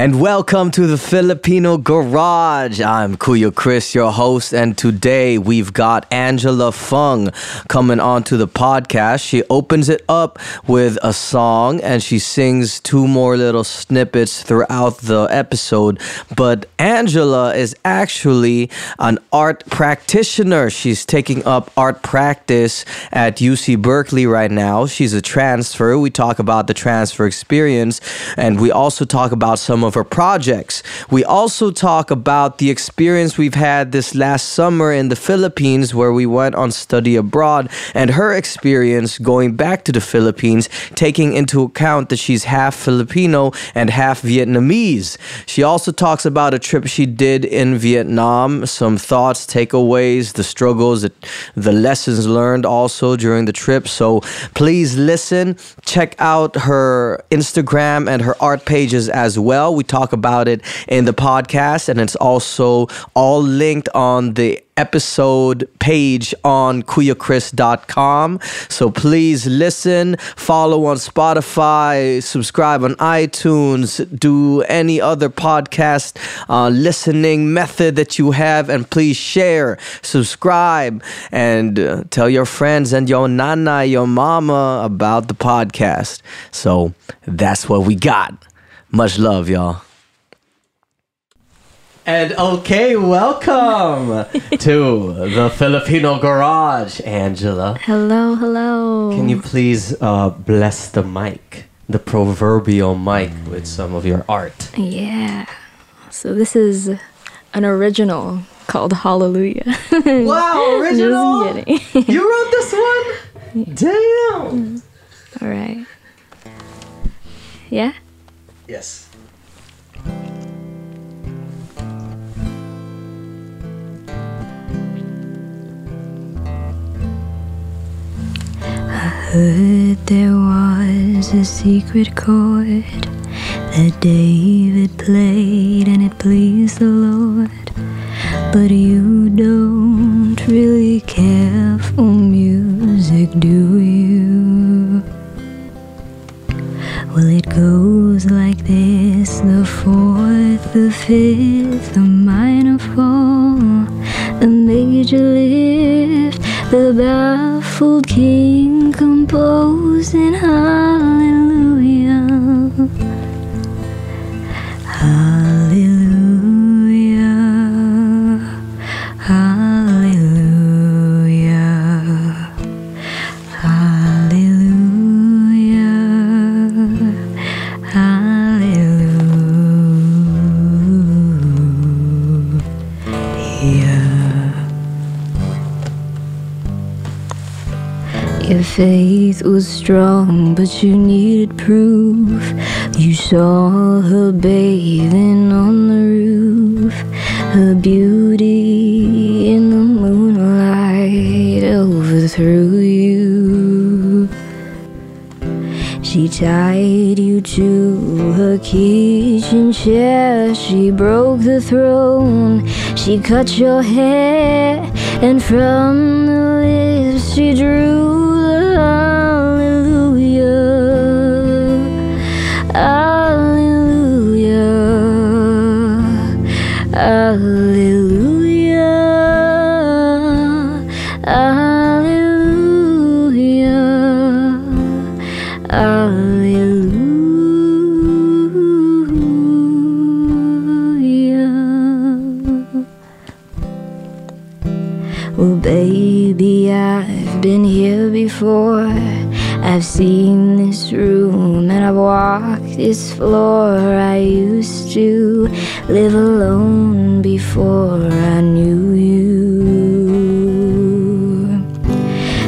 and welcome to the Filipino Garage. I'm Kuya Chris, your host, and today we've got Angela Hien coming onto the podcast. She opens it up with a song and she sings two more little snippets throughout the episode. But Angela is actually an art practitioner. She's taking up art practice at UC Berkeley right now. She's a transfer. We talk about the transfer experience and we also talk about some of her projects. We also talk about the experience we've had this last summer in the Philippines where we went on study abroad and her experience going back to the Philippines, taking into account that she's half Filipino and half Vietnamese. She also talks about a trip she did in Vietnam, some thoughts, takeaways, the struggles, the lessons learned also during the trip. So please listen, check out her Instagram and her art pages as well. We talk about it in the podcast, and it's also all linked on the episode page on kuyachris.com. So please listen, follow on Spotify, subscribe on iTunes, do any other podcast uh, listening method that you have, and please share, subscribe, and uh, tell your friends and your nana, your mama about the podcast. So that's what we got. Much love, y'all. And okay, welcome to the Filipino Garage, Angela. Hello, hello. Can you please uh, bless the mic, the proverbial mic, with some of your art? Yeah. So this is an original called Hallelujah. Wow, original! Just kidding. You wrote this one? Damn! All right. Yeah? Yes. Heard there was a secret chord that David played and it pleased the Lord. But you don't really care for music, do you? Well, it goes like this the fourth, the fifth, the minor fall, the major lift, the baffled king composing hallelujah. Hallelujah. Faith was strong, but you needed proof. You saw her bathing on the roof, her beauty in the moonlight overthrew you. She tied you to her kitchen chair. She broke the throne. She cut your hair, and from the lips she drew Hallelujah. Hallelujah. Hallelujah. Well, baby, I've been here before. I've seen this room and I've walked this floor. I used to live alone before I knew you.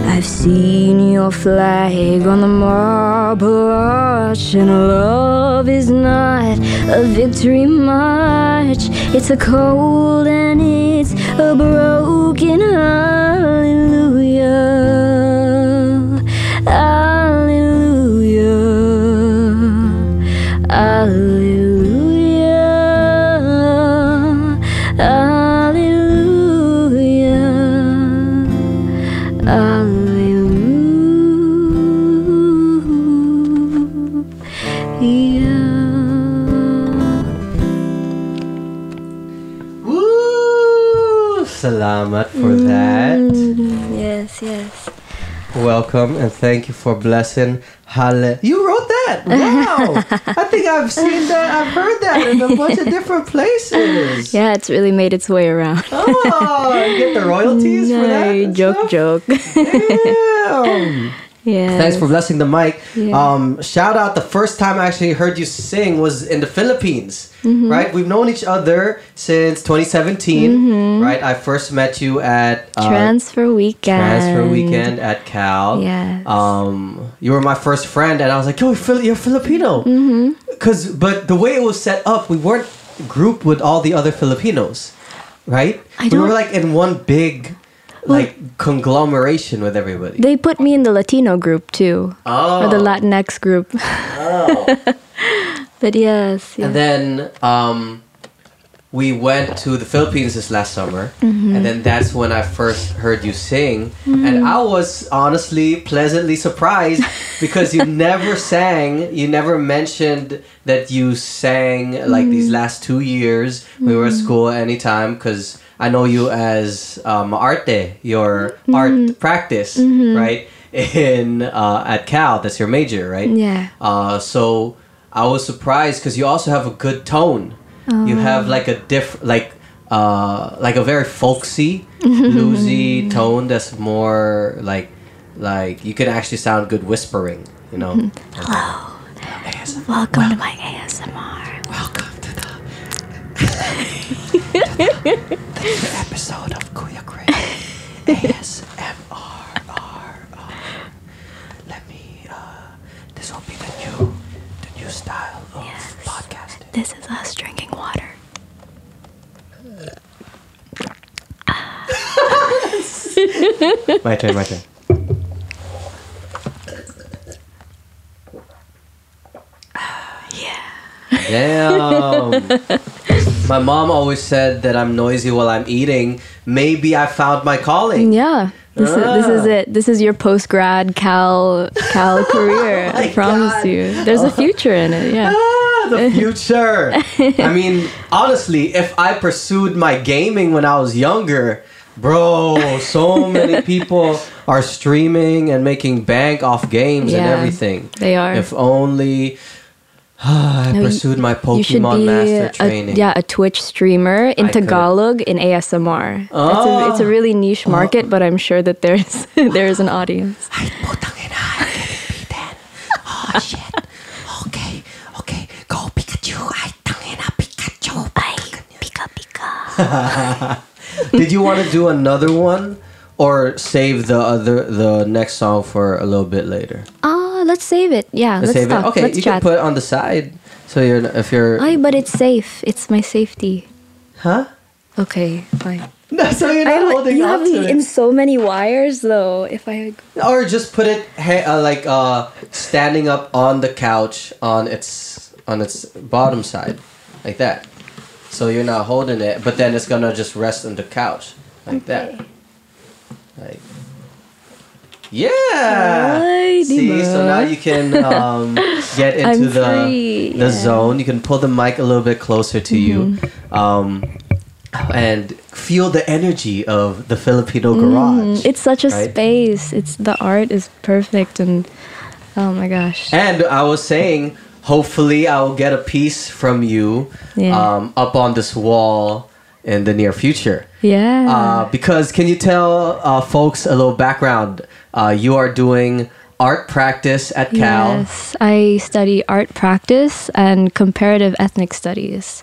I've seen your flag on the marble arch, and love is not a victory march. It's a cold and it's a broken hallelujah. Hallelujah. Salamat for that. Mm, yes, yes. Welcome and thank you for blessing. Halle. You wrote that. Wow. I think I've seen that. I've heard that in a bunch of different places. Yeah, it's really made its way around. Oh, you get the royalties for that. No, joke, stuff? joke. Damn. Yeah. Thanks for blessing the mic. Yeah. Um, shout out. The first time I actually heard you sing was in the Philippines. Mm-hmm. Right, we've known each other since 2017. Right, I first met you at uh, Mm-hmm. Transfer weekend. transfer weekend at Cal. Yes. Um, you were my first friend, and I was like, "Yo, you're, Fili- you're Filipino." Mm-hmm. Cause, but the way it was set up, we weren't grouped with all the other Filipinos, right? I we were like in one big, like conglomeration with everybody. They put me in the Latino group too, oh. or the Latinx group. Oh. but yes, yes. And then um, we went to the Philippines this last summer, Mm-hmm. and then that's when I first heard you sing, and I was honestly pleasantly surprised because you never sang, you never mentioned that you sang like these Mm-hmm. last two years. We were at school anytime because. I know you as um, arte, your Mm-hmm. art practice, right? In uh, at Cal, that's your major, right? Yeah. Uh, so I was surprised because you also have a good tone. You have like a diff, like uh, like a very folksy, bluesy tone that's more like like you can actually sound good whispering. You know. ASMR. Welcome to my ASMR. Welcome to the, the, the episode of Kuya Chris ASMR. Let me. Uh, this will be the new, the new style of podcasting. This is us drinking water. My turn. My turn. Damn. my mom always said that I'm noisy while I'm eating. Maybe I found my calling. Yeah. This, is, this is Ah. it. This is your post grad Cal Cal career. Oh I promise God. you. There's a future in it. Yeah. Ah, the future. I mean, honestly, if I pursued my gaming when I was younger, bro, so many people are streaming and making bank off games and everything. They are. If only I No, pursued my you should Pokemon be Master a, training. yeah, a Twitch streamer in I could. Tagalog in ASMR. It's, a, it's a Oh. really niche oh. market, but I'm sure that there's there's an audience. Ay, putang ina, I'm getting beaten. Oh, shit. Okay, okay. Go, Pikachu. Ay, tangina, Pikachu. Ay, pika pika. Did you want to do another one? Or save the other the next song for a little bit later. Um, Let's save it. Yeah, let's, save talk. it. Okay, let's you chat. can put it on the side. So you're if you're Ay, but it's safe. It's my safety. huh? Okay, fine. No, so you're not I, holding you have me in so many wires though. If I or just put it he- uh, like uh, standing up on the couch on its on its bottom side, like that. So you're not holding it, but then it's gonna just rest on the couch, like that. Like, yeah. Ay, See, so now you can um, get into I'm the free, the yeah. zone. You can pull the mic a little bit closer to you, Mm-hmm. um, and feel the energy of the Filipino garage. Mm, it's such a right? space. It's the art is perfect and oh my gosh. And I was saying, hopefully, I will get a piece from you Yeah. um, up on this wall in the near future. Yeah. Uh, because can you tell uh, folks a little background? Uh, you are doing art practice at Cal. Yes, I study art practice and comparative ethnic studies.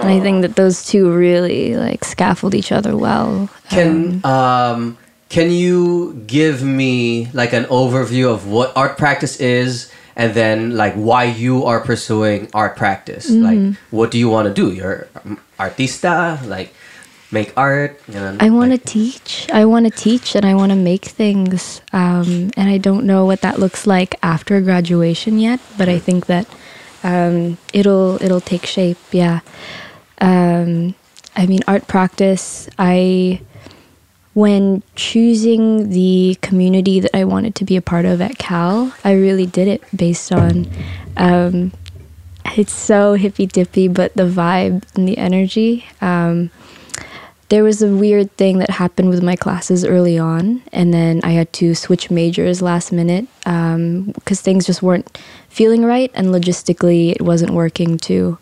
And I think that those two really like scaffold each other well. Can um, can you give me like an overview of what art practice is, and then like why you are pursuing art practice? Mm-hmm. Like, what do you want to do? You're um, artista, like make art. I want to like- teach. I want to teach and I want to make things. Um, and I don't know what that looks like after graduation yet, but I think that um, it'll it'll take shape. Yeah. Um, I mean, art practice. I when choosing the community that I wanted to be a part of at Cal, I really did it based on. Um, it's so hippy dippy, but the vibe and the energy. Um, there was a weird thing that happened with my classes early on, and then I had to switch majors last minute because things just weren't feeling right, and logistically it wasn't working too.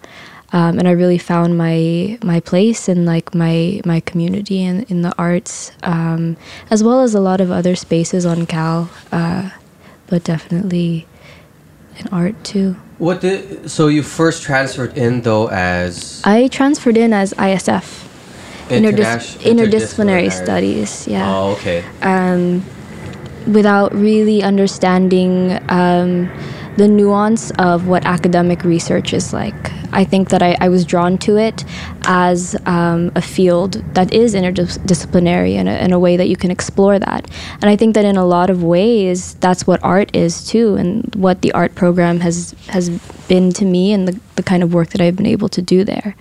Um, and I really found my my place in like my my community in, in the arts, um, as well as a lot of other spaces on Cal, uh, but definitely in art too. What did so you first transferred in though as I transferred in as ISF, interdis- interdisciplinary studies. Yeah. Oh, okay. um, without really understanding um, the nuance of what academic research is like. I think that I, I was drawn to it as um, a field that is interdisciplinary in a, in a way that you can explore that. And I think that in a lot of ways, that's what art is too, and what the art program has, has been to me and the, the kind of work that I've been able to do there.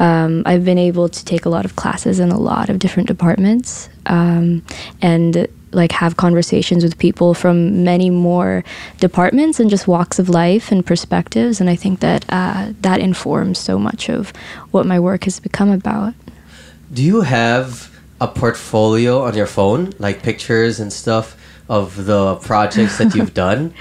Um, I've been able to take a lot of classes in a lot of different departments um, and like have conversations with people from many more departments and just walks of life and perspectives. And I think that uh, that informs so much of what my work has become about. Do you have a portfolio on your phone, like pictures and stuff of the projects that you've done?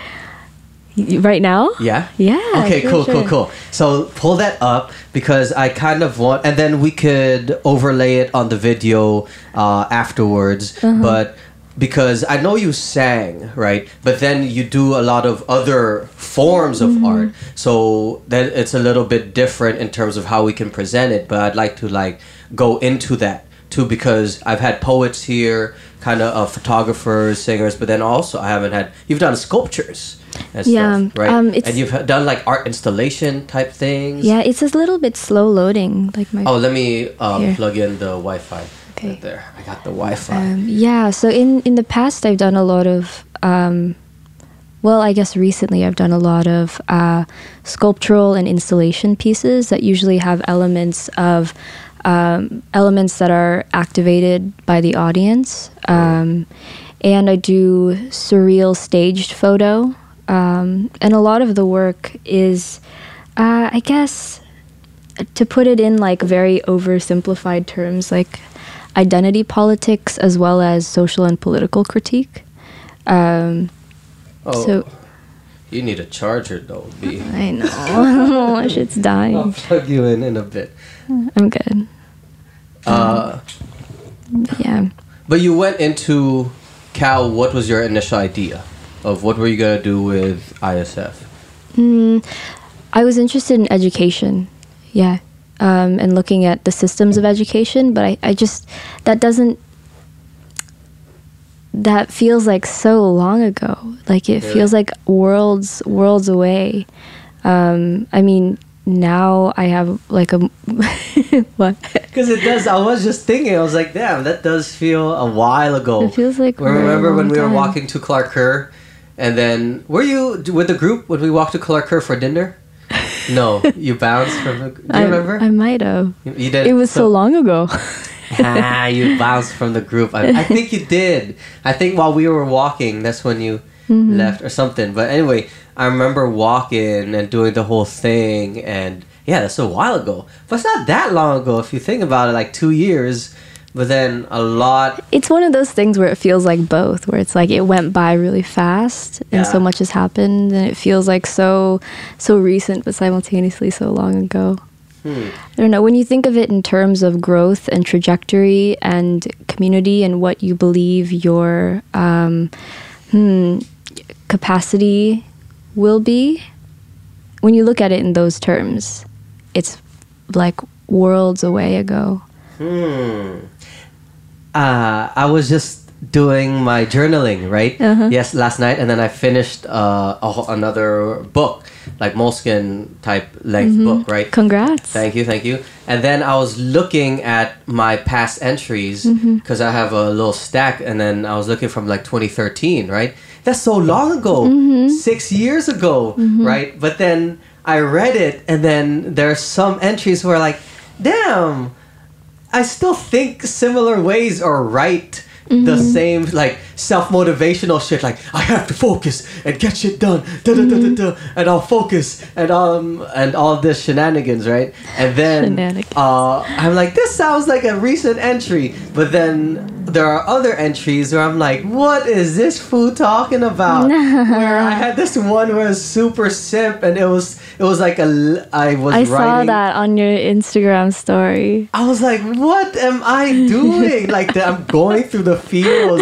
Right now? Yeah. Yeah. Okay, sure, cool, cool, sure. cool. So pull that up because I kind of want, and then we could overlay it on the video uh, afterwards. Uh-huh. But because I know you sang, right? But then you do a lot of other forms Mm-hmm. of art. So then it's a little bit different in terms of how we can present it. But I'd like to like go into that too because I've had poets here, kind of uh, photographers, singers, but then also I haven't had. You've done sculptures. And Yeah, stuff, right? um, and you've done like art installation type things. Yeah, it's a little bit slow loading. Like my Oh, let me Here. plug in the Wi-Fi. Okay. Right there, I got the Wi-Fi. Um, yeah, so in in the past, I've done a lot of. Um, well, I guess recently I've done a lot of uh, sculptural and installation pieces that usually have elements of um, elements that are activated by the audience, um, and I do surreal staged photo, um, and a lot of the work is, uh, I guess, to put it in like very oversimplified terms, like identity politics as well as social and political critique. Um, oh, so- you need a charger though, B. I know, shit's dying. I'll plug you in in a bit. I'm good. Uh, Yeah. but you went into Cal. What was your initial idea of what were you gonna do with ISF? Mm, I was interested in education, yeah, um, and looking at the systems of education, but I, I just, that doesn't, that feels like so long ago. Like it feels like worlds, worlds away. Um, I mean, now I have like a, what? Because it does. I was just thinking. I was like, damn, that does feel a while ago. It feels like Remember when we were walking to Clark Kerr, and then were you with the group when we walked to Clark Kerr for dinner? No, you bounced from the. Do you I, remember? I might have. You- you did. It was so long ago. ah, you bounced from the group. I, I think you did. I think while we were walking, that's when you Mm-hmm. left or something. But anyway, I remember walking and doing the whole thing, and yeah, that's a while ago. But it's not that long ago if you think about it, like two years. But then a lot. it's one of those things where it feels like both where it's like it went by really fast and so much has happened and it feels like so so recent but simultaneously so long ago Hmm. i don't know when you think of it in terms of growth and trajectory and community and what you believe your um, hmm, capacity will be when you look at it in those terms it's like worlds away ago Hmm. Uh, I was just doing my journaling, right? Uh-huh. Yes, last night, and then I finished uh, a, another book, like Moleskine type length Mm-hmm. book, right? congrats Thank you, thank you. And then I was looking at my past entries Mm-hmm. because I have a little stack, and then I was looking from like 2013, right? That's so long ago, Mm-hmm. six years ago, right? But then I read it, and then there's some entries where like, damn, I still think similar ways are right the same like self motivational shit. Like I have to focus and get shit done, da, da, da, da, da, and I'll focus and um and all this shenanigans, right? And then uh, I'm like, this sounds like a recent entry, but then there are other entries where I'm like, what is this fool talking about? where I had this one where it was super simp, and it was it was like a I was I saw that on your Instagram story. I was like, what am I doing? like, the, I'm going through the field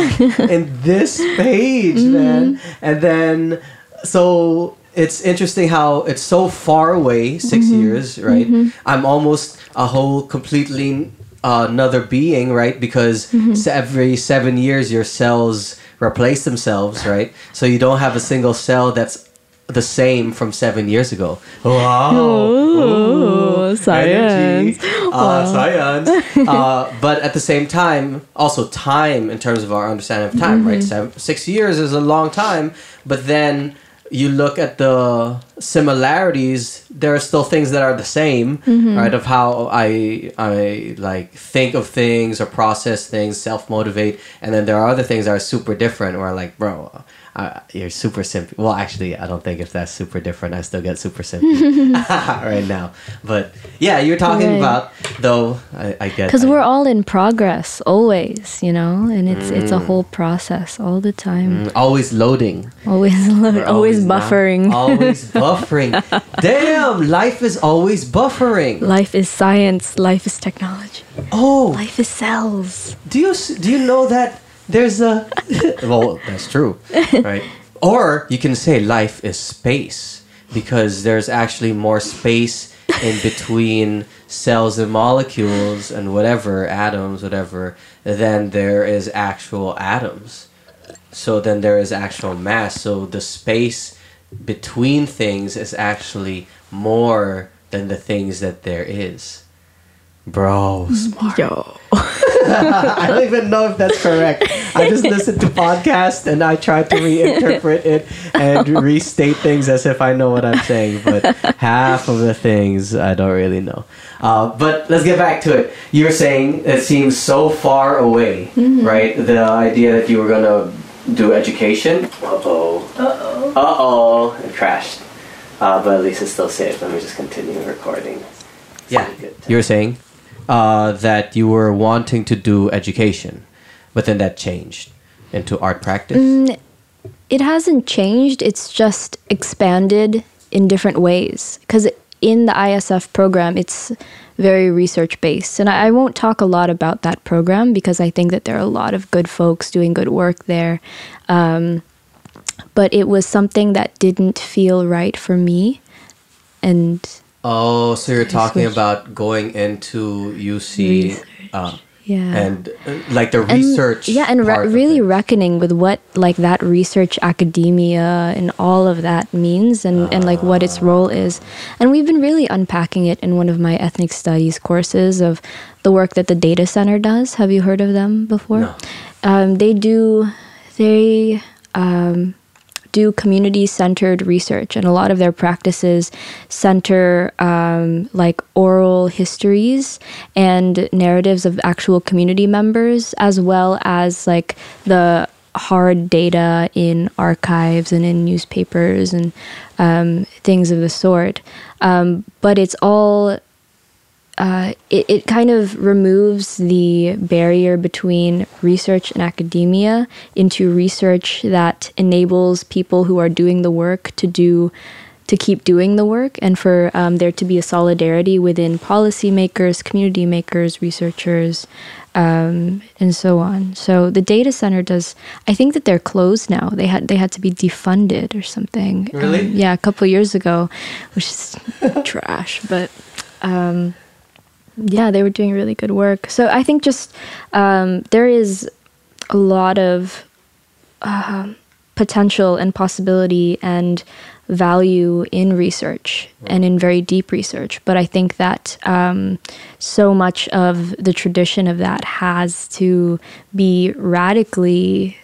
in this page, mm-hmm. man. And then, so it's interesting how it's so far away 6 mm-hmm. years, right? Mm-hmm. I'm almost a whole completely uh, another being, right? Because s- every seven years, your cells replace themselves, right? So you don't have a single cell that's the same from seven years ago. Wow. Ooh, science. Energy. Uh, science. uh, but at the same time, also time in terms of our understanding of time, right? Seven, six years is a long time, but then you look at the similarities. There are still things that are the same, mm-hmm. right? Of how I I like think of things or process things, self motivate, and then there are other things that are super different. Where like, bro. Uh, you're super simpy. Well, actually, I don't think if that's super different, I still get super simpy right now. But yeah, you're talking Right. about though. I, I get Because we're all in progress, always, you know, and it's it's a whole process all the time. Mm, always loading, Always, We're always, now- buffering. always buffering. Damn, life is always buffering. Life is science. Life is technology. Oh, Life is cells. do you do you know that there's a well that's true right? Or you can say life is space because there's actually more space in between cells and molecules and whatever atoms whatever than there is actual atoms. So then there is actual mass. So the space between things is actually more than the things that there is bro smart Yo. I don't even know if that's correct. I just listened to podcasts and I try to reinterpret it and restate things as if I know what I'm saying, but half of the things I don't really know. Uh, but let's get back to it. You were saying it seems so far away, right? The idea that you were gonna do education. Uh oh. Uh oh. Uh oh. It crashed. Uh, but at least it's still safe. Let me just continue recording. Yeah. You were saying uh, that you were wanting to do education, but then that changed into art practice. It hasn't changed. It's just expanded in different ways. Because in the ISF program, it's very research based. And I, I won't talk a lot about that program because I think that there are a lot of good folks doing good work there. Um, but it was something that didn't feel right for me. And Oh, so you're talking about going into UC uh, yeah. and uh, like the And- research. yeah and re- really reckoning with what like that research academia and all of that means and, and like what its role is and we've been really unpacking it in one of my ethnic studies courses of the work that the data center does have you heard of them before No. um, they do they um, do community centered research, and a lot of their practices center um, like oral histories and narratives of actual community members, as well as like the hard data in archives and in newspapers and um, things of the sort. Um, but it's all uh, it, it kind of removes the barrier between research and academia into research that enables people who are doing the work to do to keep doing the work and for um, there to be a solidarity within policymakers community makers researchers um, and so on. So the data center does i think that they're closed now. They had they had to be defunded or something. Really? Um, yeah a couple years ago which is trash but um, yeah, they were doing really good work. So I think just um, there is a lot of um potential and possibility and value in research and in very deep research. But I think that um, so much of the tradition of that has to be radically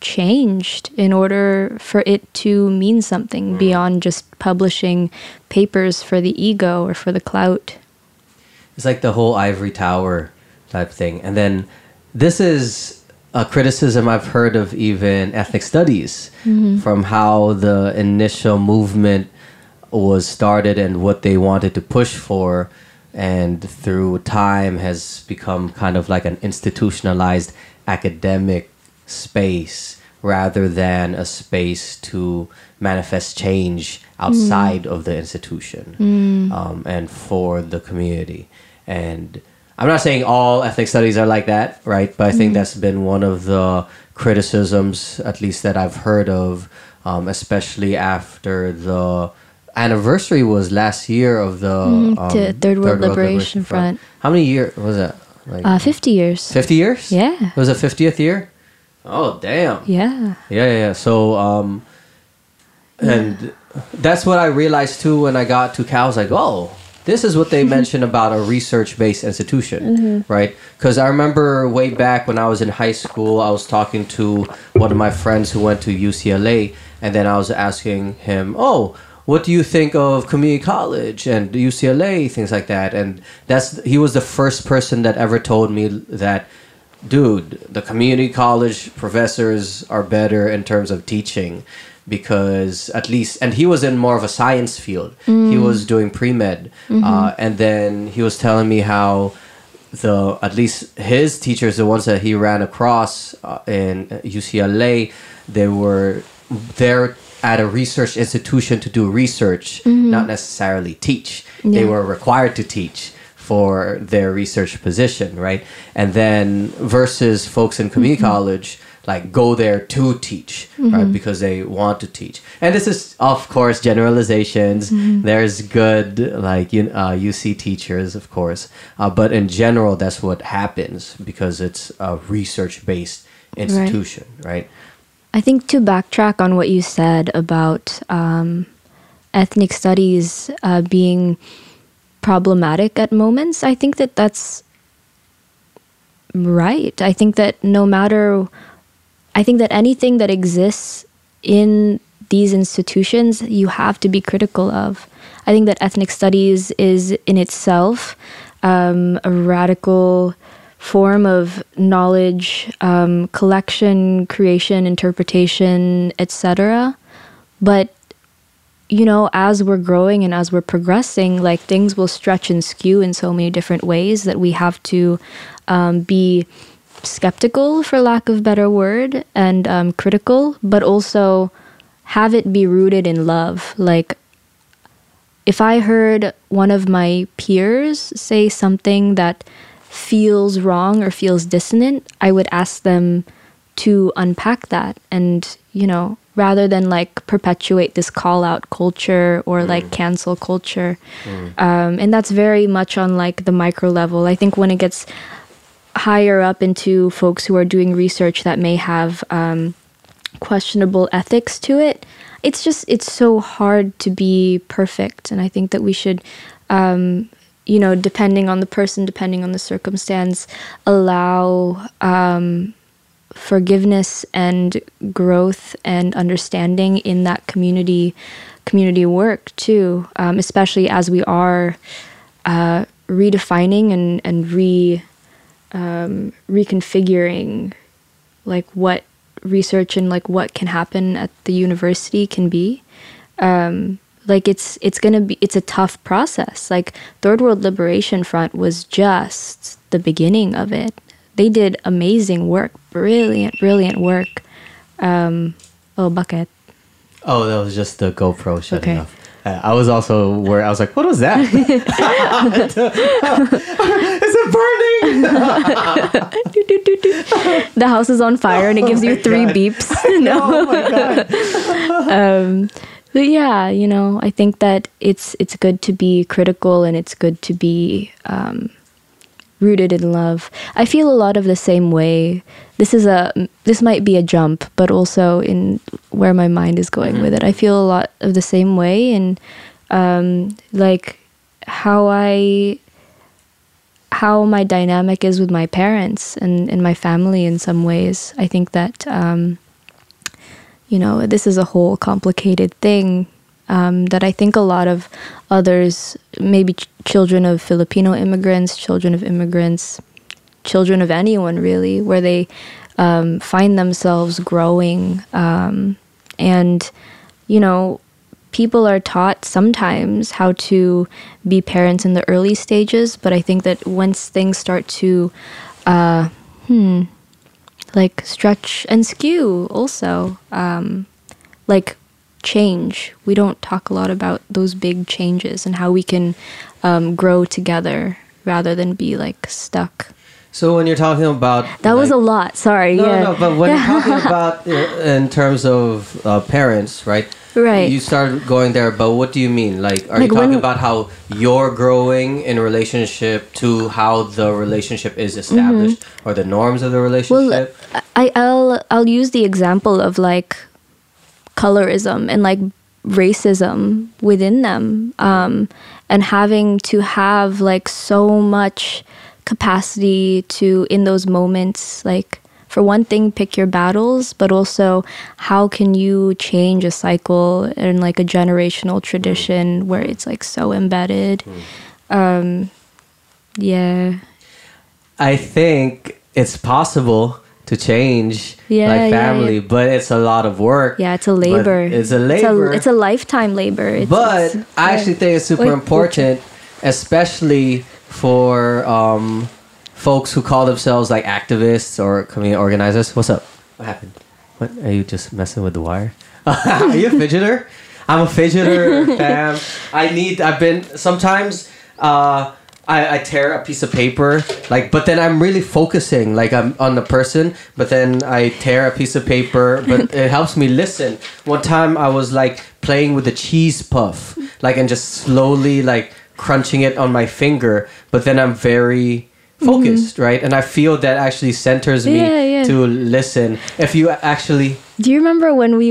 changed in order for it to mean something beyond just publishing papers for the ego or for the clout. It's like the whole ivory tower type thing. And then this is a criticism I've heard of even ethnic studies mm-hmm. from how the initial movement was started and what they wanted to push for, and through time has become kind of like an institutionalized academic space rather than a space to manifest change mm-hmm. outside of the institution mm. um, and for the community. And I'm not saying all ethnic studies are like that, right? But I think that's been one of the criticisms, at least that I've heard of, um, especially after the anniversary was last year of the Mhm, um, to Third World Liberation Front. How many years was that? Like Uh, 50 years. 50 years? Yeah. It was a 50th year? Oh, damn. Yeah. Yeah, yeah, yeah. So, um, and that's what I realized too when I got to Cal. I was like, oh, this is what they mention about a research based institution, mm-hmm. right? Because I remember way back when I was in high school, I was talking to one of my friends who went to UCLA, and then I was asking him, oh, what do you think of community college and UCLA, things like that? And that's he was the first person that ever told me that dude, the community college professors are better in terms of teaching because at least, and he was in more of a science field. He was doing pre med, uh, and then he was telling me how the at least his teachers, the ones that he ran across uh, in UCLA, they were there at a research institution to do research, not necessarily teach. They were required to teach for their research position, right? And then versus folks in community college, like go there to teach, right? Because they want to teach. And this is, of course, generalizations. There's good, like you, uh, UC teachers, of course, uh, but in general, that's what happens because it's a research-based institution, right? I think to backtrack on what you said about um, ethnic studies uh, being problematic at moments, I think that that's right. I think that no matter, I think that anything that exists in these institutions, you have to be critical of. I think that ethnic studies is in itself um, a radical form of knowledge um, collection, creation, interpretation, etc. But you know, as we're growing and as we're progressing, like things will stretch and skew in so many different ways that we have to um, be skeptical, for lack of better word, and um, critical, but also have it be rooted in love. Like, if I heard one of my peers say something that feels wrong or feels dissonant, I would ask them to unpack that and, you know, rather than like perpetuate this call out culture or like cancel culture. Um, and that's very much on like the micro level. I think when it gets higher up into folks who are doing research that may have um, questionable ethics to it, it's just it's so hard to be perfect. And I think that we should, um, you know, depending on the person, depending on the circumstance, allow um, forgiveness and growth and understanding in that community community work too, um, especially as we are uh, redefining and and re um, reconfiguring like what research and like what can happen at the university can be. Um, like it's it's gonna be it's a tough process. Like third world liberation front was just the beginning of it. They did amazing work brilliant brilliant work. Um, oh bucket. Oh, that was just the GoPro shutting Okay. off. Uh, I was also where I was like, what was that? Is it burning? the house is on fire and it gives you three beeps no oh my god. um, but yeah, you know, I think that it's it's good to be critical and it's good to be um, rooted in love. I feel a lot of the same way. This is a this might be a jump, but also in where my mind is going with it. I feel a lot of the same way, and um, like how I how my dynamic is with my parents and, and my family in some ways. I think that um, you know, this is a whole complicated thing um, that I think a lot of others, maybe ch- children of Filipino immigrants, children of immigrants, children of anyone really, where they um, find themselves growing. Um, and, you know, people are taught sometimes how to be parents in the early stages, but I think that once things start to, uh, hmm, like stretch and skew also, um, like change. We don't talk a lot about those big changes and how we can um, grow together rather than be like stuck. So when you're talking about That was a lot. Sorry. no, yeah. no, but when you're talking about in terms of uh, parents, right? Right. You start going there, but what do you mean? Like, are Like you talking about how you're growing in relationship to how the relationship is established or the norms of the relationship? Well, I, I'll I'll use the example of like colorism and like racism within them, um, and having to have like so much capacity to in those moments, like for one thing, pick your battles, but also how can you change a cycle and like a generational tradition where it's like so embedded. Um, yeah. I think it's possible to change Yeah, like family, yeah. but it's a lot of work. Yeah, it's a labor. It's a labor. It's a, lifetime labor. It's, but it's- I yeah. actually think it's super important, especially for um, folks who call themselves like activists or community organizers. What's up? What happened? What are you just messing with the wire? are you a fidgeter? I'm a fidgeter, fam. I need. I've been sometimes. Uh, I, I tear a piece of paper, like, but then I'm really focusing, like I'm on the person, but then I tear a piece of paper, but it helps me listen. One time I was like playing with a cheese puff, like, and just slowly like crunching it on my finger, but then I'm very focused, right? And I feel that actually centers me Mm-hmm. Yeah, yeah. to listen. If you actually, Do you remember when we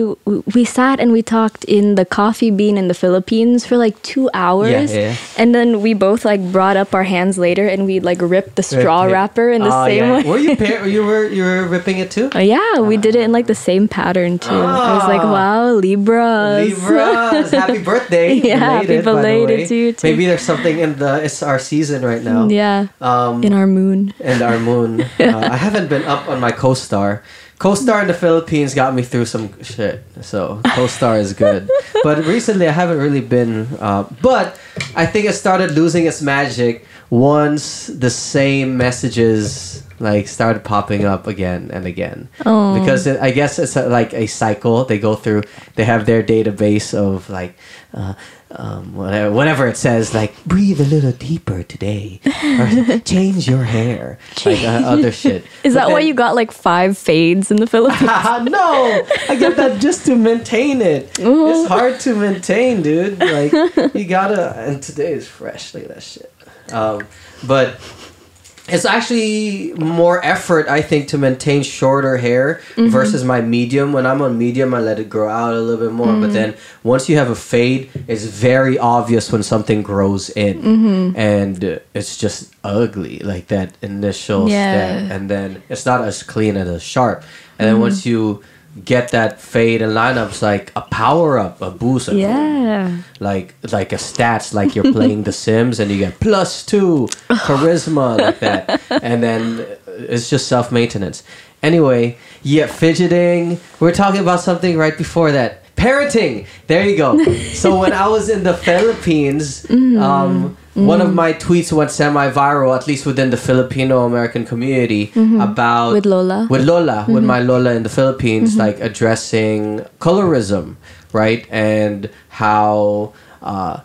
we sat and we talked in the coffee bean in the Philippines for like two hours, yeah. and then we both like brought up our hands later and we like ripped the straw Rip wrapper in the Oh, same yeah. way. Were you pair, you were you were ripping it too? Oh, yeah, we did it in like the same pattern too. I was like, Ah. wow, Libras. Libras, happy birthday! Yeah, Belated, the belated to you, too. Maybe there's something in the it's our season right now. Yeah, Um, in our moon. and our moon. Uh, I haven't been up on my co-star. Co-star in the Philippines got me through some shit, so co-star is good. But recently, I haven't really been. Uh, but I think it started losing its magic once the same messages like started popping up again and again. Oh. Because it, I guess it's a, like a cycle they go through. They have their database of like. Uh, um, whatever, whatever it says, like breathe a little deeper today, or change your hair, like uh, other shit. Is But that why you got like five fades in the Philippines? no, I get that just to maintain it. It's hard to maintain, dude. Like you gotta. And today is fresh. Look at that shit. Um, but it's actually more effort, I think, to maintain shorter hair mm-hmm. versus my medium. When I'm on medium, I let it grow out a little bit more. But mm-hmm. then once you have a fade, it's very obvious when something grows in, mm-hmm. and uh, it's just ugly, like that initial Yeah. step, and then it's not as clean and as sharp. And then once you get that fade and lineups like a power up, a boost. like, yeah. like like a stats like you're playing the sims and you get plus two charisma like that. And then it's just self-maintenance. Anyway yeah fidgeting. We're talking about something right before that. Parenting. There you go. So when i was in the philippines um, one of mm-hmm. my tweets went semi-viral at least within the filipino american community mm-hmm. about With Lola. with Lola, with mm-hmm. my Lola in the Philippines, like addressing colorism, right? And how uh,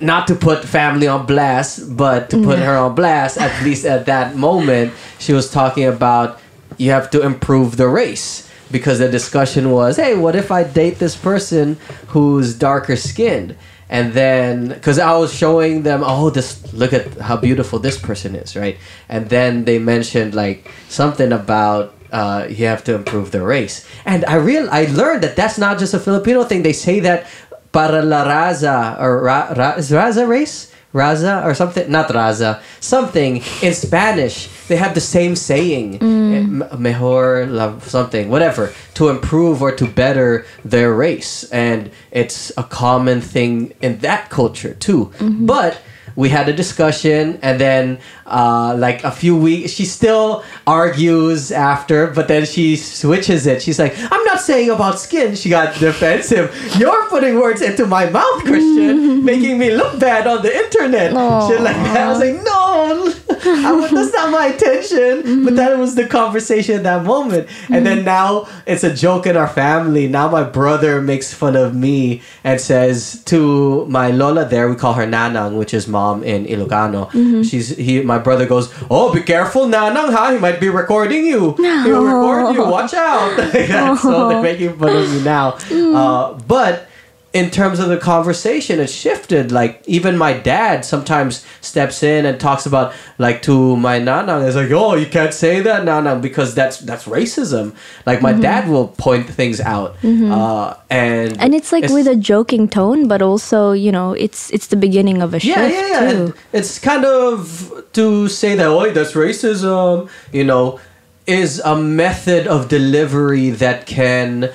not to put family on blast, but to put her on blast, at least at that moment, she was talking about you have to improve the race. Because the discussion was, hey, what if I date this person who's darker skinned? And then, because I was showing them, oh, this look at how beautiful this person is, right? And then they mentioned like something about uh, you have to improve the race. And I real I learned that that's not just a Filipino thing. They say that para la raza or ra, ra, raza race, raza or something, not raza, something in Spanish. They have the same saying, eh, m- mejor la something, whatever, to improve or to better their race, and it's a common thing in that culture too. But we had a discussion, and then uh, like a few weeks, she still argues after, but then she switches it. She's like, "I'm not saying about skin." She got defensive. You're putting words into my mouth, Christian, making me look bad on the internet. Shit like that. I was like, no, I that's not my intention. But that was the conversation at that moment. And then now it's a joke in our family. Now my brother makes fun of me and says to my Lola there, we call her Nanang, which is mom in Ilocano. She's he my brother goes, Oh, be careful, Nanang, huh? He might be recording you. He'll record you, watch out. Like that. So they're making fun of me now. Uh, but in terms of the conversation it shifted like even my dad sometimes steps in and talks about like to my nanang is like oh you can't say that nanang because that's that's racism like my dad will point things out uh, and and it's like with a joking tone, but also you know it's it's the beginning of a shift yeah, yeah, yeah. too. It's kind of to say that, oh, that's racism, you know, is a method of delivery that can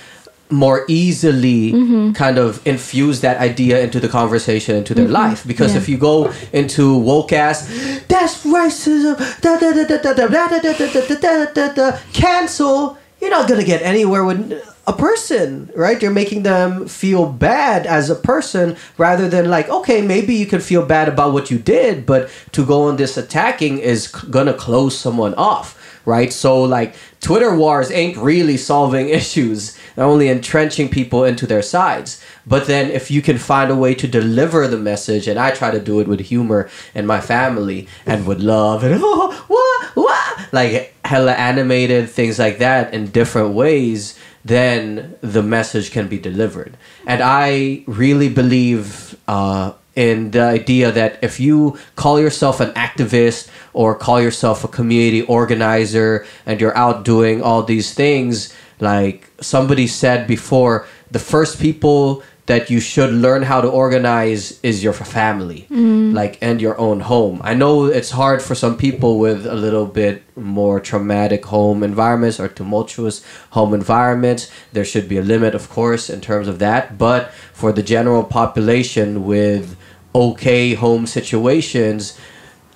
more easily Mm-hmm. kind of infuse that idea into the conversation into their life because Yeah. if you go into woke ass that's racism da, da, da, da, da, da, da, da, da, da, da, da, da, da, cancel you're not gonna get anywhere with a person right you're making them feel bad as a person rather than like okay maybe you can feel bad about what you did but to go on this attacking is c- gonna close someone off right? So like twitter wars ain't really solving issues. They're only entrenching people into their sides. But then if you can find a way to deliver the message and i try to do it with humor and my family and with love and oh, what what? Like hella animated things like that in different ways then the message can be delivered. And i really believe uh, in the idea that if you call yourself an activist or call yourself a community organizer and you're out doing all these things like somebody said before the first people that you should learn how to organize is your family mm-hmm. like and your own home. I know it's hard for some people with a little bit more traumatic home environments or tumultuous home environments. There should be a limit of course in terms of that but for the general population with okay home situations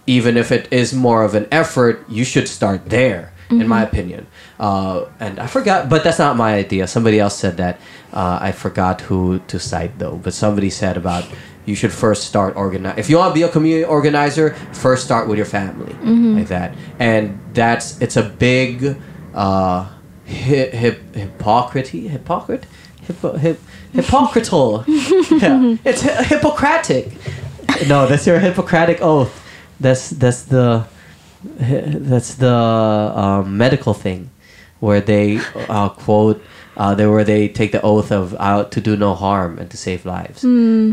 even if it is more of an effort you should start there in my opinion. Uh, and i forgot but that's not my idea. Somebody else said that. Uh, i forgot who to cite though. But somebody said about you should first start organize if you want to be a community organizer first start with your family like that. And that's it's a big uh hip, hip hypocrisy hypocrite? Hippo, hip, hypocrital yeah. It's hi- hippocratic. No that's your hippocratic oath. That's that's the that's the um, medical thing where they uh, quote uh, there where they take the oath of out to do no harm and to save lives.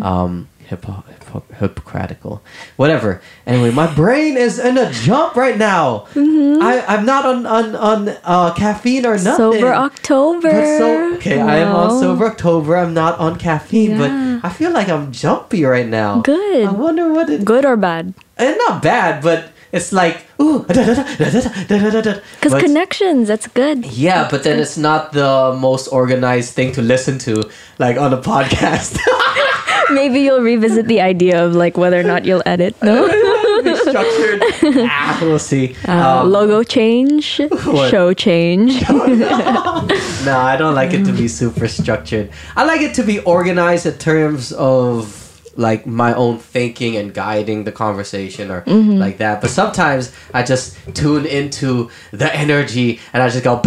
Um, hippo, hippo, hypocritical, whatever. Anyway, my brain is in a jump right now. Mm-hmm. I, am not on on, on uh, caffeine or nothing. Sober October. But so, okay, no. I am on sober October. I'm not on caffeine, yeah. but I feel like I'm jumpy right now. Good. I wonder what it. Good or bad? It's not bad, but it's like ooh because connections that's good yeah but then it's not the most organized thing to listen to like on a podcast Maybe you'll revisit the idea of like whether or not you'll edit. No. Structured. ah, we'll see. Uh, Um, logo change, What? show change. no, I don't like it to be super structured. I like it to be organized in terms of like my own thinking and guiding the conversation or Mm-hmm. like that. But sometimes I just tune into the energy and I just go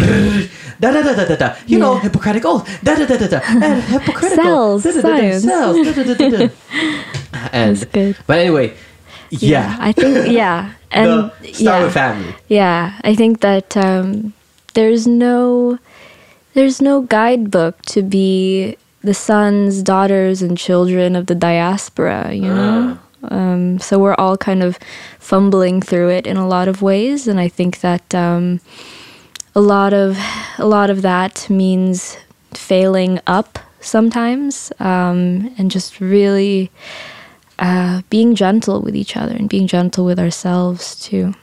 da da da da da da. You know, Yeah. Hippocratic oath. Da da da da da. And hypocritical. Cells, da, da, da, da. Cells. Da, da, da, da, da. And That's good. but anyway, yeah. I think yeah, and the, start yeah, with family. yeah. I think that um, there's no there's no guidebook to be the sons, daughters, and children of the diaspora. You know. Um, so we're all kind of fumbling through it in a lot of ways, and I think that um, a lot of a lot of that means failing up sometimes, um, and just really uh, being gentle with each other and being gentle with ourselves too.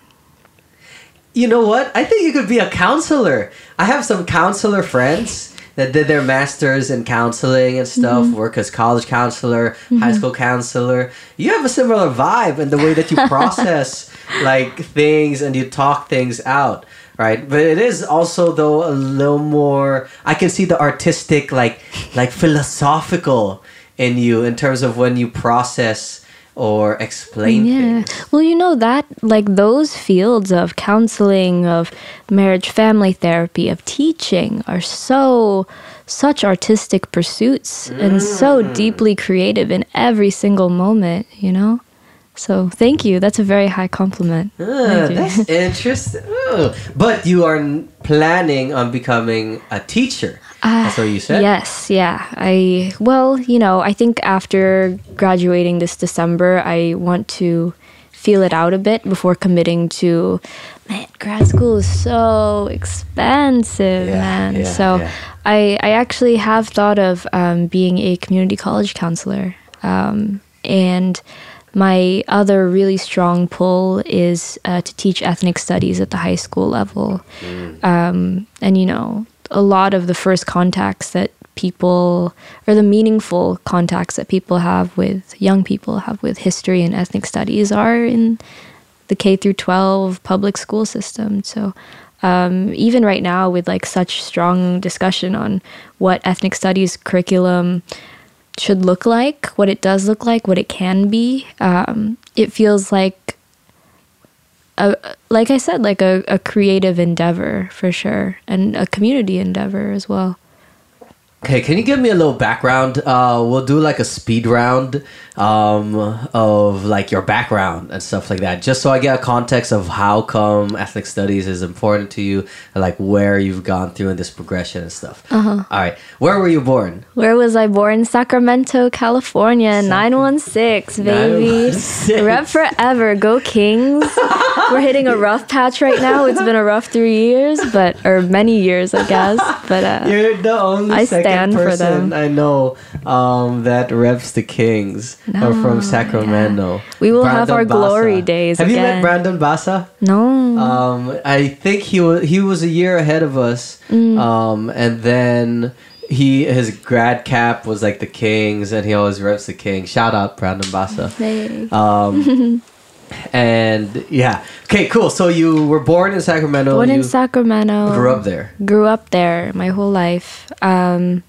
You know what? I think you could be a counselor. I have some counselor friends that did their masters in counseling and stuff, Mm-hmm. work as college counselor, high school counselor. You have a similar vibe in the way that you process like things and you talk things out, right? But it is also though a little more. I can see the artistic, like like philosophical in you in terms of when you process or explain Yeah. things. Well, you know that like those fields of counseling, of marriage family therapy, of teaching are so such artistic pursuits and so Mm. deeply creative in every single moment, you know? So, thank you. That's a very high compliment. You. that's interesting. Oh, But you are planning on becoming a teacher. That's what you said. Uh, Yes, yeah. I well, you know, I think after graduating this December, I want to feel it out a bit before committing to man, grad school is so expensive, Yeah, man. yeah, so yeah. I I actually have thought of um, being a community college counselor. Um, and my other really strong pull is uh, to teach ethnic studies at the high school level um, and you know a lot of the first contacts that people or the meaningful contacts that people have with young people have with history and ethnic studies are in the K through 12 public school system. So um, even right now with like such strong discussion on what ethnic studies curriculum should look like what it does look like what it can be um, it feels like a, like I said, like a, a creative endeavor for sure, and a community endeavor as well. Okay, can you give me a little background? Uh, we'll do like a speed round um, of like your background and stuff like that, just so I get a context of how come ethnic studies is important to you, and like where you've gone through in this progression and stuff. Uh-huh. All right, where were you born? Where was I born? Sacramento, California, 916, baby. 916. Rep forever. Go Kings. We're hitting a rough patch right now. It's been a rough three years, but, or many years, I guess. But, uh, You're the only I second stand for person them. I know um, that reps the Kings are from Sacramento. We will have our Bassa. glory days Have you met. Brandon Bassa? no. Um, I think he was he was a year ahead of us, Mm. um, and then he his grad cap was like the Kings, and he always reps the Kings. Shout out Brandon Bassa. Hey. Um, and yeah, okay, cool. So you were born in Sacramento. Born in Sacramento. grew up there. Grew up there my whole life. Um,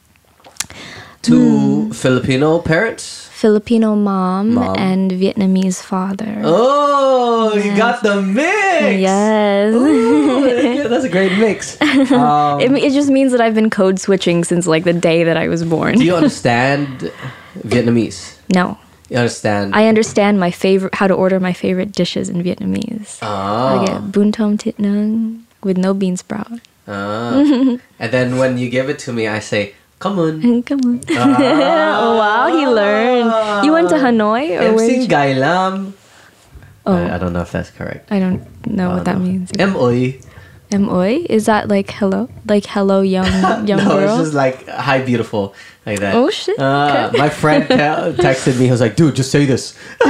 Two Hmm. Filipino parents. Filipino mom, Mom. and Vietnamese father. Oh, you got the mix. Yes. Ooh, that's a great mix. Um, It, it just means that I've been code switching since like the day that I was born. do you understand Vietnamese? no. You understand? I understand my favorite how to order my favorite dishes in Vietnamese. Oh. I get bun tom tit nung with no bean sprout. Ah. and then when you give it to me, I say, "Come on." Come on. Ah. oh wow, he learned. You went to Hanoi or where? Did you- Gailam. Oh, I, I don't know if that's correct. I don't know what that means. M-O-Y. Moi is that like hello, like hello young young no, girl? it's just like, hi, beautiful. Like that. Oh, shit. Ah, Okay. My friend te- texted me. He was like, dude, just say this.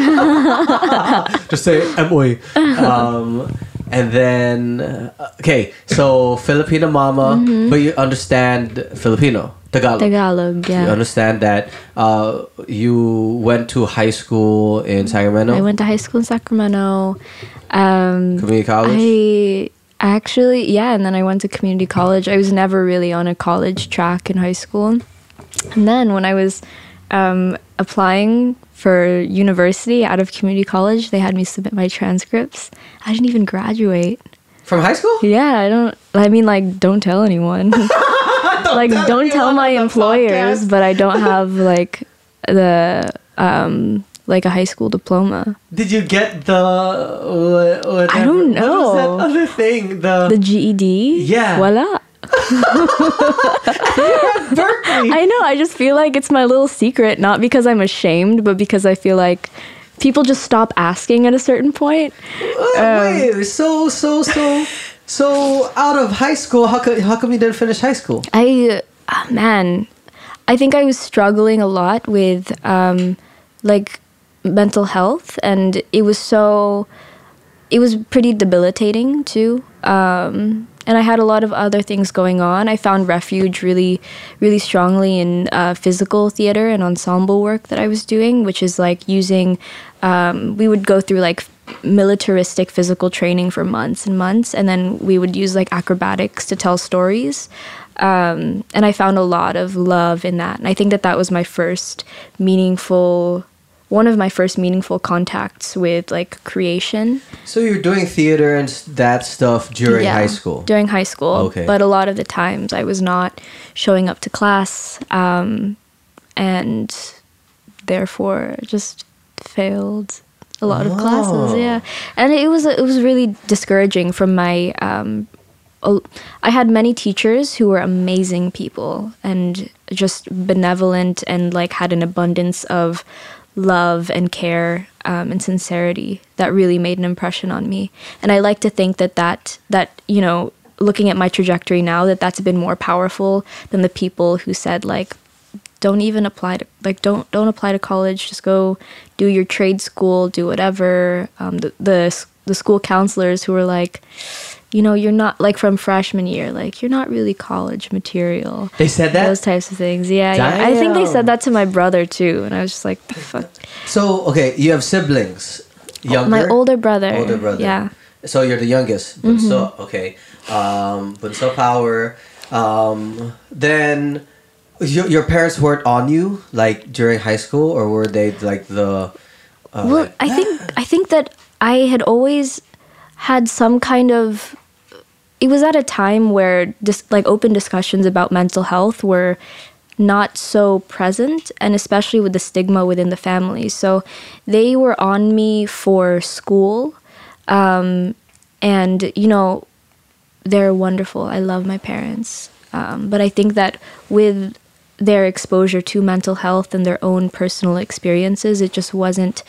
just say M-O-Y. Um, and then, uh, okay, so Filipino mama, Mm-hmm. but you understand Filipino, Tagalog. Tagalog, yeah. You understand that uh, you went to high school in Sacramento, I went to high school in Sacramento. Um, community college. I actually, yeah, and then I went to community college. I was never really on a college track in high school. And then when I was um, applying for university out of community college, they had me submit my transcripts. I didn't even graduate. From high school? Yeah, I don't, I mean, like, don't tell anyone. like, tell don't tell my employers, podcast. but I don't have, like, the, um, like a high school diploma. Did you get the? What, what, I don't What know. was that other thing? The, The GED? Yeah. Voila. Berkeley. I know. I just feel like it's my little secret, not because I'm ashamed, but because I feel like people just stop asking at a certain point. Uh, wait, so so so so out of high school, how come how come you didn't finish high school? I, ah, man, I think I was struggling a lot with um, like mental health, and it was so, it was pretty debilitating too. Um, and I had a lot of other things going on. I found refuge really, really strongly in uh, physical theater and ensemble work that I was doing, which is like using. Um, we would go through like militaristic physical training for months and months, and then we would use like acrobatics to tell stories. Um, and I found a lot of love in that, and I think that that was my first meaningful one of my first meaningful contacts with like creation. So you're doing theater and that stuff during high school. During high school. Okay. But a lot of the times I was not showing up to class um, and therefore just failed a lot of Oh. classes. Yeah. And it was it was really discouraging from my um, I had many teachers who were amazing people and just benevolent and like had an abundance of love and care um, and sincerity that really made an impression on me. And I like to think that that that you know, looking at my trajectory now, that that's been more powerful than the people who said like, don't even apply to like don't don't apply to college. Just go do your trade school, do whatever. Um, the the the school counselors who were like. You know, you're not like from freshman year, like you're not really college material They said that. those types of things. Yeah, yeah. I think they said that to my brother too, and I was just like, the fuck. So okay, you have siblings. Younger. My older brother. Older brother. Yeah. So you're the youngest. But so Mm-hmm. okay. Um, but so power. Um, then your your parents weren't on you like during high school, or were they like the? Uh, Well, like- I think I think that I had always had some kind of. It was at a time where just like open discussions about mental health were not so present, and especially with the stigma within the family. So they were on me for school, um, and you know, they're wonderful. I love my parents. Um, but I think that with their exposure to mental health and their own personal experiences, it just wasn't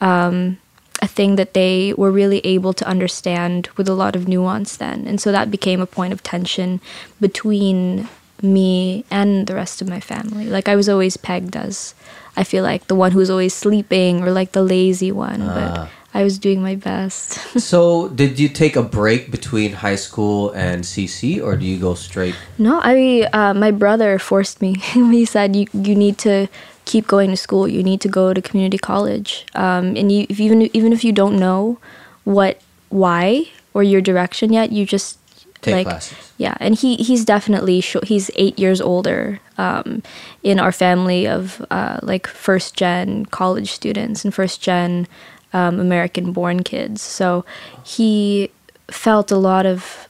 um, a thing that they were really able to understand with a lot of nuance then. And so that became a point of tension between me and the rest of my family. Like I was always pegged as, I feel like, the one who was always sleeping or like the lazy one. Ah. But I was doing my best. so did you take a break between high school and CC, or do you go straight? No, I uh, my brother forced me. he said you you need to keep going to school. You need to go to community college. Um, and you if even even if you don't know what why or your direction yet, you just Take like classes. yeah. And he he's definitely sh- he's eight years older um, in our family of uh, like first gen college students and first gen um, American born kids. So he felt a lot of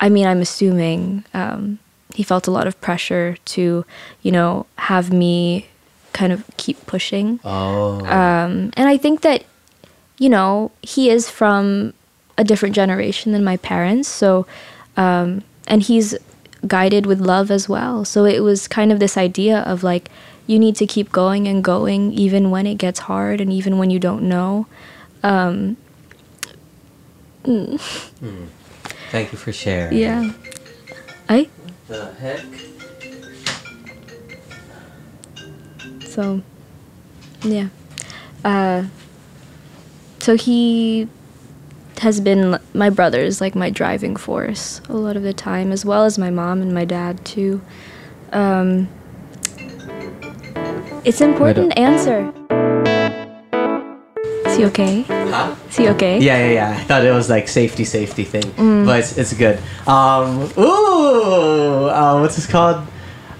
I mean, I'm assuming um, he felt a lot of pressure to, you know, have me kind of keep pushing. Oh. Um, and I think that, you know, he is from a different generation than my parents. So, um, and he's guided with love as well. So it was kind of this idea of like, you need to keep going and going even when it gets hard and even when you don't know. Um, Thank you for sharing. yeah. I The heck? So, yeah. Uh, so he has been my brother's like my driving force a lot of the time, as well as my mom and my dad too. Um, it's important. Answer. Is he okay? Huh? Is he okay? Yeah, yeah, yeah. I thought it was like safety, safety thing, Mm. but it's, it's good. Um, ooh, uh, what's this called?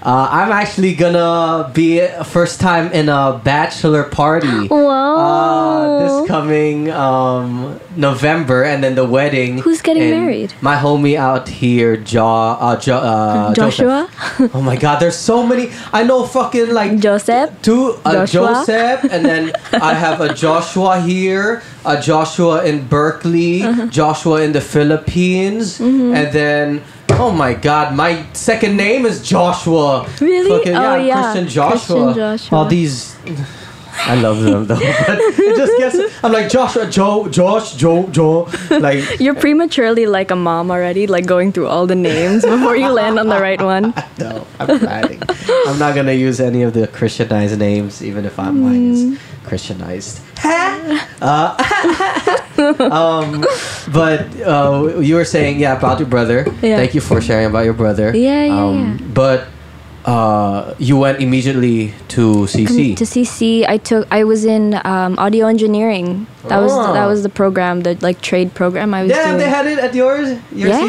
Uh, I'm actually gonna be first time in a bachelor party. Whoa. Uh, this coming um, November, and then the wedding. Who's getting married? My homie out here, jo- uh, jo- uh, Joshua? Joseph. oh my God, there's so many. I know fucking like Joseph? two a Joseph, and then I have a Joshua here, a Joshua in Berkeley, Uh-huh. Joshua in the Philippines, Mm-hmm. and then oh my God, my second name is Joshua. Really? Fucking, Oh, yeah. Christian Joshua. Christian Joshua. All these. I love them though, but it just gets. I'm like Joshua, Joe, Josh, Joe, Joe. Like You're prematurely like a mom already, like going through all the names before you land on the right one. no, I'm planning. I'm not gonna use any of the Christianized names, even if I'm mine is Mm. Christianized. uh, um, but uh, you were saying yeah about your brother. Yeah. Thank you for sharing about your brother. Yeah, yeah, um, yeah. But uh, you went immediately to CC. to CC, I took. I was in um, audio engineering. That was Oh. that was the program, the like trade program I was Damn, doing. they had it at yours. Your Yeah,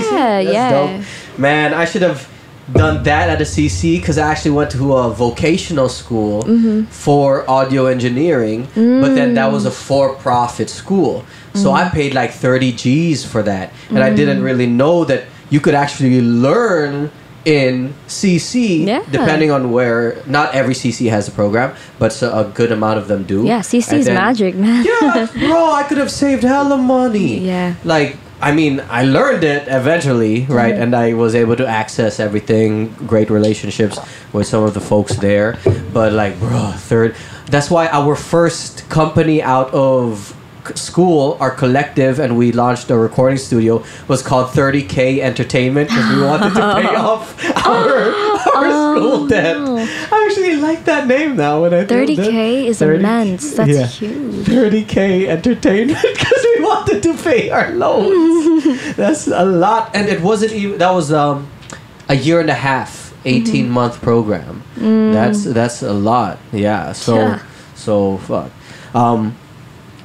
CC? Yeah. Dope. Man, I should have done that at a CC because I actually went to a vocational school Mm-hmm. for audio engineering, but then that Mm. was a for-profit school. So I paid like 30 G's for that, and I didn't Mm. really know that you could actually learn in CC Yeah. depending on where not every CC has a program but so a good amount of them do yeah, CC is magic, man. yeah, bro, I could have saved hella money. Yeah. Like, I mean, I learned it eventually, right? Mm-hmm. And I was able to access everything, great relationships with some of the folks there. But, like, bro, third. That's why our first company out of school, our collective, and we launched a recording studio, was called 30K Entertainment because we wanted to pay off our, our school debt. I actually like that name now when I it. 30k is 30K immense. That's yeah. huge. 30k entertainment because we wanted to pay our loans. That's a lot, and it wasn't even. That was um, a year and a half, 18 month program. That's that's a lot. Yeah. So Yeah. so fuck. Um,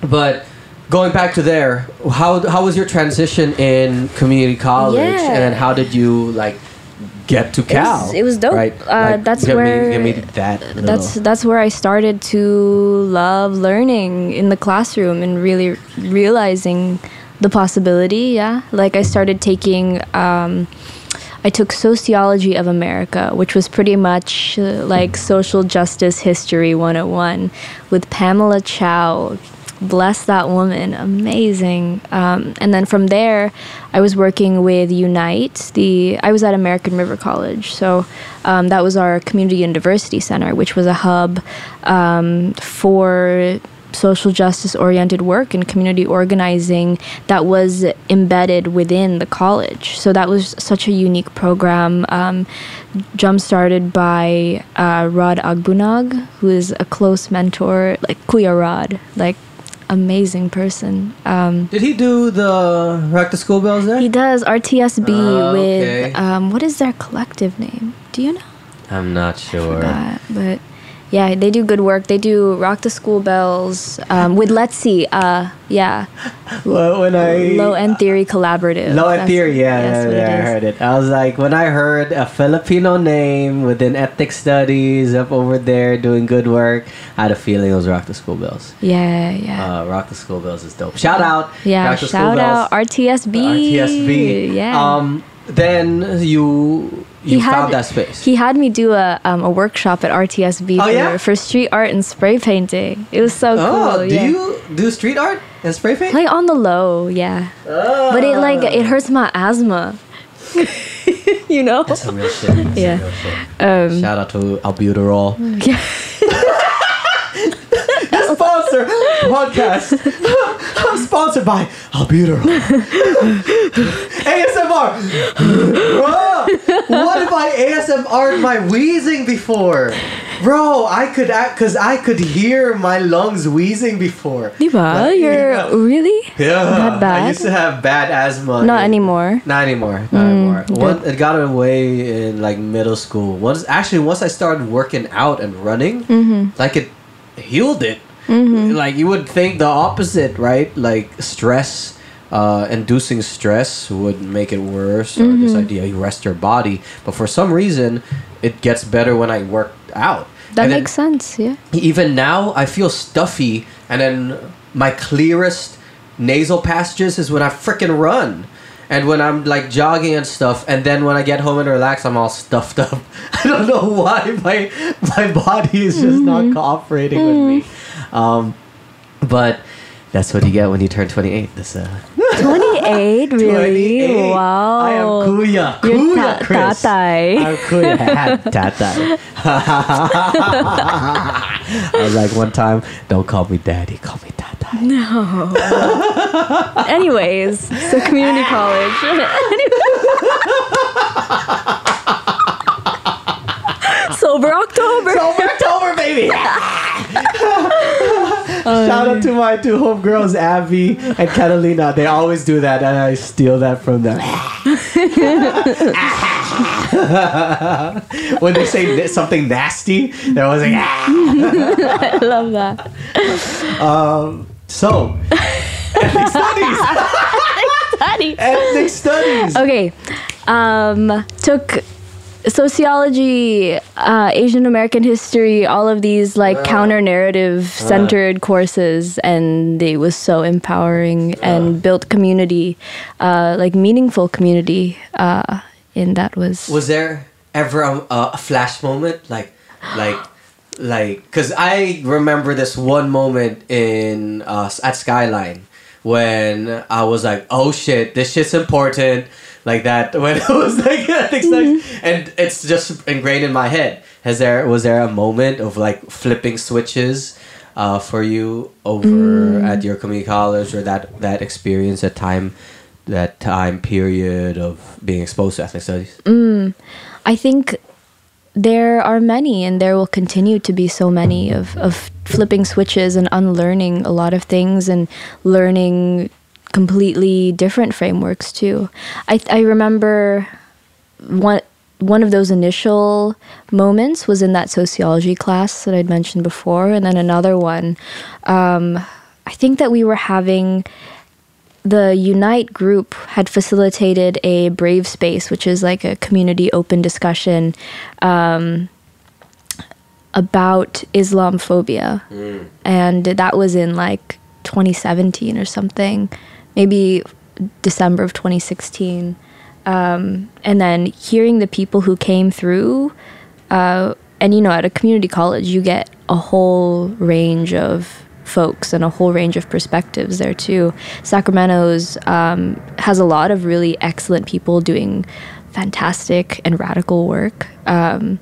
but going back to there, how how was your transition in community college, Yeah. and how did you like get to Cal? was- it was dope. Right. Uh, that's give where- me, me that. That's that's where I started to love learning in the classroom and really realizing the possibility. Yeah, like I started taking. Um, I took sociology of America, which was pretty much uh, like social justice history 101 with Pamela Chow. Bless that woman, amazing. Um, and then from there, I was working with Unite. The I was at American River College, so um, that was our community and diversity center, which was a hub um, for social justice oriented work and community organizing that was embedded within the college. So that was such a unique program, um, jump started by uh, Rod Agbunag, who is a close mentor, like Kuya Rod, like amazing person. Um, Did he do the Rock the School Bells there? he does RTSB Ah, okay. with um, what is their collective name? Do you know? I'm not sure. that, but yeah, they do good work. They do Rock the School Bells um, with Let's See. Uh, yeah, Well, when I Low End Theory Collaborative. Low End Theory, yeah, yeah, yeah, I heard it. I was like, when I heard a Filipino name within ethnic studies up over there doing good work, I had a feeling it was Rock the School Bells. Yeah, yeah. Uh, Rock the School Bells is dope. Shout out, yeah, Rock the School shout out Bells, RTSB. RTSB. Yeah. Um, then you you found that space. He had me do a um, a workshop at RTSB Oh, for, yeah? for street art and spray painting. It was so cool. oh, cool. do yeah. you do street art and spray paint? like on the low, yeah. But it like it hurts my asthma. you know? That's some real shit. That's Yeah. real shit. Um, Shout out to albuterol. yeah. Sponsor podcast. I'm sponsored by albuterol. ASMR. Bro, what if I ASMR'd my wheezing before? Bro, I could act because I could hear my lungs wheezing before. Diba? Like, You're yeah. really? Yeah, That bad? I used to have bad asthma. Not anymore. Not anymore. Not anymore. One, it got away in like middle school. Once actually, once I started working out and running, Mm-hmm. like it healed it. Like you would think the opposite, right? Like stress, uh, inducing stress would make it worse, or this Mm-hmm. idea you rest your body. But for some reason, it gets better when I work out. That And then- makes sense, yeah. even now I feel stuffy and then my clearest nasal passages is when I freaking run and when I'm like jogging and stuff and then when I get home and relax I'm all stuffed up I don't know why my my body is just not cooperating with me um, but that's what you get when you turn 28 this uh 28, really? 28. Wow. I am kuya kuya ta- Chris tatay. I'm kuya tatay I was like one time don't call me daddy call me tatay No. Anyways, so community college. Sober October. Sober October, baby. Oh, Shout out to my two homegirls, Abby and Catalina. They always do that, and I steal that from them. when they say something nasty, they're always like, ah. I love that. Um, so, ethnic studies. Daddy. ethnic studies. Okay. Um, took sociology, uh, Asian American history, all of these like counter narrative centered courses, and it was so empowering and built community, uh, like meaningful community. Uh, and that was Was there ever a, a flash moment, like, like, like? Because I remember this one moment in uh, at Skyline when I was like, "Oh shit, this shit's important." Like that when it was like studies, mm-hmm. and it's just ingrained in my head. Has there was there a moment of like flipping switches? Uh, for you over mm. at your community college or that that experience that time that time period of being exposed to ethnic studies mm. I think there are many, and there will continue to be so many of, of flipping switches and unlearning a lot of things and learning completely different frameworks too. I, I remember one one of those initial moments was in that sociology class that I'd mentioned before, and then another one. Um, I think that we were having the Unite group had facilitated a Brave Space, which is like a community open discussion um, about Islamophobia. And that was in like 2017 or something, maybe December of 2016. Um, and then hearing the people who came through, uh, and you know, at a community college, you get a whole range of folks and a whole range of perspectives there too. Sacramento's um, has a lot of really excellent people doing fantastic and radical work. Um,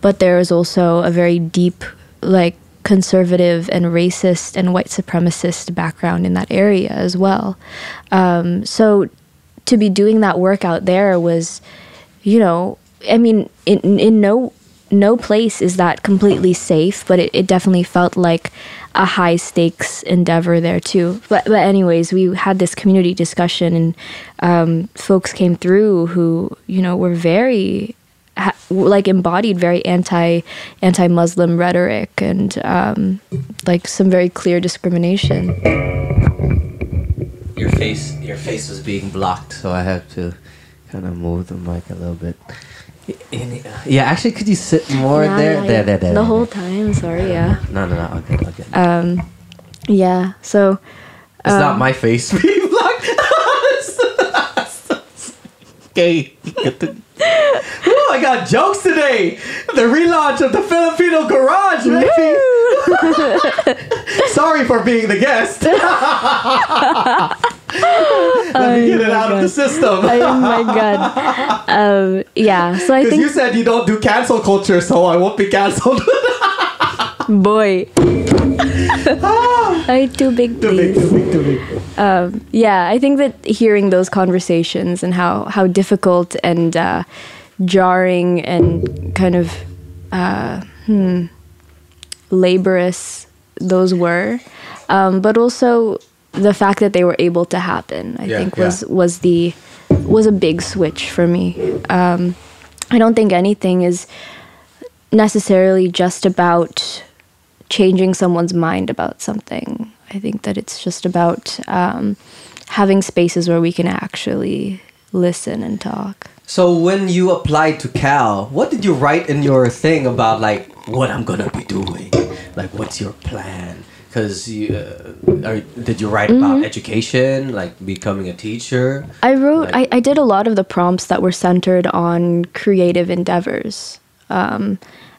but there is also a very deep, like, conservative and racist and white supremacist background in that area as well. Um, so to be doing that work out there was, you know, I mean, in in no no place is that completely safe, but it, it definitely felt like a high stakes endeavor there too. But but anyways, we had this community discussion, and um, folks came through who you know were very ha- like embodied very anti anti Muslim rhetoric and um, like some very clear discrimination. your face your face was being blocked so i had to kind of move the mic a little bit yeah actually could you sit more Yeah, there there yeah. there there The whole time. Sorry, yeah, no no no okay okay um, yeah. So it's not um, my face being blocked okay Get the- Ooh, i got jokes today the relaunch of the filipino garage baby sorry for being the guest let me get it my out of the system oh my god. Um, yeah. So I Because you said you don't do cancel culture, so I won't be canceled. Boy, I too big, too big, please. too big, too big. um, yeah, I think that hearing those conversations and how how difficult and uh, jarring and kind of uh, hmm, laborious those were, um, but also the fact that they were able to happen, I Yeah, think yeah. was was the was a big switch for me. Um, I don't think anything is necessarily just about changing someone's mind about something. I think that it's just about um, having spaces where we can actually listen and talk. So when you applied to Cal, what did you write in your thing about like what I'm gonna be doing? Like what's your plan? Because you, uh, are, did you write Mm-hmm. about education, like becoming a teacher? I wrote, Like- I, I did a lot of the prompts that were centered on creative endeavors. Um,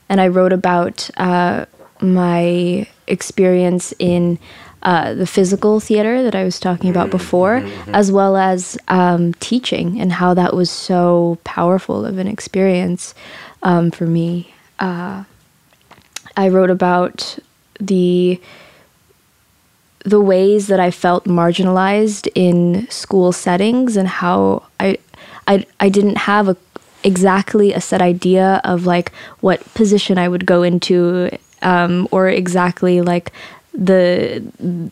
and I wrote about uh, my experience in uh, the physical theater that I was talking about before, as well as um, teaching and how that was so powerful of an experience um, for me. Uh, I wrote about the the ways that I felt marginalized in school settings and how I I I didn't have a exactly a set idea of like what position I would go into um, or exactly like the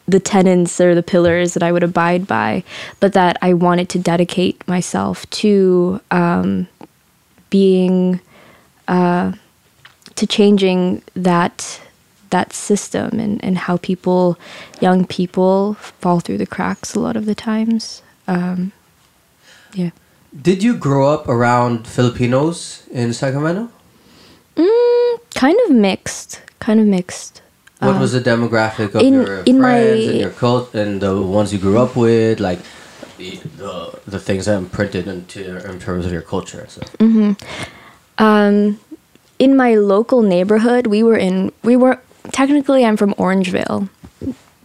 the tenets or the pillars that I would abide by, but that I wanted to dedicate myself to um, being uh, to changing that that system and, and how people young people fall through the cracks a lot of the times. Um, yeah. Did you grow up around Filipinos in Sacramento? Mm, kind of mixed. Kind of mixed. What was the demographic of in- your in my- friends and your cult and the ones you grew up with, like the the, the things that imprinted into in terms of your culture? So. Um, in my local neighborhood, we were in we were technically I'm from Orangevale,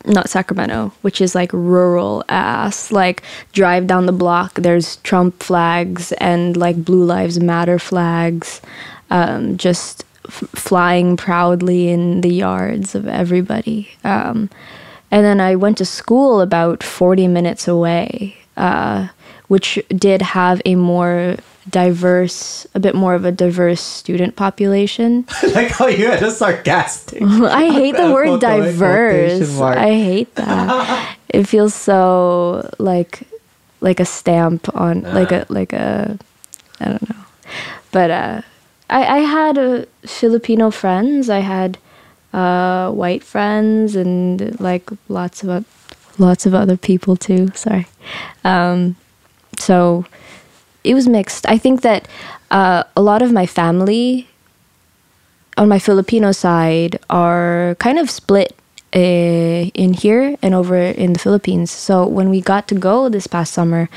not Sacramento, which is like rural ass. Like drive down the block, there's Trump flags and like Blue Lives Matter flags, um, just flying proudly in the yards of everybody. Um, and then I went to school about 40 minutes away, uh, which did have a more diverse, a bit more of a diverse student population. like how you had a sarcastic. I hate the word diverse. I hate that. it feels so like like a stamp on like a like a I don't know. But uh I I had uh, Filipino friends. I had uh white friends and like lots of lots of other people too. Sorry. Um so it was mixed. I think that uh, a lot of my family on my Filipino side are kind of split uh, in here and over in the Philippines. So when we got to go this past summer,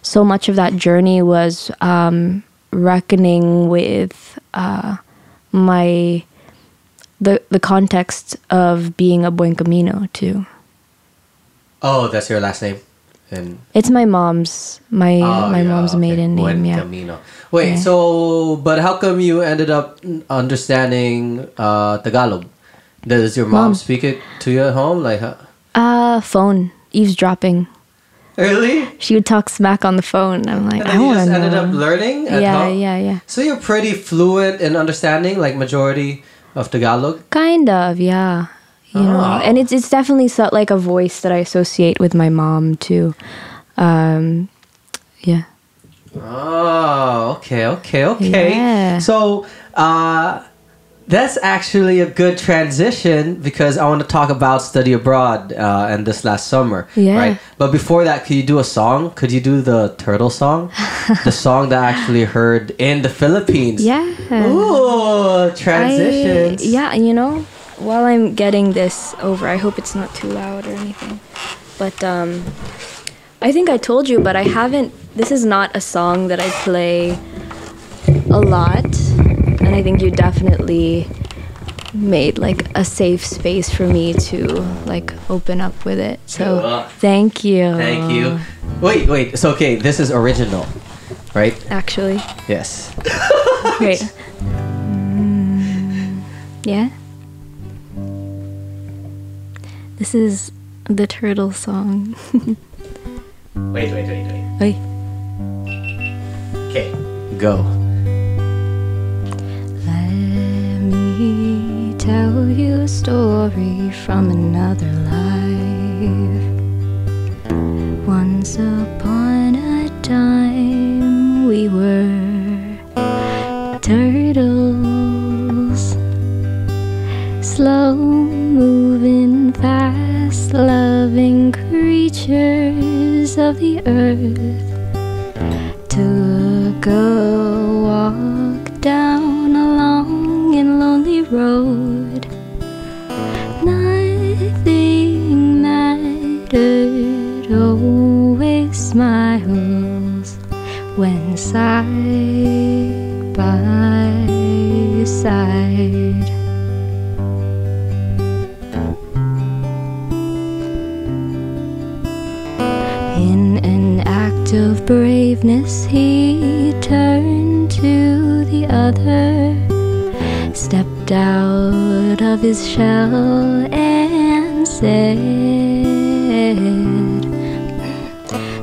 so much of that journey was um, reckoning with uh, my the the context of being a Buencamino too. Oh, that's your last name. And It's my mom's my Oh, my yeah, mom's okay. maiden Buen name. Yeah. Camino. Wait, Yeah. so but how come you ended up understanding uh, Tagalog? Does your mom, Mom. speak it to you at home? Like, huh? Uh phone eavesdropping. Really? She would talk smack on the phone. I'm like, And I want just to know. ended up learning at yeah, home? yeah, yeah. So you're pretty fluent in understanding, like majority of Tagalog. Kind of, yeah. You know, Oh. and it's it's definitely so, like a voice that I associate with my mom too. Um, yeah. Oh, okay, okay, okay. Yeah. So, uh, that's actually a good transition because I want to talk about study abroad uh, and this last summer. Yeah. Right. But before that, could you do a song? Could you do the turtle song? the song that I actually heard in the Philippines. Yeah. Ooh, I, transitions. yeah, you know, while I'm getting this over, I hope it's not too loud or anything. But um, I think I told you, but I haven't. This is not a song that I play a lot, and I think you definitely made like a safe space for me to like open up with it. So Cool. thank you. Thank you. Wait, wait. So, okay, this is original, right? Actually, Yes. great. Mm, yeah. This is the turtle song. Wait, wait, wait, wait. Wait. Okay, go. Let me tell you a story from another life. Once upon a time, we were turtles, slow moving, fast loving creatures of the earth took a walk down road. Nothing mattered, always smiles when side by side. In an act of braveness, he turned to the other, stepped out of his shell, and said,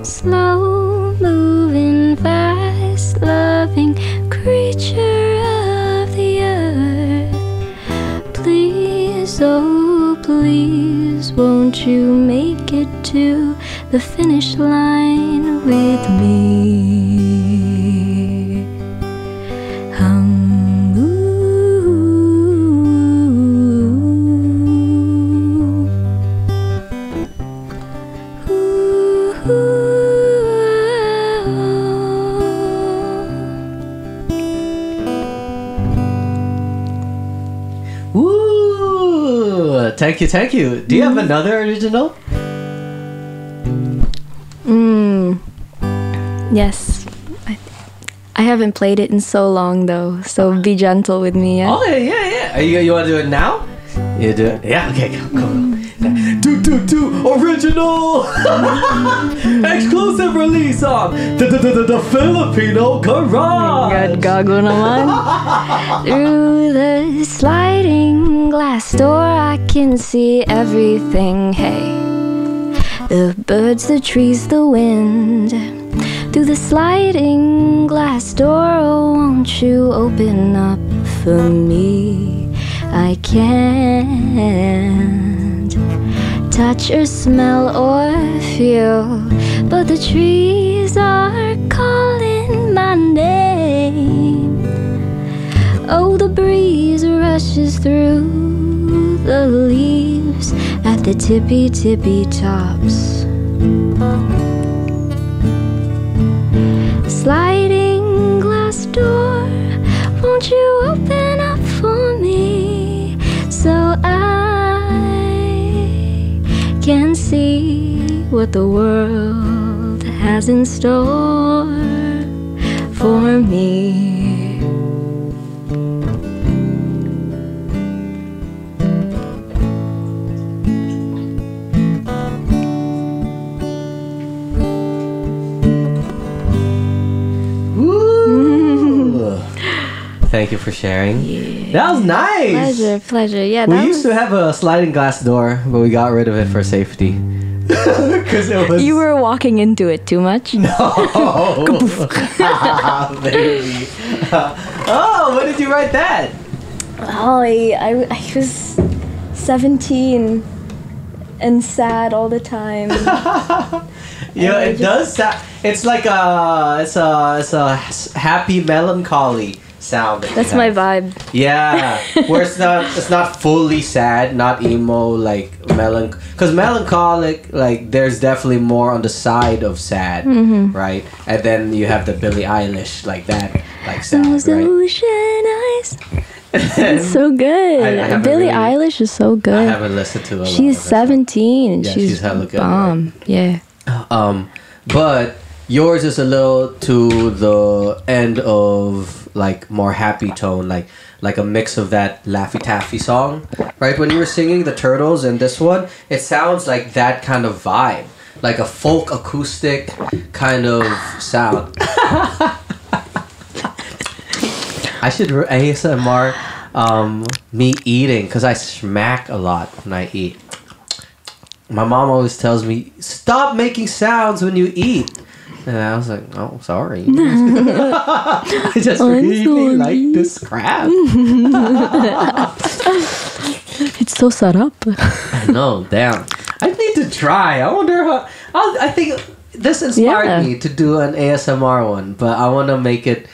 Slow moving, fast loving creature of the earth, please, oh, please won't you make it to the finish line with me? Thank you, thank you. Do you have another original? Mm. Yes. I, I haven't played it in so long though, so be gentle with me. Yeah? Oh yeah, yeah, yeah. Are you you want to do it now? You do it. Yeah. Okay. Go. Go. go. Do do do original exclusive release on the the, the, the Filipino Garage. God, gago naman. Through the sliding glass door, I can see everything. Hey, the birds, the trees, the wind. Through the sliding glass door, oh, won't you open up for me? I can't touch or smell or feel, but the trees are calling my name. Oh, the breeze rushes through the leaves at the tippy tippy tops. Sliding glass door, won't you open up for me so I can see what the world has in store for me? Thank you for sharing. That was nice. Pleasure, pleasure. Yeah, We that used to have a sliding glass door, but we got rid of it for safety. Because it was. You were walking into it too much. Oh, baby. oh, when did you write that? Holly, oh, I, I was 17 and sad all the time. Yeah, I it just- does. Sa- it's like a, it's a, it's a s- happy melancholy sound. that That's my vibe. Yeah, where it's not, it's not fully sad, not emo, like melanch. Because melancholic, like there's definitely more on the side of sad, Mm-hmm. right? And then you have the Billie Eilish, like that, like sad, Those right? ocean eyes. It's so good. I- I Billie really- Eilish is so good. I haven't listened to lot She's of 17 and Yeah, she's, she's hella good, bomb. Yeah. Um, but yours is a little to the end of like more happy tone, like like a mix of that Laffy Taffy song, right? When you were singing the Turtles and this one, it sounds like that kind of vibe, like a folk acoustic kind of sound. I should re- ASMR um, me eating because I smack a lot when I eat. My mom always tells me, "Stop making sounds when you eat." And I was like, "Oh, sorry." I just I'm really sorry. like this crap. It's so set up. I know, damn. I need to try. I wonder how. I'll, I think this inspired Yeah. me to do an ASMR one, but I want to make it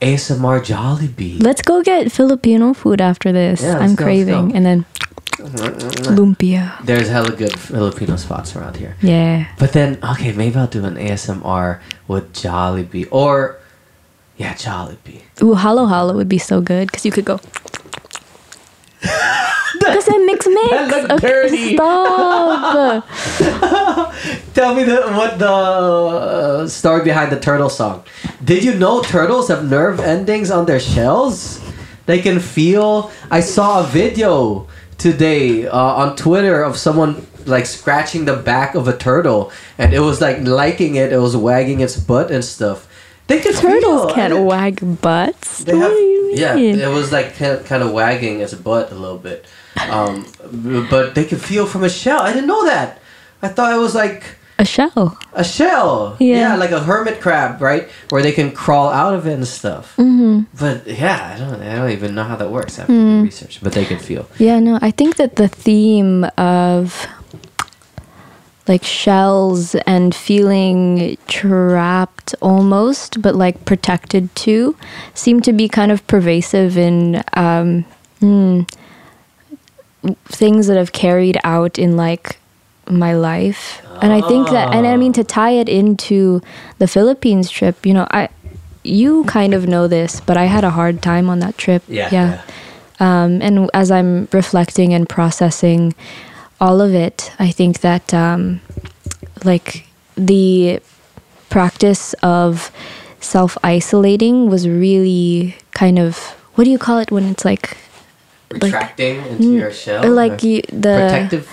ASMR Jollibee. Let's go get Filipino food after this. Yeah, I'm go, craving. And then lumpia. There's hella good Filipino spots around here. Yeah. But then, okay, maybe I'll do an ASMR with Jollibee or, yeah, Jollibee. Ooh, halo halo would be so good because you could go. Because it mix mix. That looked dirty. Stop. Tell me the what the uh, story behind the turtle song. Did you know turtles have nerve endings on their shells? They can feel. I saw a video today uh, on Twitter of someone like scratching the back of a turtle, and it was like liking it. It was wagging its butt and stuff. They can Turtles feel. can't wag butts. Have, do you mean? yeah, it was like kind of, wagging its butt a little bit, um, but they can feel from a shell. I didn't know that. I thought it was like A shell. a shell. Yeah. like a hermit crab, right? Where they can crawl out of it and stuff. Mm-hmm. But yeah, I don't, I don't even know how that works. To Mm. research, but they can feel. Yeah, no, I think that the theme of like shells and feeling trapped almost, but like protected too, seem to be kind of pervasive in um, hmm, things that have carried out in like my life. And I think that, and I mean to tie it into the Philippines trip, you know, I, you kind of know this, but I had a hard time on that trip. Yeah, Um, and as I'm reflecting and processing all of it, I think that um, like the practice of self isolating was really kind of what do you call it when it's like like Retracting into your shell. like you, the protective.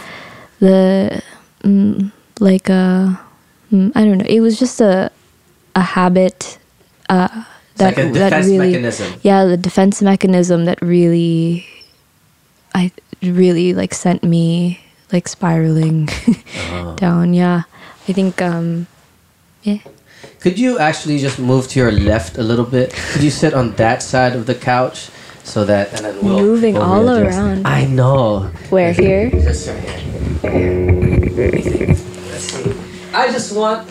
The mm, like a mm, I don't know. It was just a a habit uh, that like a that really mechanism. yeah the defense mechanism that really I really like sent me like spiraling Uh-huh. down. Yeah, I think um yeah. Could you actually just move to your left a little bit? Could you sit on that side of the couch so that and then we'll Moving we'll all readjust. around. I know. Where here? Just right here. Let's see. I just want.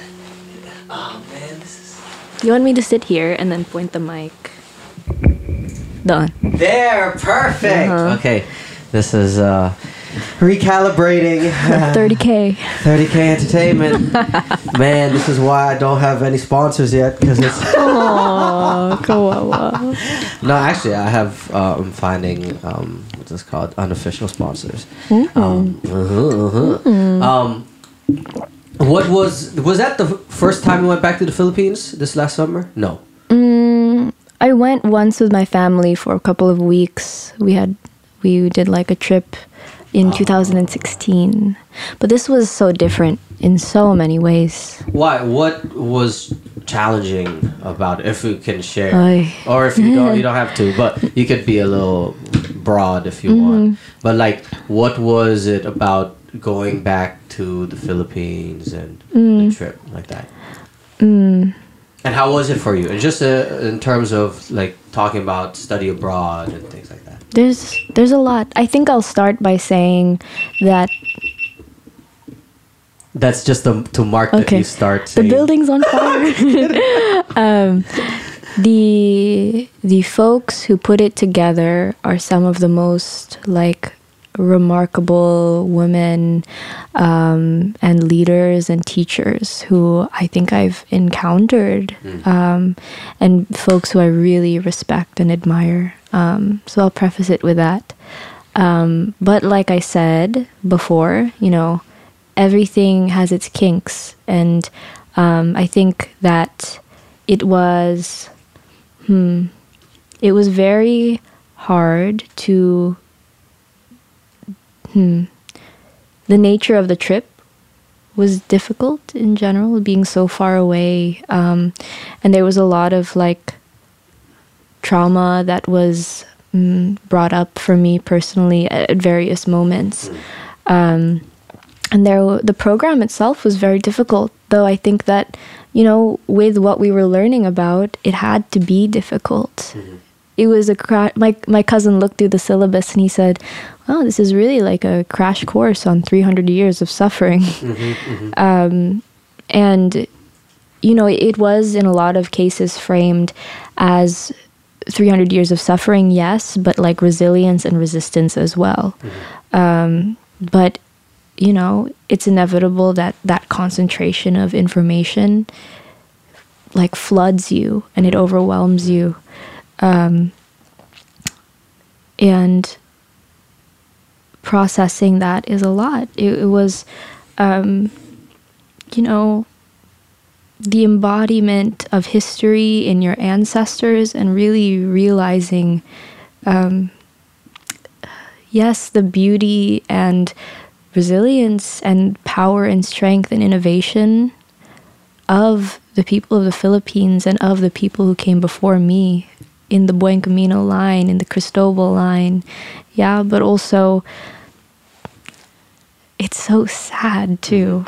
Oh man, this is. You want me to sit here and then point the mic? Done. There, perfect. Uh-huh. Okay, this is uh, recalibrating. 30k. 30k entertainment. Man, this is why I don't have any sponsors yet because it's. Oh, kawawa. No, actually, I have. Uh, I'm finding um, what's this called? Unofficial sponsors. Um, uh-huh, uh-huh. um, what was was that the first time you went back to the Philippines this last summer? No. Mm, I went once with my family for a couple of weeks. We had we did like a trip in ah. 2016. But this was so different in so many ways. Why? What was challenging about it? If you can share, Ay. or if you don't, you don't have to. But you could be a little broad if you want. Mm-hmm. But like, what was it about going back to the Philippines and the mm. trip like that? Mm. And how was it for you? And just uh, in terms of like talking about study abroad and things like that. There's there's a lot. I think I'll start by saying that That's just to, to mark that you start. the building's on fire. um, the the folks who put it together are some of the most like remarkable women um, and leaders and teachers who I think I've encountered, um, and folks who I really respect and admire. Um, so I'll preface it with that. Um, but like I said before, you know, everything has its kinks, and um, I think that it was, hmm, it was very hard to, hmm, the nature of the trip was difficult in general, being so far away, um, and there was a lot of like trauma that was mm, brought up for me personally at, at various moments. Um, and there, the program itself was very difficult, though I think that, you know, with what we were learning about, it had to be difficult. It was a cra- my my cousin looked through the syllabus and he said, "Oh, this is really like a crash course on 300 years of suffering." um, and you know, it was in a lot of cases framed as 300 years of suffering, yes, but like resilience and resistance as well. Um, but, you know, it's inevitable that that concentration of information like floods you and it overwhelms you. Um, and processing that is a lot. It, it was, um, you know, the embodiment of history in your ancestors and really realizing um, yes the beauty and resilience and power and strength and innovation of the people of the Philippines and of the people who came before me in the Buencamino line, in the Cristobal line. Yeah, but also it's so sad too.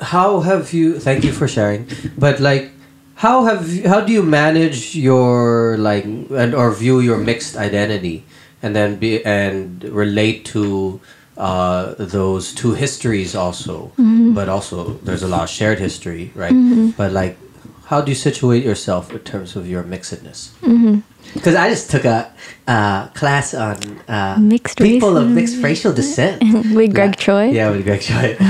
how have you thank you for sharing but like how have you, how do you manage your like and or view your mixed identity and then be and relate to uh, those two histories also, Mm-hmm. but also there's a lot of shared history, right? But like, how do you situate yourself in terms of your mixedness? Mm-hmm. Because I just took a uh, class on uh, Mixed people race- of mixed racial descent. With Greg Yeah. Choi. Yeah, with Greg Choi.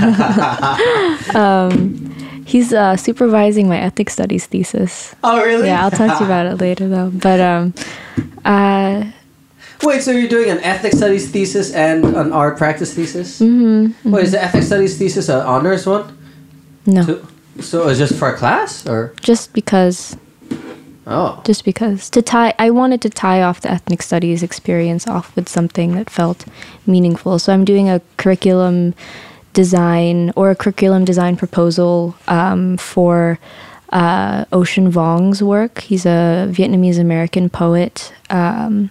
He's uh, supervising my ethnic studies thesis. oh, really? Yeah, I'll talk to you about it later though. But um, uh, Wait, so you're doing an ethnic studies thesis and an art practice thesis? Mm-hmm, Wait, is the ethnic studies thesis an honors one? no, so it's just for a class, or just because, oh, just because to tie, I wanted to tie off the ethnic studies experience off with something that felt meaningful. So I'm doing a curriculum design or a curriculum design proposal um, for uh, Ocean Vuong's work. He's a Vietnamese American poet. Um,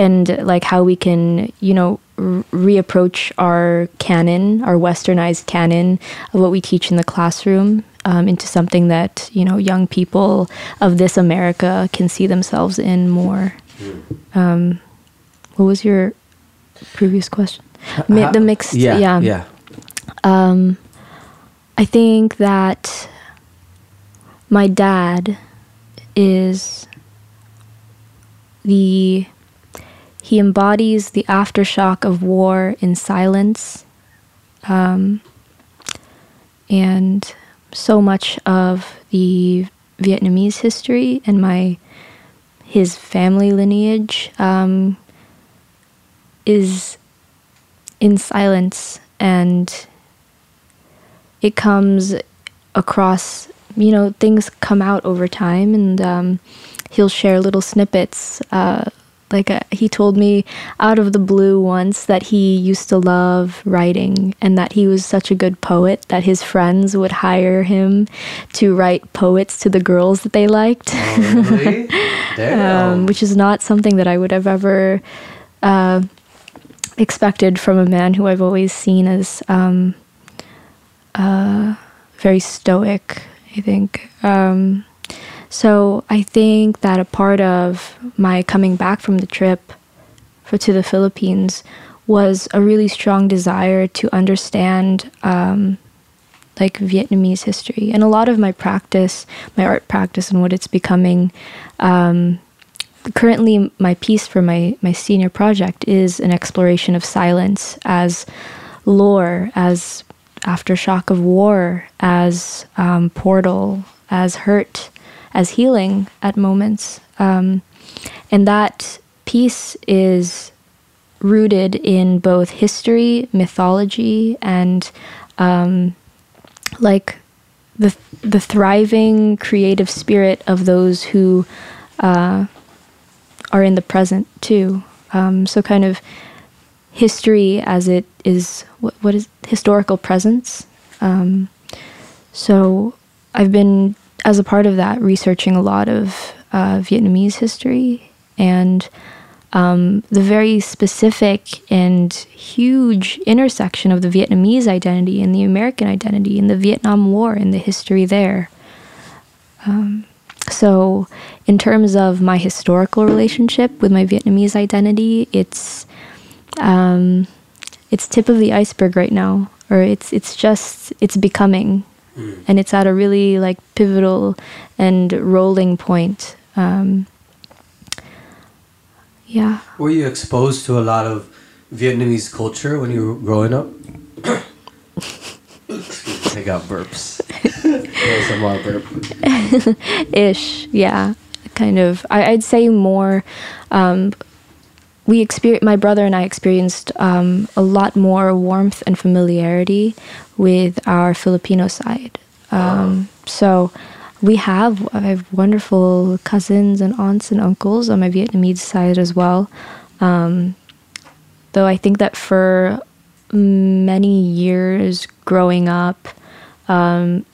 and like how we can, you know, reapproach our canon, our westernized canon of what we teach in the classroom um, into something that, you know, young people of this America can see themselves in more. Um, what was your previous question? Mi- the mixed, yeah, yeah. yeah. Um, I think that my dad is the he embodies the aftershock of war in silence um, and so much of the vietnamese history and my his family lineage um, is in silence and it comes across you know things come out over time and um, he'll share little snippets uh, like uh he told me out of the blue once that he used to love writing and that he was such a good poet that his friends would hire him to write poets to the girls that they liked Oh, really? Um, which is not something that I would have ever uh, expected from a man who I've always seen as um, uh, very stoic. I think. Um, so I think that a part of my coming back from the trip for to the Philippines was a really strong desire to understand um, like Vietnamese history and a lot of my practice, my art practice, and what it's becoming. Um, currently, my piece for my my senior project is an exploration of silence as lore, as aftershock of war, as um, portal, as hurt, as healing at moments, um, and that piece is rooted in both history, mythology, and um, like the the thriving creative spirit of those who uh, are in the present too. Um, so kind of history as it is what, what is historical presence. Um, so I've been as a part of that researching a lot of uh, Vietnamese history and um, the very specific and huge intersection of the Vietnamese identity and the American identity and the Vietnam War and the history there. Um, so, in terms of my historical relationship with my Vietnamese identity, it's um, it's tip of the iceberg right now, or it's it's just it's becoming, and it's at a really like pivotal and rolling point. Um, yeah. Were you exposed to a lot of Vietnamese culture when you were growing up? I got burps. ASMR burp. ish yeah kind of I, i'd say more um, we experience my brother and i experienced um, a lot more warmth and familiarity with our filipino side. Um, so we have i have wonderful cousins and aunts and uncles on my vietnamese side as well. Um, though i think that for many years growing up um,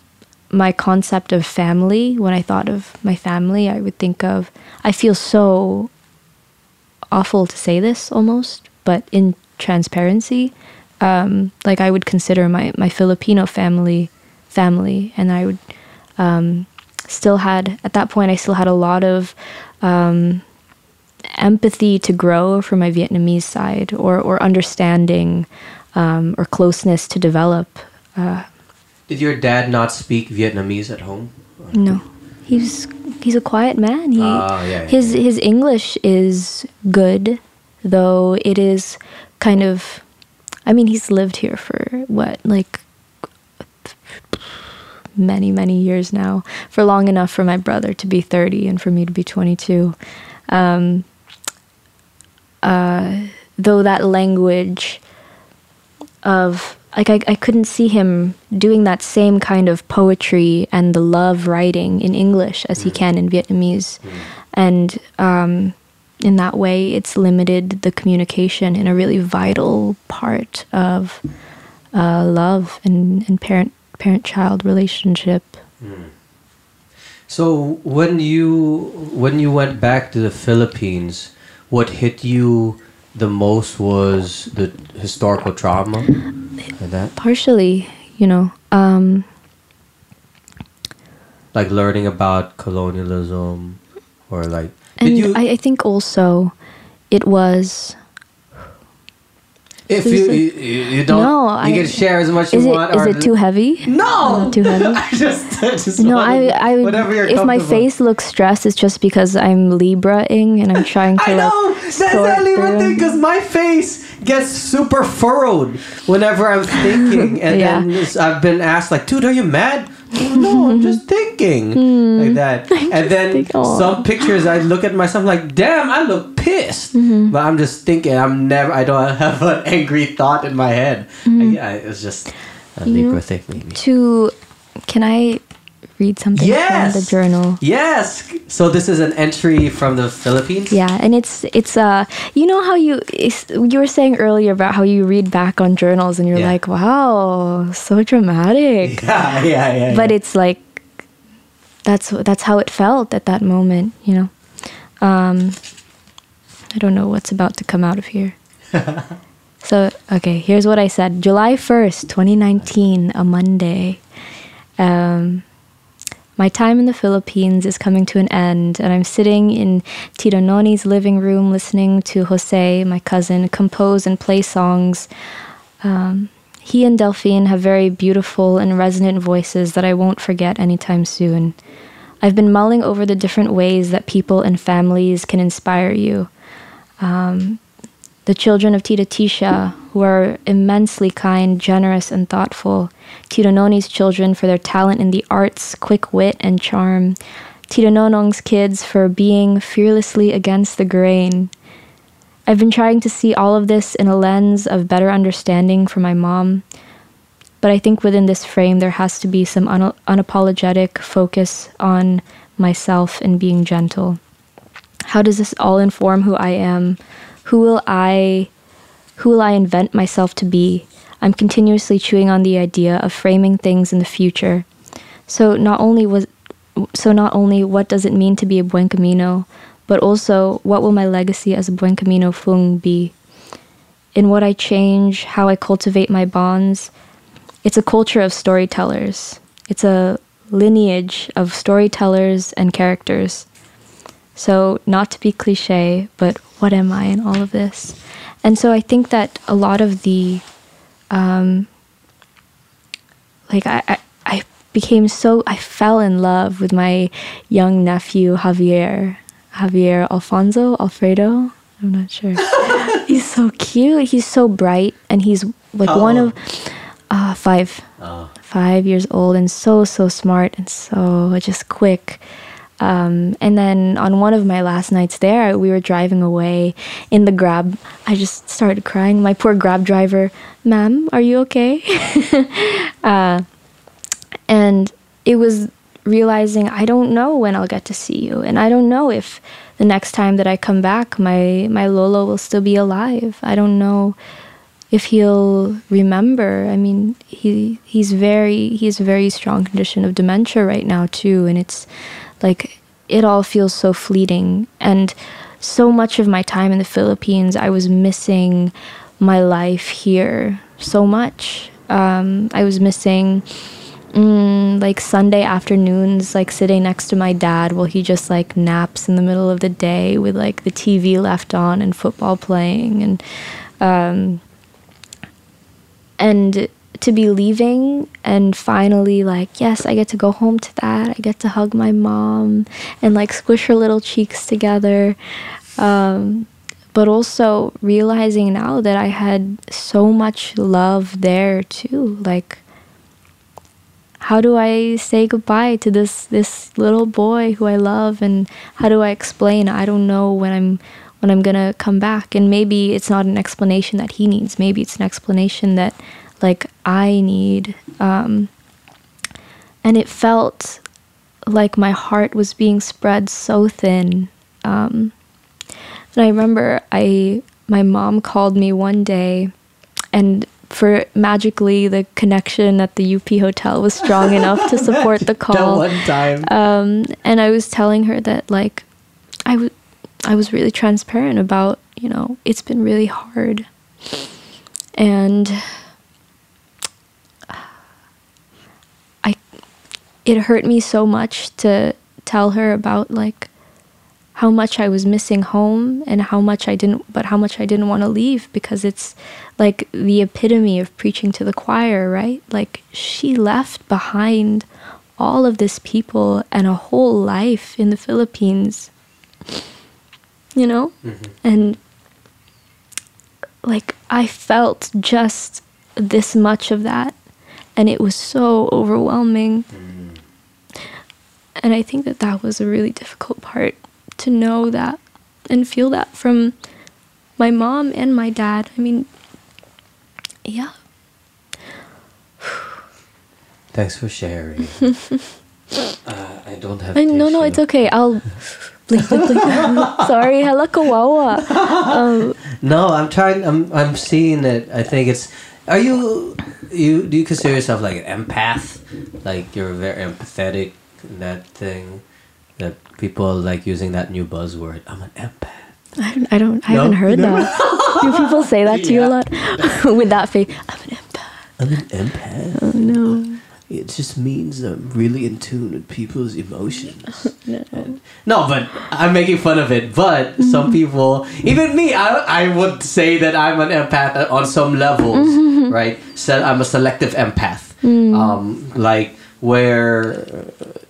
my concept of family when i thought of my family i would think of i feel so awful to say this almost but in transparency um, like i would consider my, my filipino family family and i would um, still had at that point i still had a lot of um, empathy to grow from my vietnamese side or, or understanding um, or closeness to develop. Did your dad not speak Vietnamese at home? No, he's he's a quiet man. He Ah, yeah, yeah, his his English is good, though it is kind of. I mean, he's lived here for what like many many years now, for long enough for my brother to be thirty and for me to be twenty two. Um, uh, though that language of like I, I couldn't see him doing that same kind of poetry and the love writing in English as he can in Vietnamese, and um, in that way, it's limited the communication in a really vital part of uh, love and, and parent parent child relationship. So when you when you went back to the Philippines, what hit you the most was the historical trauma? And that? Partially, you know, um, like learning about colonialism or like and you I, I think also it was if you, you you don't No, you I- can share as much as you it want is it too heavy? no Not too heavy? I just, I just No, I, I whatever you're if my face looks stressed, it's just because I'm Libra-ing and I'm trying to I like know that's that Libra through. thing because my face gets super furrowed whenever I'm thinking, and Yeah. then I've been asked like, "Dude, are you mad?" Oh, no, I'm just thinking like that. And then think- some pictures, I look at myself like, "Damn, I look pissed," Mm-hmm. but I'm just thinking. I'm never. I don't have an angry thought in my head. Mm-hmm. Yeah, it's just a Libra thing, maybe. To can I read something Yes. from the journal? Yes. So this is an entry from the Philippines. Yeah, and it's it's uh you know how you you were saying earlier about how you read back on journals and you're Yeah. like, wow, so dramatic. Yeah, yeah, yeah. but yeah. it's like that's that's how it felt at that moment you know um i don't know what's about to come out of here so okay here's what i said july 1st 2019 a monday um my time in the Philippines is coming to an end, and I'm sitting in Tito Noni's living room listening to Jose, my cousin, compose and play songs he and Delphine have very beautiful and resonant voices that I won't forget anytime soon. I've been mulling over the different ways that people and families can inspire you. Um, the children of Tita Tisha, who are immensely kind, generous, and thoughtful. Tito Noni's children for their talent in the arts, quick wit, and charm. Tito Nonong's kids for being fearlessly against the grain. I've been trying to see all of this in a lens of better understanding for my mom, but I think within this frame there has to be some un- unapologetic focus on myself and being gentle. How does this all inform who I am? Who will I who will I invent myself to be? I'm continuously chewing on the idea of framing things in the future. So not only was so not only what does it mean to be a Buencamino, but also what will my legacy as a Buencamino fung be? In what I change, how I cultivate my bonds, it's a culture of storytellers. It's a lineage of storytellers and characters. So, not to be cliche, but what am I in all of this? And so I think that a lot of the, um, like, I, I, I became so, I fell in love with my young nephew, Javier. Javier Alfonso, Alfredo. I'm not sure. he's so cute. He's so bright. And he's like How one of uh, five Oh. five years old and so so smart and so just quick um, and then on one of my last nights there we were driving away in the grab. I just started crying. My poor grab driver ma'am are you okay? Uh, and it was realizing i don't know when i'll get to see you and i don't know if the next time that i come back my my lolo will still be alive. I don't know if he'll remember. I mean he he's very he has a very strong condition of dementia right now too and it's like it all feels so fleeting. And so much of my time in the philippines i was missing my life here so much. Um, i was missing mm, like sunday afternoons like sitting next to my dad while he just like naps in the middle of the day with like the tv left on and football playing and um, and to be leaving and finally like yes i get to go home to that. I get to hug my mom and like squish her little cheeks together. Um, but also realizing now that i had so much love there too like how do i say goodbye to this this little boy who i love and how do i explain? I don't know when i'm when i'm gonna come back. And maybe it's not an explanation that he needs. Maybe it's an explanation that like I need. Um, and it felt like my heart was being spread so thin. Um, and I remember I my mom called me one day, and for magically the connection at the UP hotel was strong enough to support the call. that one time. Um, and I was telling her that like I w- I was really transparent about you know it's been really hard, and it hurt me so much to tell her about like how much I was missing home and how much I didn't but how much I didn't want to leave because it's like the epitome of preaching to the choir, right? Like she left behind all of this people and a whole life in the Philippines. You know? Mm-hmm. And like I felt just this much of that and it was so overwhelming. Mm and I think that that was a really difficult part to know that and feel that from my mom and my dad. I mean, yeah. Thanks for sharing. uh, I don't have. I, no, no, it's okay. I'll. blink, blink, blink. Sorry, hala kawawa. Um, no, I'm trying. I'm. I'm seeing it. I think it's. Are you? You do you consider yourself like an empath? Like you're very empathetic that thing that people like using that new buzzword. I'm an empath. I don't. I don't. I no? haven't heard that. Do people say that to yeah. you a lot with that face? I'm an empath. I'm an empath. Oh no. It just means I'm really in tune with people's emotions. no. no, but I'm making fun of it. But mm-hmm. some people, even me, I, I would say that I'm an empath on some levels, mm-hmm. right? So I'm a selective empath. Mm. Um, like where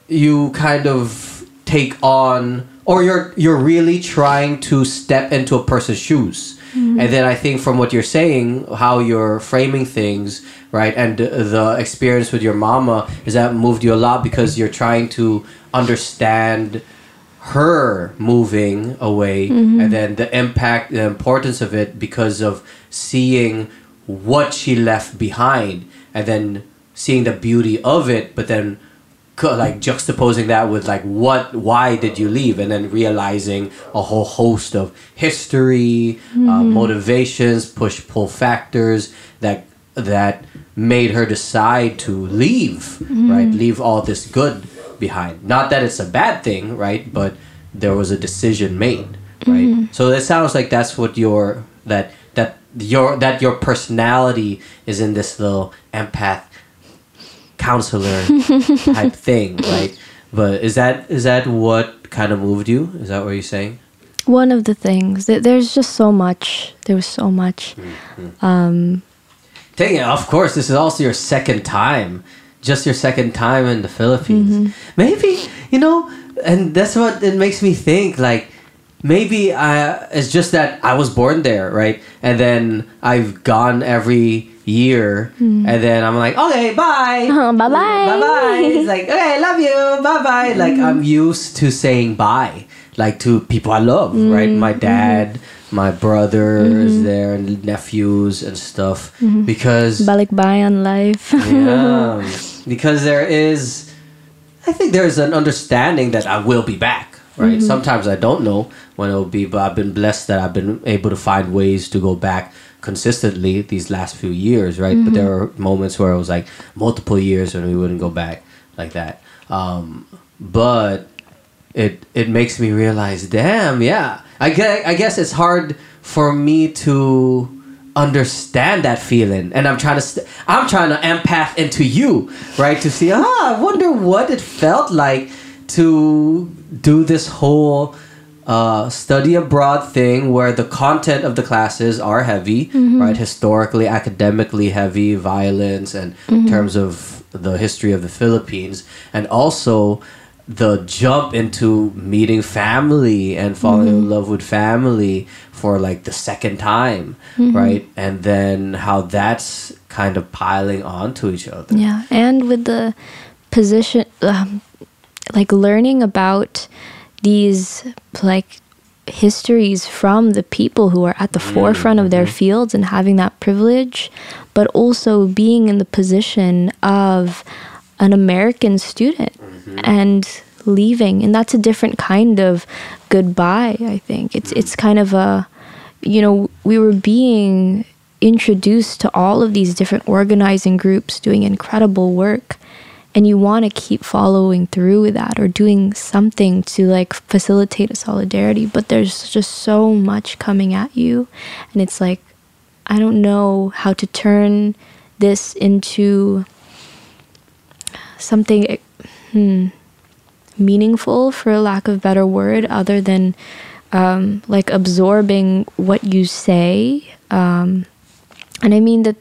you kind of take on or you're you're really trying to step into a person's shoes mm-hmm. and then i think from what you're saying how you're framing things right and the experience with your mama is that moved you a lot because you're trying to understand her moving away mm-hmm. and then the impact the importance of it because of seeing what she left behind and then seeing the beauty of it but then like juxtaposing that with like what why did you leave and then realizing a whole host of history uh, mm-hmm. uh, motivations push pull factors that that made her decide to leave mm-hmm. right leave all this good behind not that it's a bad thing right but there was a decision made right mm-hmm. so it sounds like that's what your that that your that your personality is in this little empath counselor type thing, right? But is that is that what kind of moved you? Is that what you're saying? One of the things. that There's just so much. There was so much. Mm-hmm. Um, Dang it! Of course, this is also your second time. Just your second time in the Philippines. Mm-hmm. Maybe you know, and that's what it makes me think. Like maybe I. It's just that I was born there, right? And then I've gone every year, mm. and then I'm like, okay, bye, bye, bye, bye, bye. He's like, okay, I love you, bye, bye. Mm. Like I'm used to saying bye, like to people I love, mm. right? My mm-hmm. dad, my brother is mm-hmm. there, and nephews and stuff, mm-hmm. because balik on life. yeah, because there is, I think there's an understanding that I will be back. Right. Sometimes I don't know when it'll be, but I've been blessed that I've been able to find ways to go back consistently these last few years, right? Mm-hmm. But there were moments where it was like multiple years when we wouldn't go back like that. Um, but it it makes me realize, damn, yeah. I guess, I guess it's hard for me to understand that feeling and i'm trying to st- i'm trying to empath into you right to see ah i wonder what it felt like to do this whole uh, study abroad thing where the content of the classes are heavy, right? Historically, academically heavy, violence, and in terms of the history of the Philippines, and also the jump into meeting family and falling in love with family for like the second time, right? And then how that's kind of piling onto each other. Yeah, and with the position, um, like learning about these like histories from the people who are at the mm, forefront of their mm-hmm. fields and having that privilege, but also being in the position of an American student mm-hmm. and leaving, and that's a different kind of goodbye. I think. It's mm. it's kind of a, you know, we were being introduced to all of these different organizing groups doing incredible work and you want to keep following through with that or doing something to like facilitate a solidarity but there's just so much coming at you. And it's like i don't know how to turn this into something hmm, meaningful for lack of better word other than um, like absorbing what you say. Um, and i mean that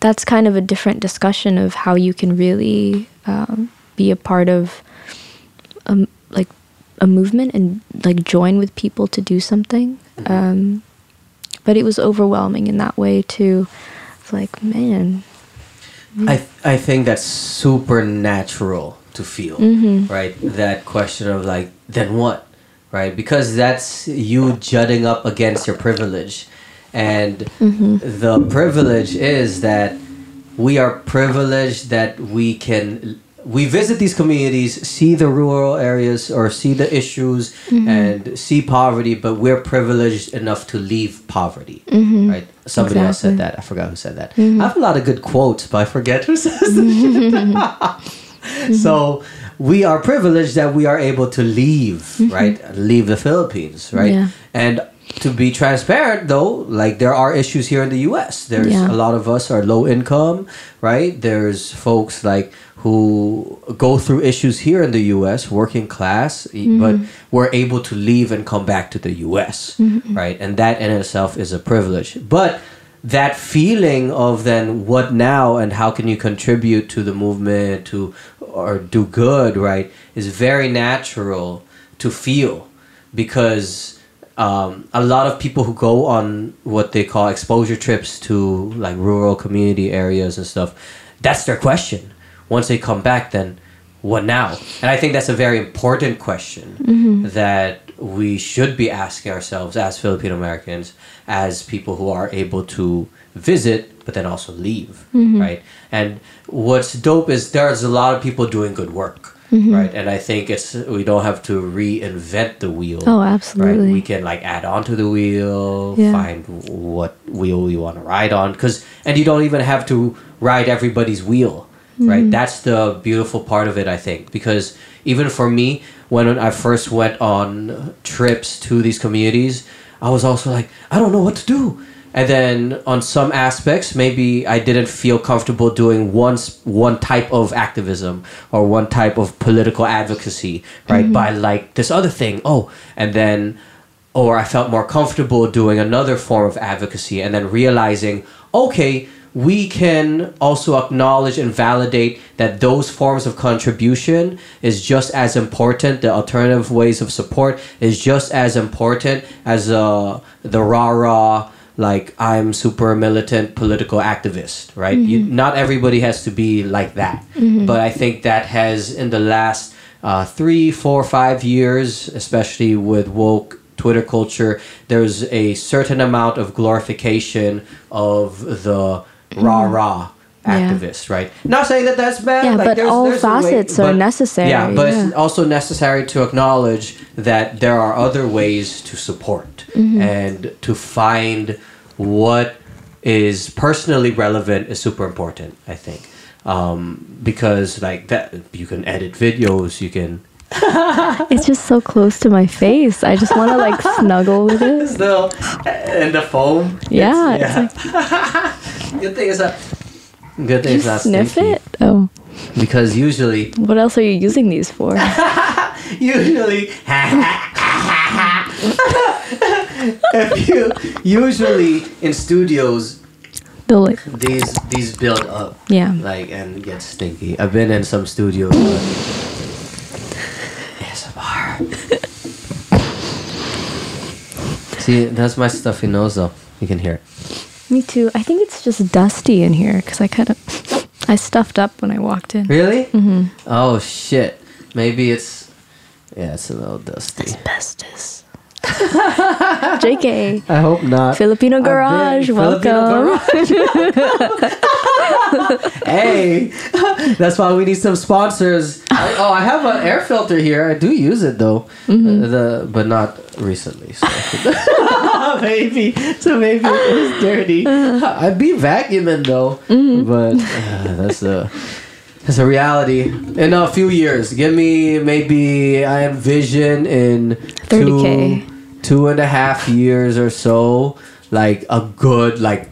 that's kind of a different discussion of how you can really um, be a part of um, like a movement and like join with people to do something. Um, but it was overwhelming in that way too. It's like man. I I think that's super natural to feel, right? That question of like, then what, right? Because that's you jutting up against your privilege, and mm-hmm. the privilege is that we are privileged that we can we visit these communities, see the rural areas or see the issues mm-hmm. and see poverty, but we're privileged enough to leave poverty, mm-hmm. right? Somebody else said that. I forgot who said that. I have a lot of good quotes, but I forget who says it. so we are privileged that we are able to leave, right? Leave the Philippines, right? Yeah. And to be transparent though, like there are issues here in the US. There's Yeah. a lot of us are low income, right? There's folks like who go through issues here in the US, working class, e- mm-hmm. but we're able to leave and come back to the US, mm-hmm. right? And that in itself is a privilege. But that feeling of then what now and how can you contribute to the movement to or do good, right, is very natural to feel because um, a lot of people who go on what they call exposure trips to like rural community areas and stuff, that's their question. Once they come back, then what now? And I think that's a very important question that we should be asking ourselves as Filipino Americans, as people who are able to visit but then also leave, right? And what's dope is there's a lot of people doing good work. Right, and I think it's we don't have to reinvent the wheel Oh, right? absolutely. We can like add on to the wheel, Yeah. find what wheel you want to ride on, because and you don't even have to ride everybody's wheel, right? Mm-hmm. That's the beautiful part of it, I think, because even for me, when I first went on trips to these communities, I was also like, I don't know what to do. And then on some aspects, maybe I didn't feel comfortable doing one one type of activism or one type of political advocacy, right? By like this other thing. Oh, and then or I felt more comfortable doing another form of advocacy and then realizing, okay, we can also acknowledge and validate that those forms of contribution is just as important. The alternative ways of support is just as important as uh, the rah rah, like I'm super militant political activist, right? You, mm-hmm. not everybody has to be like that. Mm-hmm. But I think that has, in the last uh, three, four, five years, especially with woke Twitter culture, there's a certain amount of glorification of the mm-hmm. rah rah Yeah. activist, right? Not saying that that's bad. Yeah, but there's- all there's a way- facets are necessary, Yeah, but it's also necessary to acknowledge that there are other ways to support Mm-hmm. and to find what is personally relevant is super important. I think um, because like that you can edit videos, you can It's just so close to my face. I just want to like snuggle with it. still and the foam. Yeah, It's- it's yeah. good thing is that. Good thing You it's not sniff stinky. it? Oh, because usually what else are you using these for? usually if you usually in studios They'll like, these these build up yeah. like and get stinky. I've been in some studios. ASMR. See, that's my stuffy nose though. You can hear it. Me too. I think it's just dusty in here because I kind of I stuffed up when I walked in. Really? Mm-hmm. Oh shit. Maybe it's yeah, it's a little dusty. Asbestos. JK. I hope not. Filipino Garage, Filipino welcome. Garage. hey, that's why we need some sponsors. I, oh, I have an air filter here. I do use it though, Mm-hmm. Uh, the but not recently. So maybe, so maybe it is dirty. I'd be vacuuming though, Mm-hmm. but uh, that's a. That's a reality. In a few years, give me maybe I envision in 30K. two two and a half years or so, like a good like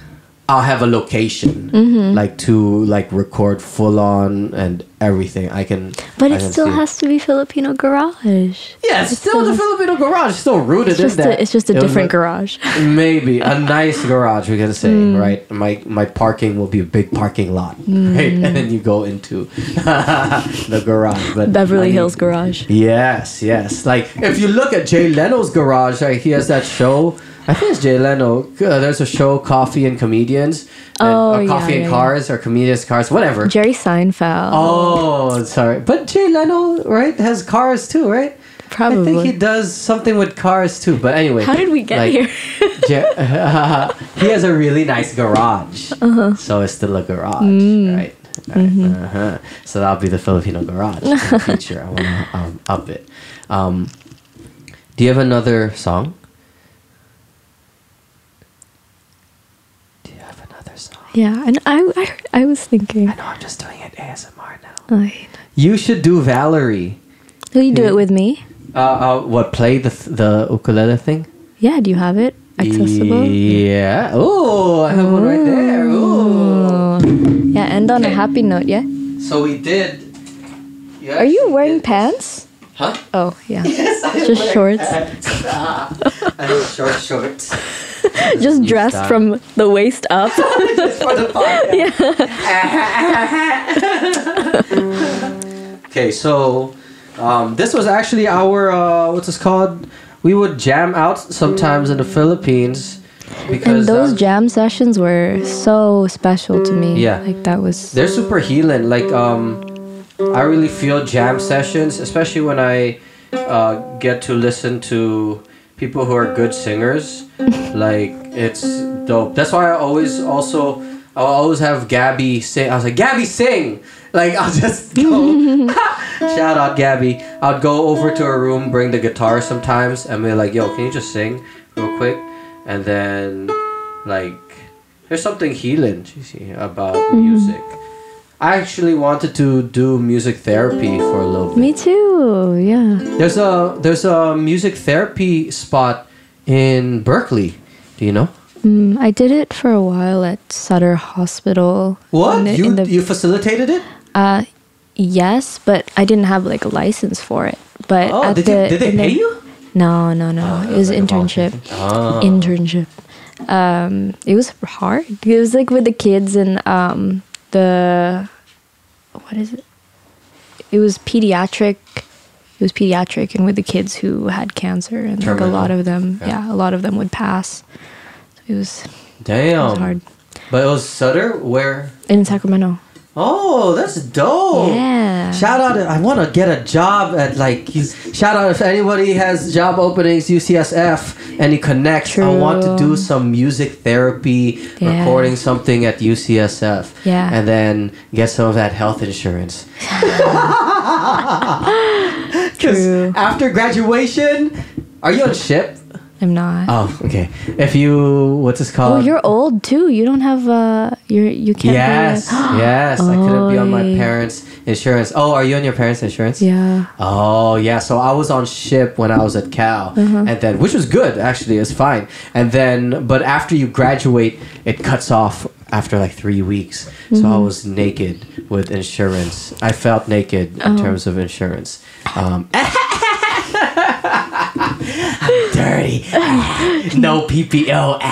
I'll have a location Mm-hmm. like to like record full on and everything. I can But I it can still has to be Filipino Garage. Yeah, it's still the Filipino garage, still rooted It's in a, that. it's just a It different garage. Maybe a nice garage, we can say, Mm. right? My my parking will be a big parking lot, Mm. right? And then you go into the garage. But Beverly I mean- Hills Garage. Yes, yes. Like if you look at Jay Leno's garage, like he has that show. I think it's Jay Leno. Uh, there's a show, Coffee and Comedians. and- Oh, or yeah, Coffee and yeah, Cars, or Comedians Cars, whatever. Jerry Seinfeld. oh, sorry, but Jay Leno, right, has cars too, right? Probably. I think he does something with cars too. But anyway, How did we get like, here? Ja- he has a really nice garage. Uh-huh. So it's still a garage, Mm. right? Right. Uh-huh. So that'll be the Filipino garage in the future. I want to um, up it. Um, do you have another song? Do you have another song? Yeah, and I, I, I was thinking. I know I'm just doing it ASMR now. I, You should do Valerie. will you do Yeah. it with me? Uh, uh, what play the the ukulele thing? Yeah, do you have it accessible? Yeah. Oh, I have one right there. Ooh. Oh. Yeah, end on a happy note, yeah? So we did. Are you wearing pants? Huh? Oh, yeah. Yes, I Just wear shorts. pants. I have short shorts. Just dressed style. from the waist up. Just for the podcast. okay, so um, this was actually our uh, what's this called? We would jam out sometimes in the Philippines because and those um, jam sessions were so special to me. Yeah. Like that was they're super healing. Like um, I really feel jam sessions, especially when I uh, get to listen to people who are good singers. like it's dope. That's why I always also I'll always have Gabby sing. I was like Gabby sing. Like I'll just go. Shout out Gabby. I'd go over to her room, bring the guitar sometimes, and be like, "Yo, can you just sing real quick?" And then like there's something healing you see, about music. I actually wanted to do music therapy for a little bit. Me too. Yeah. There's a there's a music therapy spot in Berkeley. Do you know? Mm, I did it for a while at Sutter Hospital. What the- you the- you facilitated it? Uh, yes, but I didn't have like a license for it. But Oh, at did the, you, did they in the- you? No, no, no. Oh, it was like internship. Oh. Internship. Um, it was hard. It was like with the kids and um the what is it? It was pediatric. It was pediatric and with the kids who had cancer and like a lot of them, Yeah. yeah. a lot of them would pass. So it was, it Damn. was hard. But it was Sutter where? In Sacramento. Oh, that's dope. Yeah. Shout out! I want to get a job at like. Shout out if anybody has job openings, UCSF, any connects. I want to do some music therapy, Yeah. recording something at UCSF. Yeah. And then get some of that health insurance. True. After graduation, are you on SHIP? I'm not. Oh, okay. If you, what's this called? Oh, you're old too. You don't have uh, you're you can't. Yes, yes. I couldn't be on my parents' insurance. Oh, are you on your parents' insurance? yeah. Oh yeah, so I was on SHIP when I was at Cal, Uh-huh. and then which was good actually, it's fine. And then, but after you graduate, it cuts off after like three weeks. So Mm-hmm. I was naked with insurance. I felt naked in Oh. terms of insurance. Um, dirty. no PPO.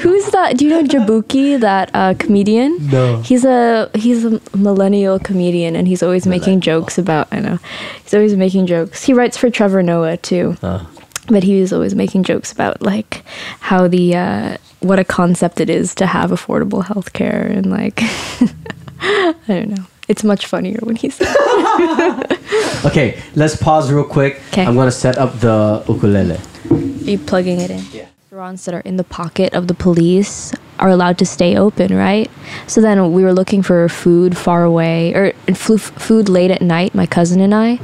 Who's that? Do you know Jabuki, that uh, comedian? No. He's a he's a millennial comedian, and he's always making jokes about. I know, he's always making jokes. He writes for Trevor Noah too, Uh, but he was always making jokes about like how the uh, what a concept it is to have affordable health care and like I don't know. It's much funnier when he's okay, let's pause real quick. I'm gonna set up the ukulele. Are you plugging it in? Yeah. Restaurants that are in the pocket of the police are allowed to stay open, right? So then we were looking for food far away, or food late at night, my cousin and I.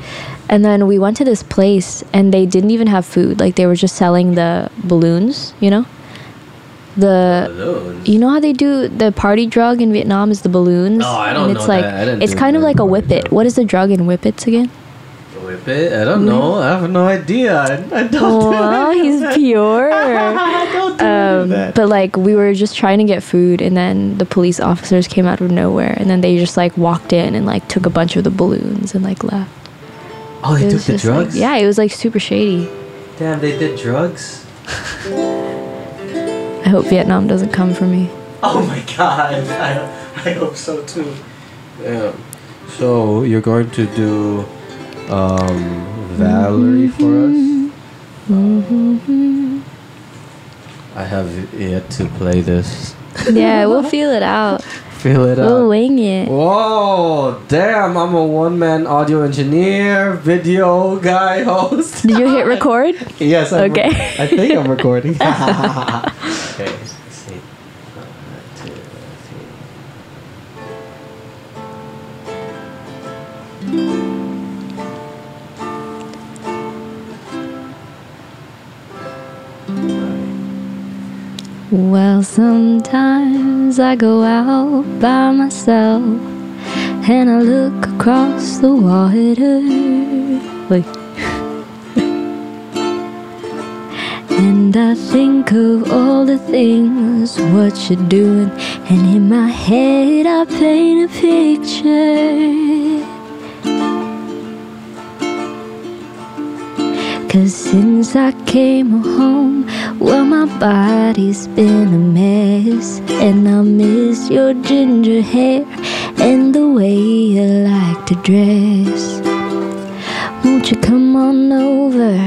And then we went to this place and they didn't even have food. Like they were just selling the balloons, you know? The Balloons. you know how they do the party drug in Vietnam is the balloons? Oh, I don't and it's know like that. I didn't it's do kind of like a whippet. drug. What is the drug in whippets again? Whip it? I don't know. I have no idea. I, I don't do Oh, of he's pure. Don't do Um, but like we were just trying to get food and then the police officers came out of nowhere and then they just like walked in and like took a bunch of the balloons and like left. oh, they It took the just, like- drugs? yeah, it was like super shady. Damn, they did drugs? I hope Vietnam doesn't come for me. Oh my god. I, I hope so too. Yeah. So, you're going to do um, Valerie for us? I have yet to play this. Yeah, we'll feel it out. Feel it We'll out. wing it. Whoa, damn, I'm a one man audio engineer, video guy, host. Did you hit record? Yes, I'm Okay. I think I'm recording. okay, Well, sometimes I go out by myself and I look across the water. And I think of all the things what you're doing, and in my head I paint a picture. Cause since I came home, well, my body's been a mess. And I miss your ginger hair and the way you like to dress. Won't you come on over?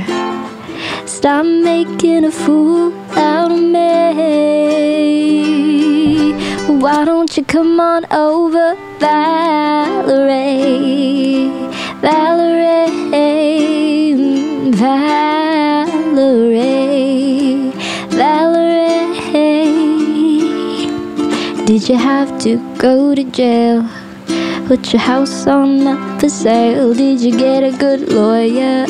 Stop making a fool out of me. Why don't you come on over, Valerie? Valerie, Valerie, Valerie. Did you have to go to jail? Put your house on up for sale. Did you get a good lawyer?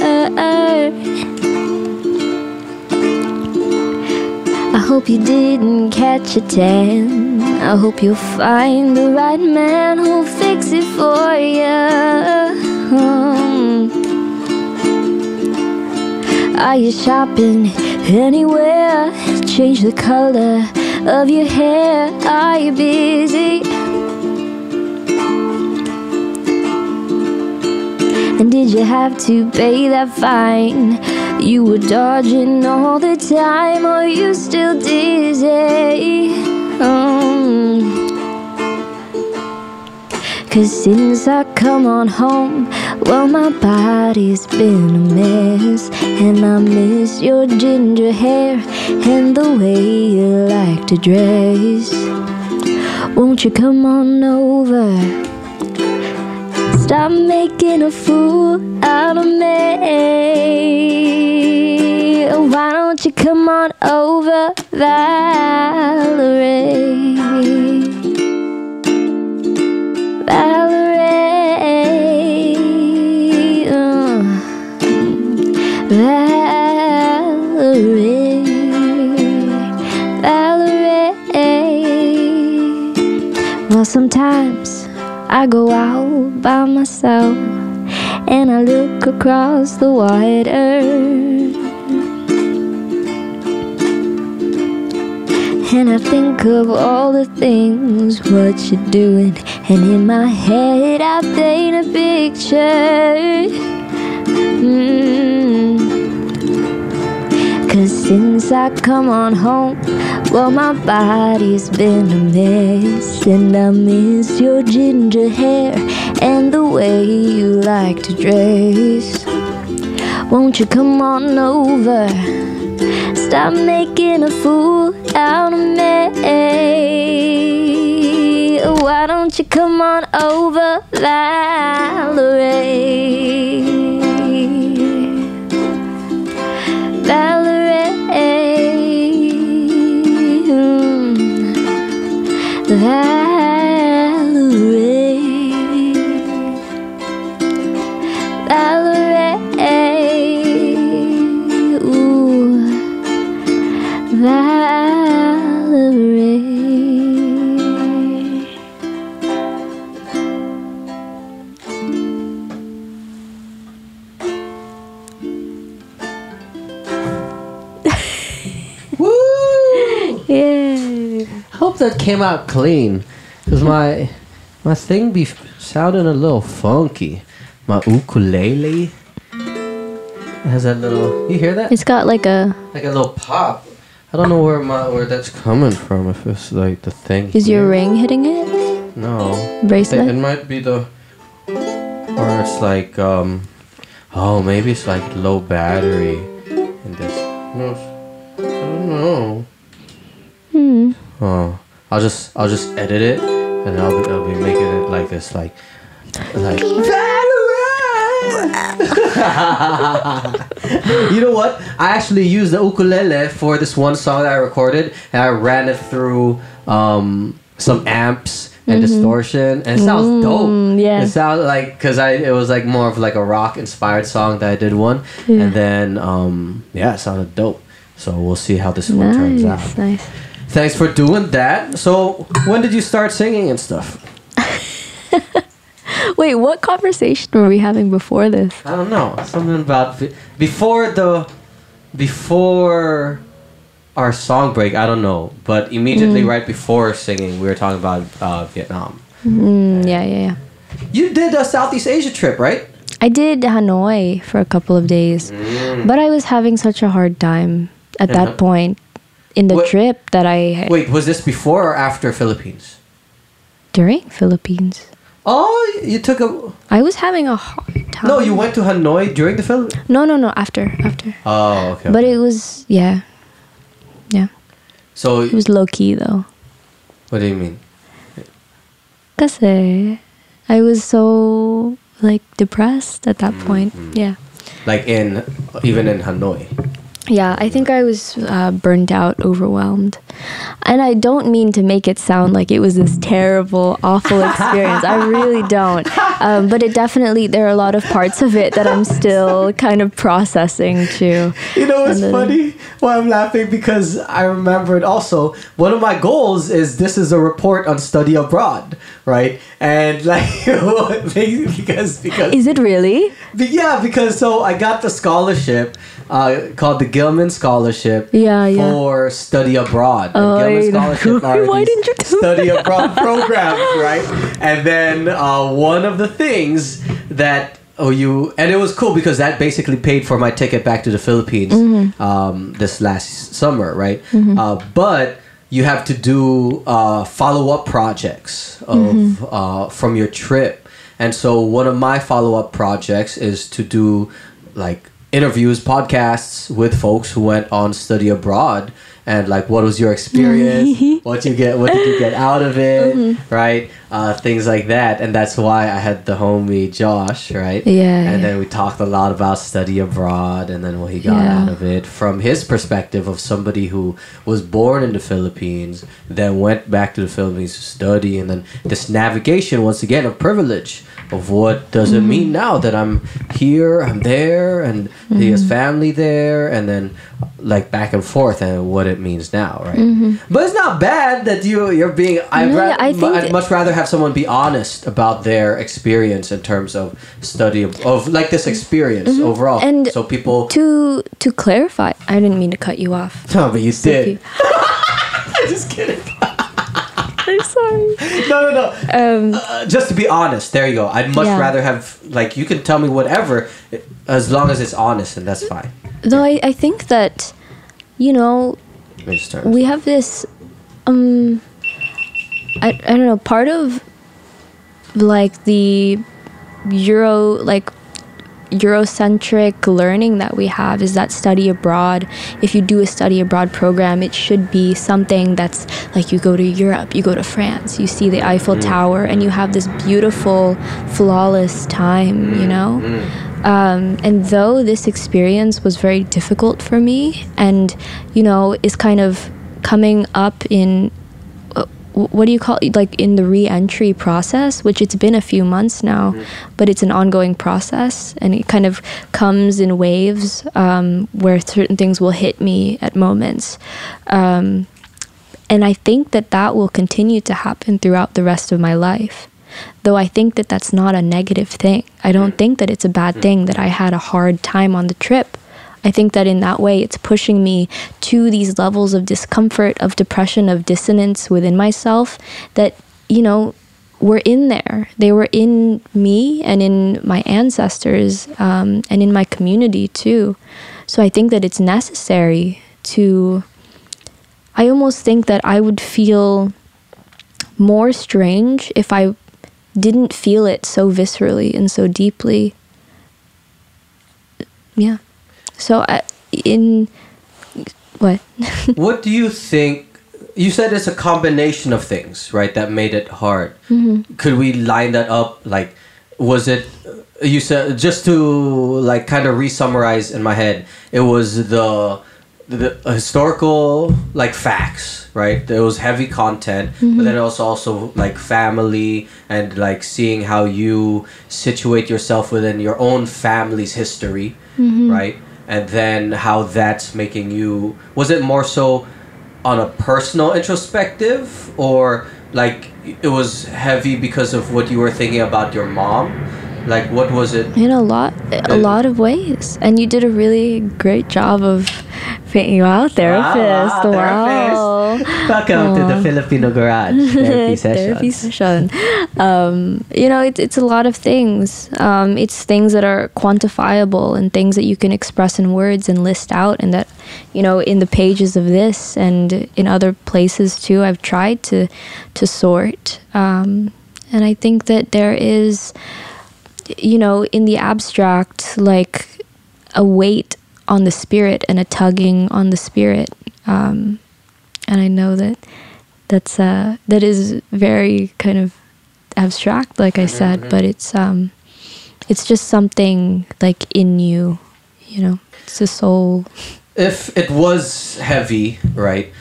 I hope you didn't catch a tan. I hope you'll find the right man who'll fix it for you. Are you shopping anywhere? Change the color of your hair. Are you busy? And did you have to pay that fine? You were dodging all the time, or you still dizzy? Um, Cause since I come on home, well, my body's been a mess. And I miss your ginger hair and the way you like to dress. Won't you come on over? Stop making a fool out of me. Why don't you come on over, Valerie? Valerie, uh, Valerie, Valerie. Well, sometimes I go out by myself and I look across the water. And I think of all the things what you're doing, and in my head I paint a picture. Mm. Cause since I come on home, well, my body's been a mess. And I miss your ginger hair and the way you like to dress. Won't you come on over? Stop making a fool out of me. On over, Valerie? That came out clean, cause my my thing be sounding a little funky. My ukulele has that little. You hear that? It's got like a. Like a little pop. I don't know where my where that's coming from. If it's like the thing. Is your ring hitting it? No. Bracelet? It might be the. Or it's like um. Oh, maybe it's like low battery in this. No, I don't know. Hmm. Oh, I'll just I'll just edit it, and I'll be, I'll be making it like this, like like. you know what? I actually used the ukulele for this one song that I recorded, and I ran it through um, some amps and distortion, and it sounds dope. Mm-hmm. yeah. It sounds like because I it was like more of like a rock inspired song that I did one, Yeah. and then um, yeah, it sounded dope. So we'll see how this one turns out. Nice, nice. Thanks for doing that. So, when did you start singing and stuff? Wait, what conversation were we having before this? I don't know. Something about before the before our song break. I don't know, but immediately right before singing, we were talking about uh, Vietnam. Mm, yeah, yeah, yeah. You did a Southeast Asia trip, right? I did Hanoi for a couple of days, but I was having such a hard time at that point in the trip that I Wait, was this before or after Philippines? during Philippines. Oh, you took a. I was having a hard time. No, you went to Hanoi during the Philippines. No, no, no. After, after. Oh, okay. But it was yeah, yeah. so, It was low key though. what do you mean? Kasi I was so like depressed at that mm-hmm. point. Yeah. Like in even in Hanoi. Yeah, I think I was uh, burnt out, overwhelmed. And I don't mean to make it sound like it was this terrible, awful experience. I really don't. Um, but it definitely, there are a lot of parts of it that I'm still kind of processing too. You know what's then- funny? Why I'm laughing because I remembered also one of my goals is this is a report on study abroad, right? And like because because Is it really? Be- Yeah, because so I got the scholarship uh, called the Gilman Scholarship Yeah, yeah. for study abroad. Oh, and Gilman. Scholarship are Why didn't you study me abroad programs, right? And then uh, one of the things that oh you and it was cool because that basically paid for my ticket back to the Philippines Mm-hmm. um, this last summer, right? Uh, but you have to do uh, follow up projects of Mm-hmm. uh, from your trip. And so one of my follow up projects is to do like interviews, podcasts with folks who went on study abroad and like what was your experience? what you get what did you get out of it? Mm-hmm. Right? Uh, things like that. And that's why I had the homie Josh, right? Yeah, And yeah. then we talked a lot about study abroad and then what he got Yeah. out of it from his perspective of somebody who was born in the Philippines, then went back to the Philippines to study, and then this navigation once again of privilege of what does it mean mm-hmm. now that I'm here, I'm there, and he has mm-hmm. family there, and then like back and forth and what it means now, right? Mm-hmm. But it's not bad that you you're being. I'd, No, ra- I think- I'd much rather have someone be honest about their experience in terms of study of, of like this experience overall, Mm-hmm. And so people. To to clarify, I didn't mean to cut you off. No, but you did. Sophie. Just kidding. I'm sorry. No, no, no. Um, Uh, just to be honest, there you go. I'd much Yeah. rather have like you can tell me whatever, as long as it's honest, and that's fine. though I, I think that, you know, Let me just turn we have this um I, I don't know part of like the euro like eurocentric learning that we have is that study abroad. If you do a study abroad program it should be something that's like you go to europe you go to france you see the eiffel mm. tower and you have this beautiful flawless time you mm, know? Mm. um, and though this experience was very difficult for me and you know is kind of coming up in what do you call it? like in the re-entry process which it's been a few months now but it's an ongoing process and it kind of comes in waves um, where certain things will hit me at moments. Um, and i think that that will continue to happen throughout the rest of my life though i think that that's not a negative thing. I don't think that it's a bad thing that i had a hard time on the trip I think that in that way, it's pushing me to these levels of discomfort, of depression, of dissonance within myself that, you know, were in there. They were in me and in my ancestors um, and in my community too. So I think that it's necessary to. I almost think that I would feel more strange if I didn't feel it so viscerally and so deeply. Yeah. So I, in what? what do you think? You said it's a combination of things, right? That made it hard. Mm-hmm. Could we line that up? Like, was it? You said just to like kind of re-summarize in my head. It was the the historical like facts, right? There was heavy content, but then it was also like family and like seeing how you situate yourself within your own family's history, right? And then how that's making you. Was it more so on a personal introspective, or like it was heavy because of what you were thinking about your mom? Like, what was it? in a lot, a lot of ways, and you did a really great job of painting. you out therapist! wow, Wow, Welcome to the Filipino Garage therapy session. Therapy session. Um, you know, it's it's a lot of things. Um, it's things that are quantifiable and things that you can express in words and list out, and that you know in the pages of this and in other places too. I've tried to to sort, um, and I think that there is, you know, in the abstract, like a weight on the spirit and a tugging on the spirit. Um, and I know that that's uh, that is very kind of abstract, like I said, but it's um, it's just something like in you, you know. It's a soul. If it was heavy, right?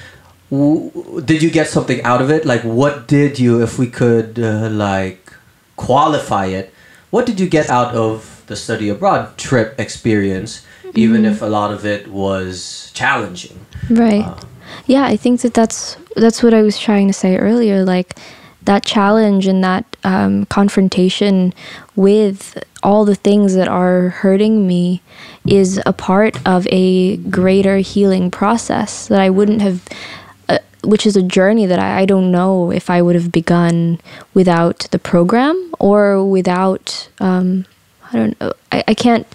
W- did you get something out of it? Like, what did you, if we could, uh, like, qualify it? What did you get out of the study abroad trip experience, even if a lot of it was challenging? Right. Uh, yeah, I think that that's that's what I was trying to say earlier. Like that challenge and that um, confrontation with all the things that are hurting me is a part of a greater healing process that I wouldn't have. Which is a journey that I, I don't know if I would have begun without the program or without um, I don't know I, I can't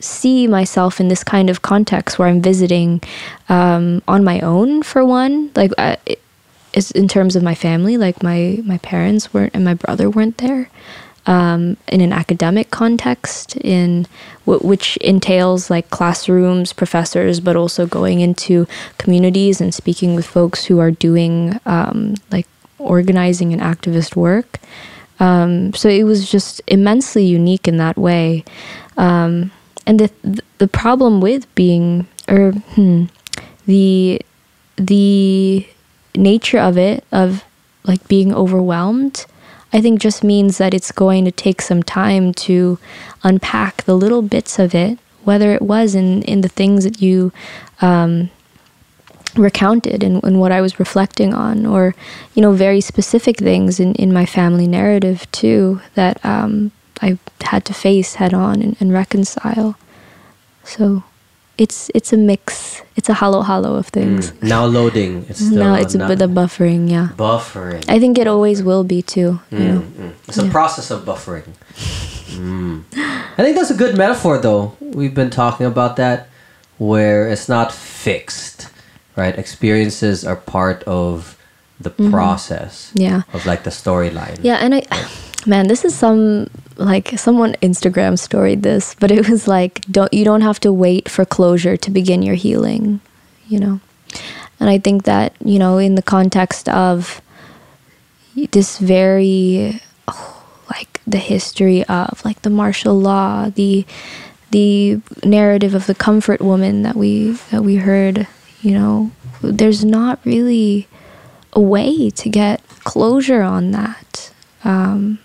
see myself in this kind of context where I'm visiting um, on my own for one like I, in terms of my family like my my parents weren't and my brother weren't there um, in an academic context in w- which entails like classrooms professors but also going into communities and speaking with folks who are doing um, like organizing and activist work. Um, so it was just immensely unique in that way. Um, and the the problem with being or hmm, the the nature of it of like being overwhelmed i think just means that it's going to take some time to unpack the little bits of it whether it was in in the things that you um, recounted and, and what I was reflecting on, or you know, very specific things in, in my family narrative too that um, I had to face head on and, and reconcile. So, it's it's a mix. It's a hollow hollow of things. Mm. Now loading. It's still no, it's not the buffering. Yeah, buffering. I think it always will be too. You know? Mm, mm. It's a process of buffering. Mm. I think that's a good metaphor, though. We've been talking about that, where it's not fixed, right? Experiences are part of the process Mm-hmm. Yeah. of like the storyline. Yeah, and I, man, this is some like someone Instagram storied this, but it was like don't you don't have to wait for closure to begin your healing, you know. And I think that you know in the context of this very oh, like the history of like the martial law, the the narrative of the comfort woman that we that we heard, you know, there's not really a way to get closure on that. Um,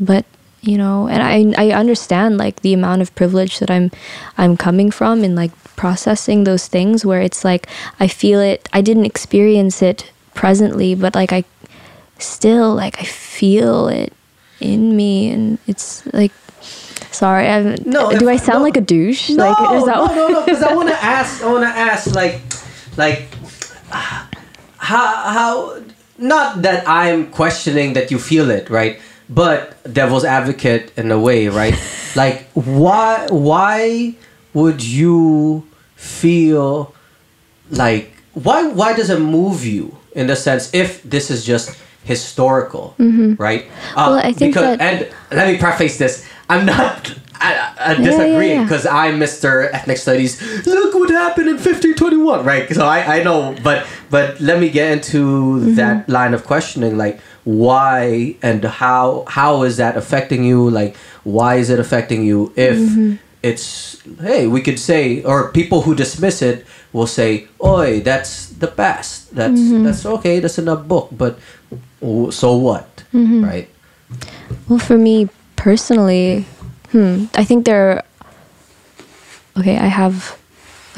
but you know, and I I understand like the amount of privilege that I'm I'm coming from in like processing those things where it's like I feel it. I didn't experience it presently, but like I still like I feel it in me, and it's like. Sorry, I'm, No, do if- I sound no. like a douche? No, like, is that no, no, no. Because I want to ask. I want to ask, like, like, how, how? Not that I'm questioning that you feel it, right? But devil's advocate in a way, right? like, why? Why would you feel like? Why? Why does it move you in the sense if this is just historical, right? Uh, Mm-hmm. Well, I think because, that- and let me preface this. I'm not I, I yeah, disagreeing yeah. because I'm Mr. Ethnic Studies. Look what happened in 1521, right? So I, I know, but but let me get into Mm-hmm. that line of questioning, like why and how how is that affecting you? Like why is it affecting you? If Mm-hmm. it's hey, we could say, or people who dismiss it will say, "Oi, that's the past. That's Mm-hmm. that's okay. That's in a book, but so what?" Mm-hmm. Right? Well, for me personally, hmm, I think there are. Okay, I have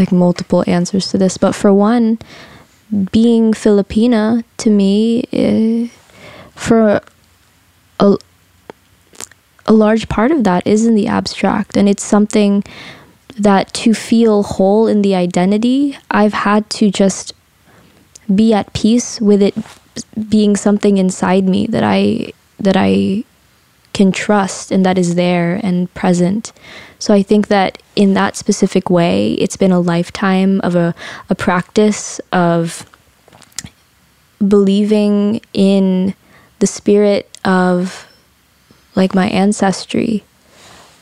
like multiple answers to this, but for one, being Filipina to me, eh, for a, a large part of that is in the abstract, and it's something that to feel whole in the identity, I've had to just be at peace with it being something inside me that I that I can trust and that is there and present. So I think that in that specific way, it's been a lifetime of a, a practice of believing in the spirit of like my ancestry.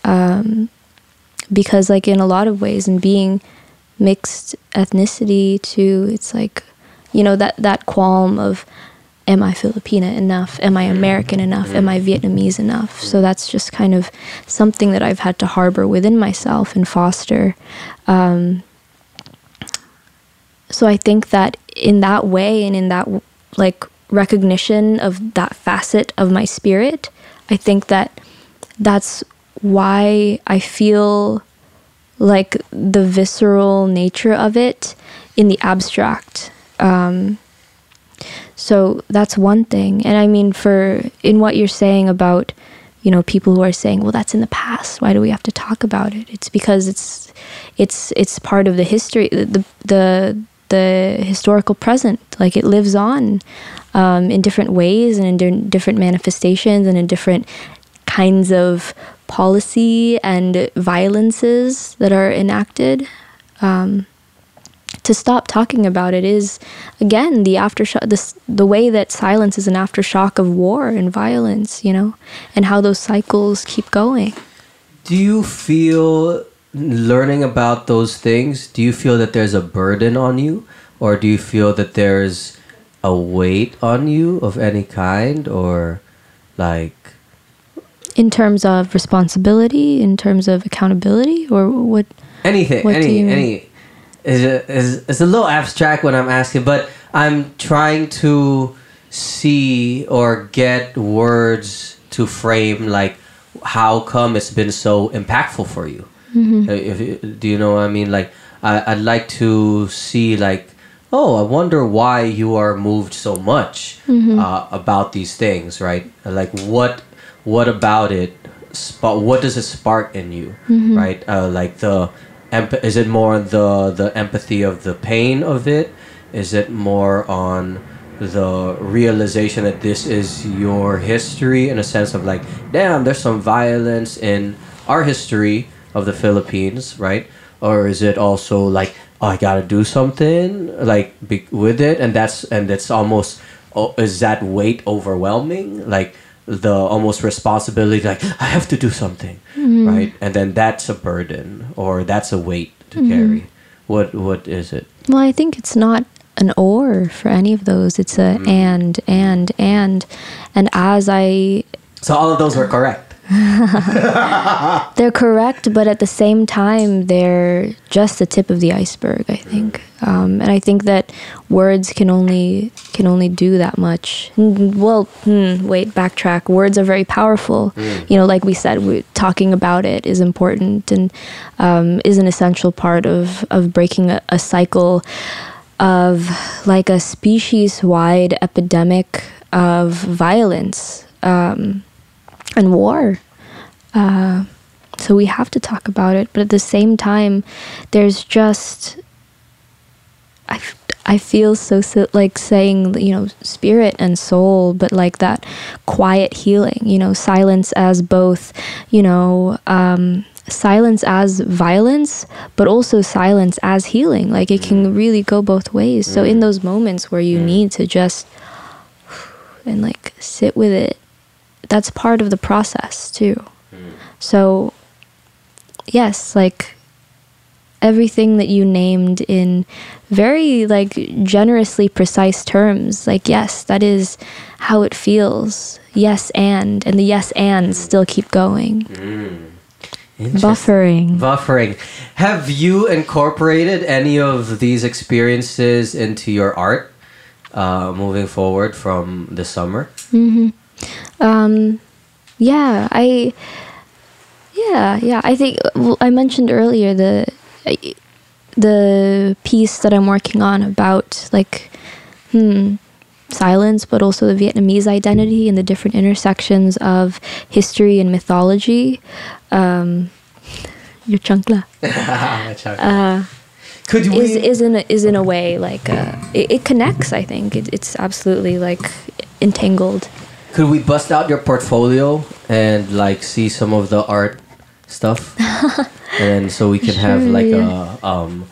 Um, because like in a lot of ways and being mixed ethnicity too, it's like, you know, that, that qualm of am I Filipina enough? Am I American enough? Am I Vietnamese enough? So that's just kind of something that I've had to harbor within myself and foster. Um, so I think that in that way and in that like recognition of that facet of my spirit, I think that that's why I feel like the visceral nature of it in the abstract. Um, so that's one thing. And I mean, for in what you're saying about, you know, people who are saying, well, that's in the past. Why do we have to talk about it? It's because it's, it's, it's part of the history, the, the, the historical present. Like it lives on um, in different ways and in di- different manifestations and in different kinds of policy and violences that are enacted. Um, to stop talking about it is again the aftershock this the way that silence is an aftershock of war and violence you know and how those cycles keep going Do you feel learning about those things? Do you feel that there's a burden on you, or do you feel that there's a weight on you of any kind, or like in terms of responsibility in terms of accountability or what anything? What any any is is it's a little abstract when I'm asking, but I'm trying to see or get words to frame like how come it's been so impactful for you. Mm-hmm. If do you know what I mean? Like I, I'd like to see like oh I wonder why you are moved so much Mm-hmm. uh, about these things, right? Like what what about it? Sp- what does it spark in you, Mm-hmm. right? Uh, like the emp- is it more the the empathy of the pain of it? Is it more on the realization that this is your history in a sense of like, damn, there's some violence in our history of the Philippines, right? Or is it also like, oh, I gotta do something like be- with it, and that's and it's almost oh, is that weight overwhelming? Like the almost responsibility, like I have to do something, mm-hmm. right? And then that's a burden or that's a weight to mm-hmm. carry. What what is it? Well, I think it's not an or for any of those. It's a mm. and, and, and. And as I So all of those were correct. They're correct, but at the same time, they're just the tip of the iceberg. I think, um, and I think that words can only can only do that much. Mm, Well, hmm, wait, backtrack. Words are very powerful. You know, like we said, we, talking about it is important and um, is an essential part of of breaking a, a cycle of like a species wide epidemic of violence um, and war. Uh, so we have to talk about it, but at the same time, there's just I, I feel so, like saying you know spirit and soul, but like that quiet healing. You know, silence as both you know. Um, silence as violence but also silence as healing like it can really go both ways so in those moments where you need to just and like sit with it that's part of the process too. Hmm. So yes like everything that you named in very like generously precise terms like yes that is how it feels. Yes and and the yes ands hmm. still keep going. Hmm. Buffering. Buffering. Have you incorporated any of these experiences into your art uh, moving forward from the summer? Mm-hmm. Um, yeah, I, yeah, yeah. I think well, I mentioned earlier the the piece that I'm working on about like hmm, silence, but also the Vietnamese identity and the different intersections of history and mythology. Um, your chankla uh, Could we? is is in a, is in a way like uh, it, it connects. I think it, it's absolutely like entangled. Could we bust out your portfolio and like see some of the art stuff, and so we can have like yeah. a um,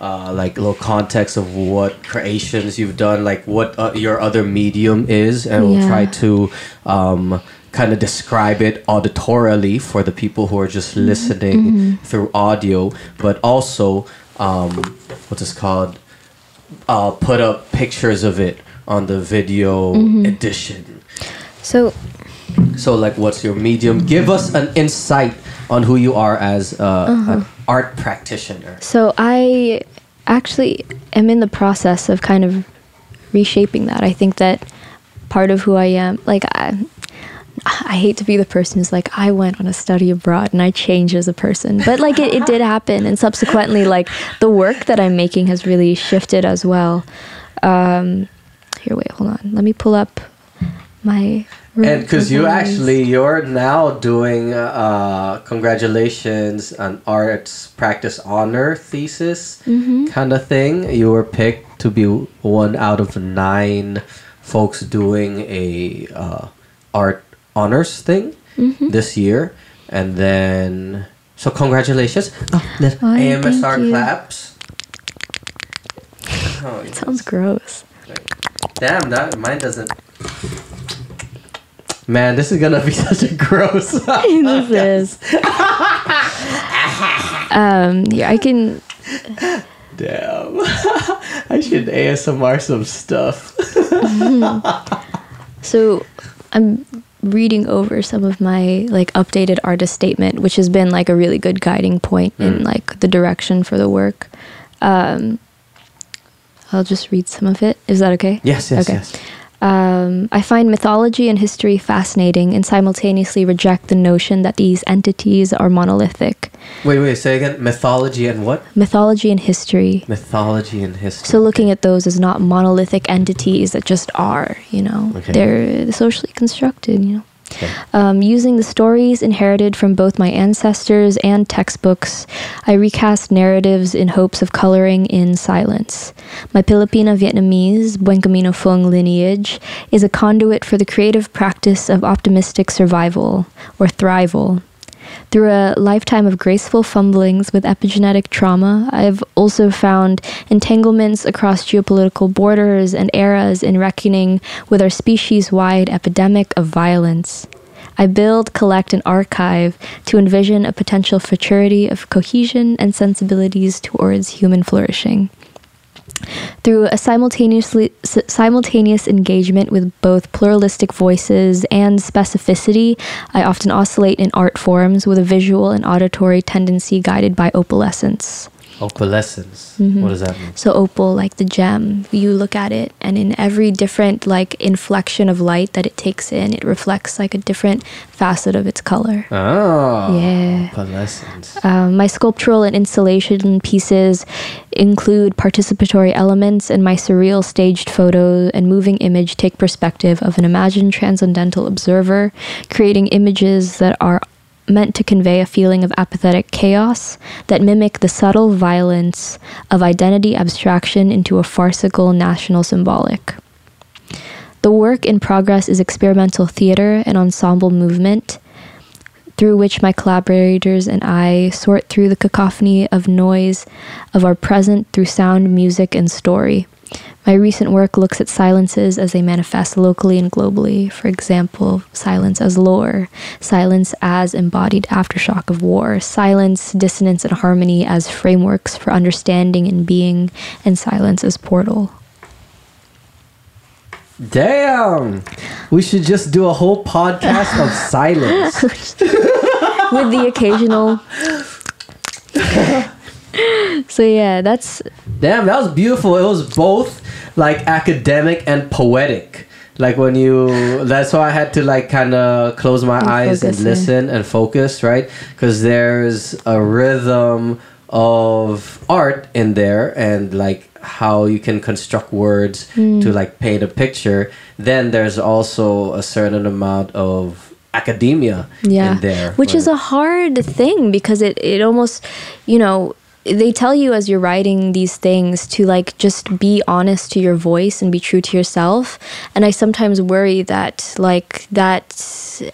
uh, like little context of what creations you've done, like what uh, your other medium is, and we'll try to um, kind of describe it auditorily for the people who are just Mm-hmm. listening through audio, but also um, what's this called? Uh, put up pictures of it on the video Mm-hmm. edition. So So, like, what's your medium? Give us an insight on who you are as uh, an art practitioner. So I actually am in the process of kind of reshaping that. I think that part of who I am, like I, I hate to be the person who's like, I went on a study abroad and I changed as a person, but like it, it did happen, and subsequently, like the work that I'm making has really shifted as well. Um, here, wait, hold on. Let me pull up my. And because you actually, you're now doing, uh, congratulations, an arts practice honor thesis kind of thing. You were picked to be one out of nine folks doing a uh, art honors thing this year. And then, so congratulations. Oh, let Why, AMSR claps. Oh, yes. Sounds gross. Damn, that mine doesn't. Man, this is gonna be such a gross. this is. um, yeah, I can. Damn, I should ASMR some stuff. So, I'm reading over some of my like updated artist statement, which has been like a really good guiding point in like the direction for the work. Um, I'll just read some of it. Is that okay? Yes, yes, Okay. yes. Um, I find mythology and history fascinating and simultaneously reject the notion that these entities are monolithic. Wait, wait. Say again. Mythology and what? Mythology and history. Mythology and history. So looking at those as not monolithic entities that just are, you know, Okay. they're socially constructed, you know. Okay. Um, using the stories inherited from both my ancestors and textbooks, I recast narratives in hopes of coloring in silence. My Filipino Vietnamese Buencamino Fung lineage is a conduit for the creative practice of optimistic survival, or thrival. Through a lifetime of graceful fumblings with epigenetic trauma, I've also found entanglements across geopolitical borders and eras in reckoning with our species wide epidemic of violence. I build, collect, and archive to envision a potential futurity of cohesion and sensibilities towards human flourishing. Through a simultaneously simultaneous engagement with both pluralistic voices and specificity, I often oscillate in art forms with a visual and auditory tendency guided by opalescence. Opalescence. Mm-hmm. What does that mean? So opal, like the gem, you look at it, and in every different like inflection of light that it takes in, it reflects like a different facet of its color. Oh. Yeah. Opalescence. Um, my sculptural and installation pieces include participatory elements, and my surreal staged photo and moving image take perspective of an imagined transcendental observer, creating images that are meant to convey a feeling of apathetic chaos that mimic the subtle violence of identity abstraction into a farcical national symbolic. The work in progress is experimental theater and ensemble movement through which my collaborators and I sort through the cacophony of noise of our present through sound, music, and story. My recent work looks at silences as they manifest locally and globally. For example, silence as lore, silence as embodied aftershock of war, silence, dissonance, and harmony as frameworks for understanding and being, and silence as portal. Damn. We should just do a whole podcast of silence. With the occasional. so, yeah, that's Damn, that was beautiful. It was both like academic and poetic. Like when you, that's why I had to like kind of close my And eyes and focus, yeah. listen and focus, right? Because there's a rhythm of art in there and like how you can construct words Hmm. to like paint a picture. Then there's also a certain amount of academia yeah in there. which is a hard thing because it, it almost you know they tell you as you're writing these things to like just be honest to your voice and be true to yourself. And i sometimes worry that like that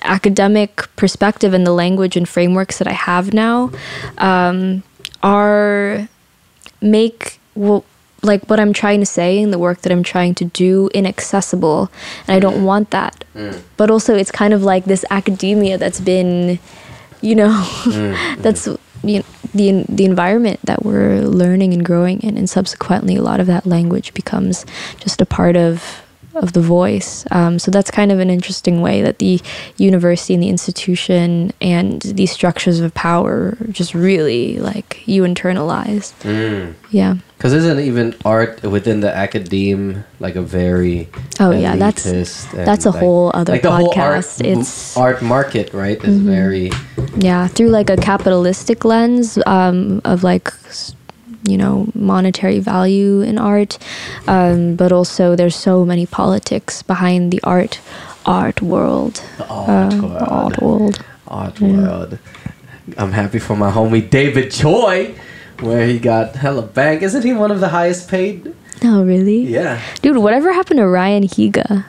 academic perspective and the language and frameworks that i have now um, are make well like what i'm trying to say and the work that i'm trying to do inaccessible. And i don't mm. want that. Mm. But also it's kind of like this academia that's been you know mm. that's you know, the the environment that we're learning and growing in and subsequently a lot of that language becomes just a part of of the voice um, so that's kind of an interesting way that the university and the institution and these structures of power just really like you internalize Mm. yeah Because isn't even art within the academe like a very Oh, yeah, that's- that's a like- whole other like whole art, podcast. It's- art market, right? Is Mm-hmm. very yeah through like a capitalistic lens um, of like you know monetary value in art um, but also there's so many politics behind the art art world the art uh, the world. art world Art world. I'm happy for my homie David Choe, where he got hella bank. Isn't he one of the highest paid? oh really Yeah. dude whatever happened to ryan higa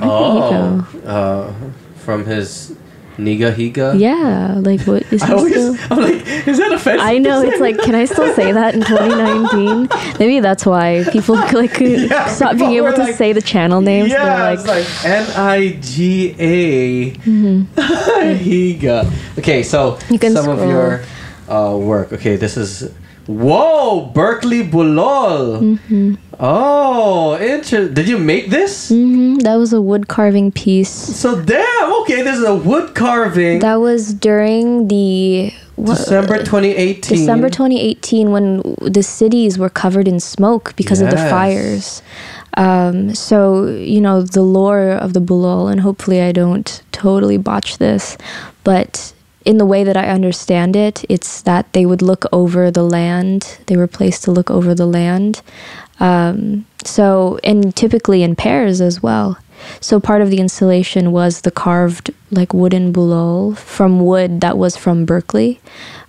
Oh, uh, from his Niga Higa. yeah like what is I always, still I'm like, is that offensive? I know it's like, can I still say that in 2019? Maybe that's why people like Yeah, stop being able to like- say the channel names. Yeah, They're it's like N I G A Higa. Okay, so Mm-hmm. You can some of your uh, work. Okay, this is whoa, Berkeley Bulol. Mm-hmm. Oh, interesting. Did you make this? hmm that was a wood carving piece. So damn. Okay, this is a wood carving. That was during the what, December 2018. December 2018 when the cities were covered in smoke because of the Yes. fires. Um, so you know the lore of the Bulol, and hopefully I don't totally botch this, but in the way that I understand it, it's that they would look over the land. They were placed to look over the land. Um, so and typically in pairs as well. so part of the installation was the carved like wooden bulol from wood that was from Berkeley,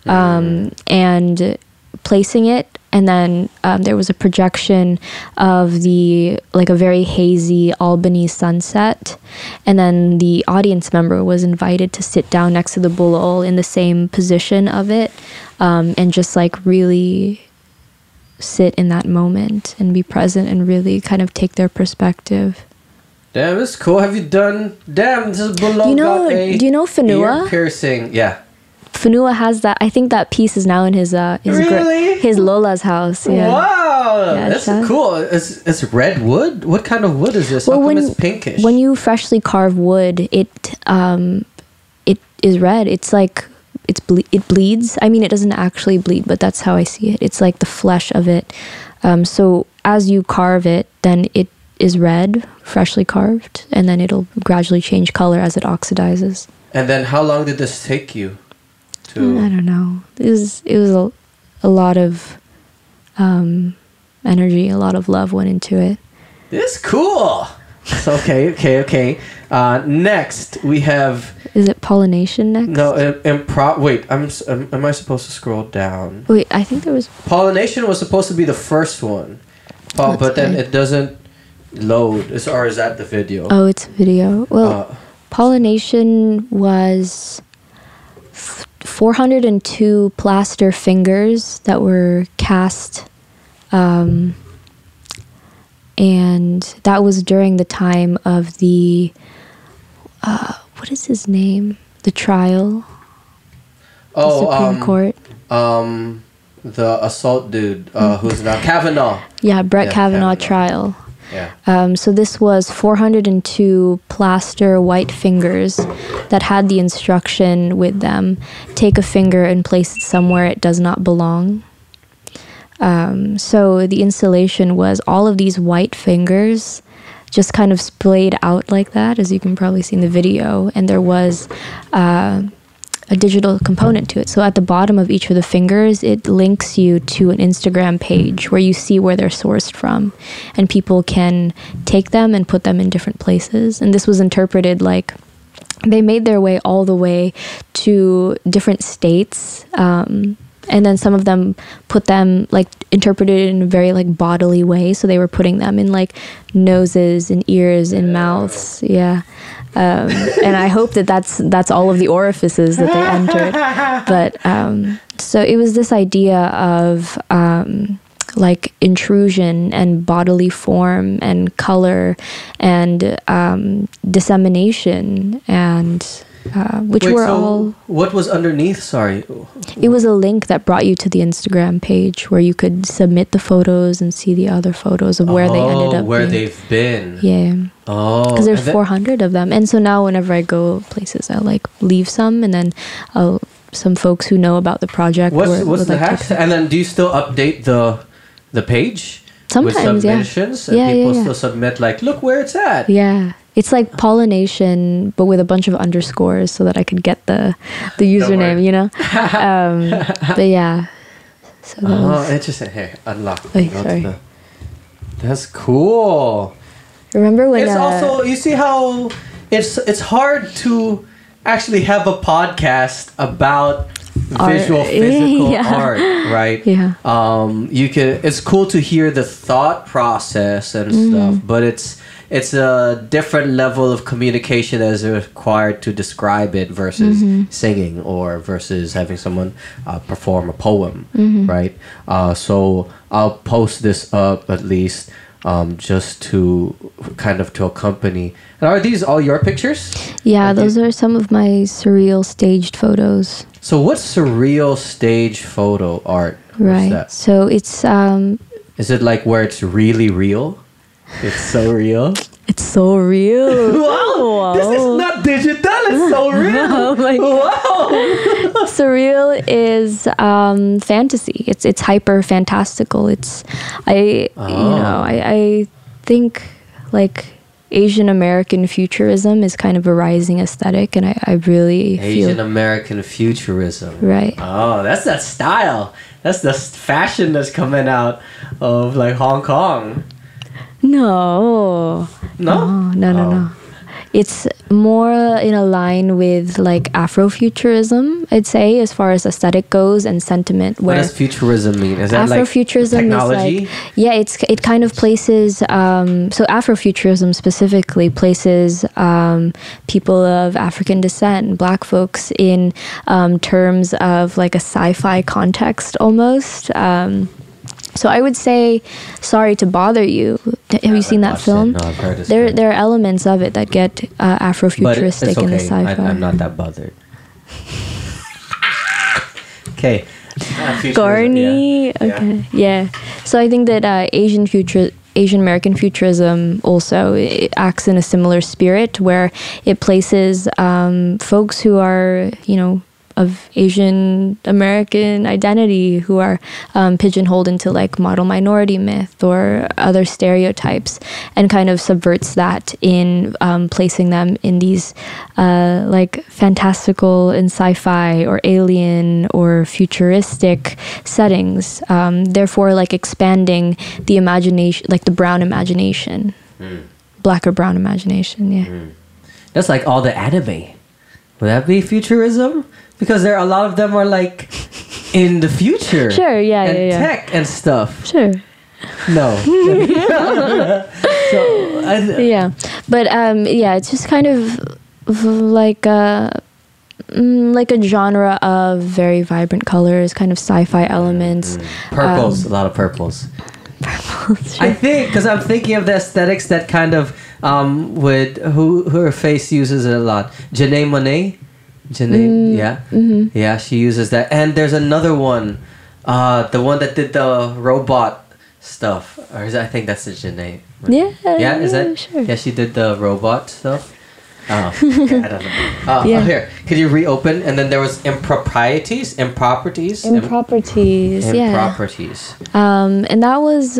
um, and placing it. And then um, there was a projection of the like a very hazy Albany sunset, and then the audience member was invited to sit down next to the bulol in the same position of it, um, and just like really sit in that moment and be present and really kind of take their perspective. Damn, this is cool. Have you done? Damn, this is below. You know- got a do you know Fanua? Ear piercing. Yeah. Fanua has that. I think that piece is now in his uh his Really? his Lola's house. Yeah. Wow, Yeah, that's that- cool. It's it's red wood. What kind of wood is this? Well, How when- it's pinkish? When you freshly carve wood, it um it is red. It's like it's ble- it bleeds. I mean, it doesn't actually bleed, but that's how I see it. It's like the flesh of it. Um, so as you carve it, then it is red, freshly carved, and then it'll gradually change color as it oxidizes. and then how long did this take you? To I don't know. It was it was a, a lot of um, energy, a lot of love went into it. This cool. So, okay, okay, okay. Uh, next we have Is it pollination next? no im- improv. Wait, I'm, s- am. Am I supposed to scroll down? Wait, I think there was. Pollination was supposed to be the first one, oh, but then it doesn't load. Is or is that the video? Oh, it's video. Well, Uh, pollination was 402 plaster fingers that were cast. Um, and that was during the time of the. Uh, what is his name? The trial, the oh, Supreme um, Court. um, the assault dude uh, who's now Kavanaugh. Yeah, Brett yeah, Kavanaugh, Kavanaugh. trial. Yeah. Um, so this was 402 plaster white fingers that had the instruction with them: take a finger and place it somewhere it does not belong. Um, so the installation was all of these white fingers just kind of splayed out like that, as you can probably see in the video, and there was. Uh, a digital component to it. So at the bottom of each of the fingers, it links you to an Instagram page where you see where they're sourced from. And people can take them and put them in different places. And this was interpreted like they made their way all the way to different states. Um, and then some of them put them like interpreted in a very like bodily way. So they were putting them in like noses and ears and mouths. Yeah. Um, and I hope that that's that's all of the orifices that they entered. But um, so it was this idea of um, like intrusion and bodily form and color and um, dissemination and uh, which Wait, were so all. what was underneath? Sorry. It was a link that brought you to the Instagram page where you could submit the photos and see the other photos of where they ended Oh, up. where being. they've been. Yeah Oh, because there's and then- 400 of them and so now whenever i go places i'll like leave some and then i'll some folks who know about the project What's what's the like hashtag? And then do you still update the the page with sometimes yeah submissions? And Yeah, yeah, people yeah. still submit like, look where it's at. yeah it's like pollination but with a bunch of underscores so that i could get the the username you know um but yeah so that Oh, was, interesting. Here, unlock. What's sorry. the- That's cool. remember when it's uh, also you see how it's it's hard to actually have a podcast about Art. visual physical Yeah. art right Yeah. um you can it's cool to hear the thought process and Mm-hmm. stuff but it's it's a different level of communication that is required to describe it versus Mm-hmm. singing or versus having someone uh, perform a poem Mm-hmm. right uh, so i'll post this up at least um, just to kind of to accompany and are these all your pictures yeah those are some of my surreal staged photos so what's surreal stage photo art right that? so it's um is it like where it's really real it's so real it's so real Wow, this is not digital. It's so real. Oh my wow. surreal is um, fantasy. It's it's hyper fantastical. It's I Oh. you know I, I think like Asian American futurism is kind of a rising aesthetic, and I, I really Asian American futurism. right. Oh, that's that style. That's the fashion that's coming out of like Hong Kong. No. No? Oh, no, no, Oh. no. It's more in a line with like Afrofuturism, I'd say, as far as aesthetic goes and sentiment. What does futurism mean? Is that like Afrofuturism technology? is like yeah, it's it kind of places. Um, so Afrofuturism specifically places um, people of African descent, Black folks, in um, terms of like a sci-fi context almost. Um, so I would say, sorry to bother you. Have you haven't seen that watched it. film? No, I've heard it's there, good. there are elements of it that get uh, but Afrofuturistic it's in the okay. sci-fi. I, I'm not that bothered. okay. Futurism, Gorny. yeah. Yeah. Okay. Yeah. So I think that uh, Asian future. Asian American futurism also acts in a similar spirit where it places um, folks who are, you know, of Asian American identity who are um, pigeonholed into like model minority myth or other stereotypes and kind of subverts that in um, placing them in these uh, like fantastical and sci-fi or alien or futuristic settings um, therefore like expanding the imagination like the brown imagination black or brown imagination yeah That's like all the anime. Would that be futurism? Because there are a lot of them are like in the future. Sure, yeah, and yeah, yeah. tech and stuff. sure No. so I, yeah but um yeah it's just kind of like a mm, like a genre of very vibrant colors kind of sci-fi elements purples, Um, a lot of purples. Purples. I think because I'm thinking of the aesthetics that kind of um would who her face uses it a lot. Janelle Monáe, Janelle, Mm, yeah, mm-hmm. yeah, she uses that. And there's another one, uh, the one that did the robot stuff, or is that, I think that's the Janelle. yeah Yeah, is that? sure Yeah, she did the robot stuff. Oh, okay, I don't know. Uh, Yeah. oh, here, could you reopen? And then there was improprieties, improperties, Im- improperties yeah improperties. um and that was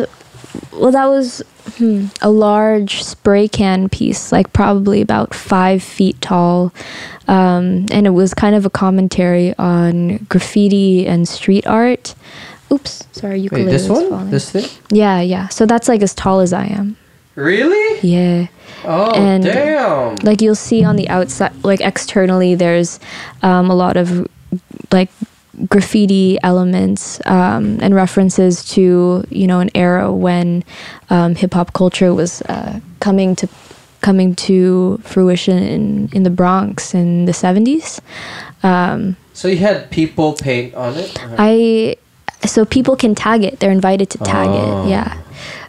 well that was hmm, a large spray can piece like probably about five feet tall. Um, and it was kind of a commentary on graffiti and street art. Oops sorry Wait, ukulele this one, falling. this thing, yeah yeah. So that's like as tall as i am. Really? yeah. Oh And- damn! like you'll see on the outside like externally there's um, a lot of like graffiti elements um, and references to you know an era when um, hip hop culture was uh, coming to coming to fruition in in the Bronx in the 70s um, so you had people paint on it. I so people can tag it. They're invited to tag Oh. it. Yeah.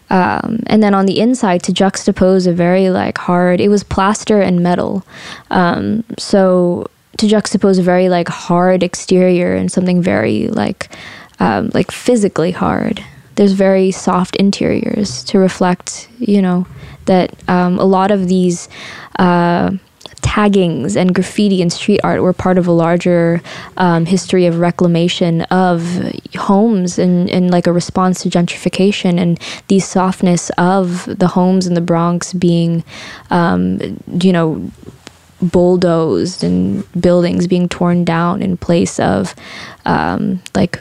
Um, and then on the inside to juxtapose a very like hard. It was plaster and metal. Um, so to juxtapose a very like hard exterior and something very like um, like physically hard. There's very soft interiors to reflect, you know, that um, a lot of these uh, taggings and graffiti and street art were part of a larger um, history of reclamation of homes and, and like a response to gentrification and the softness of the homes in the Bronx being, um, you know, bulldozed and buildings being torn down in place of um, like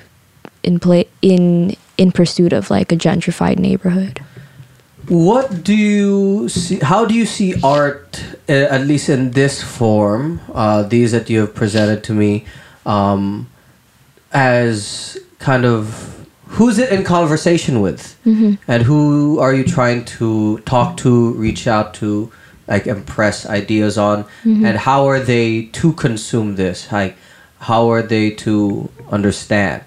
in play in in pursuit of like a gentrified neighborhood. What do you see? How do you see art, uh, at least in this form, uh, these that you have presented to me, um, as kind of who's it in conversation with, and who are you trying to talk to, reach out to, like impress ideas on, and how are they to consume this? Like, how are they to understand?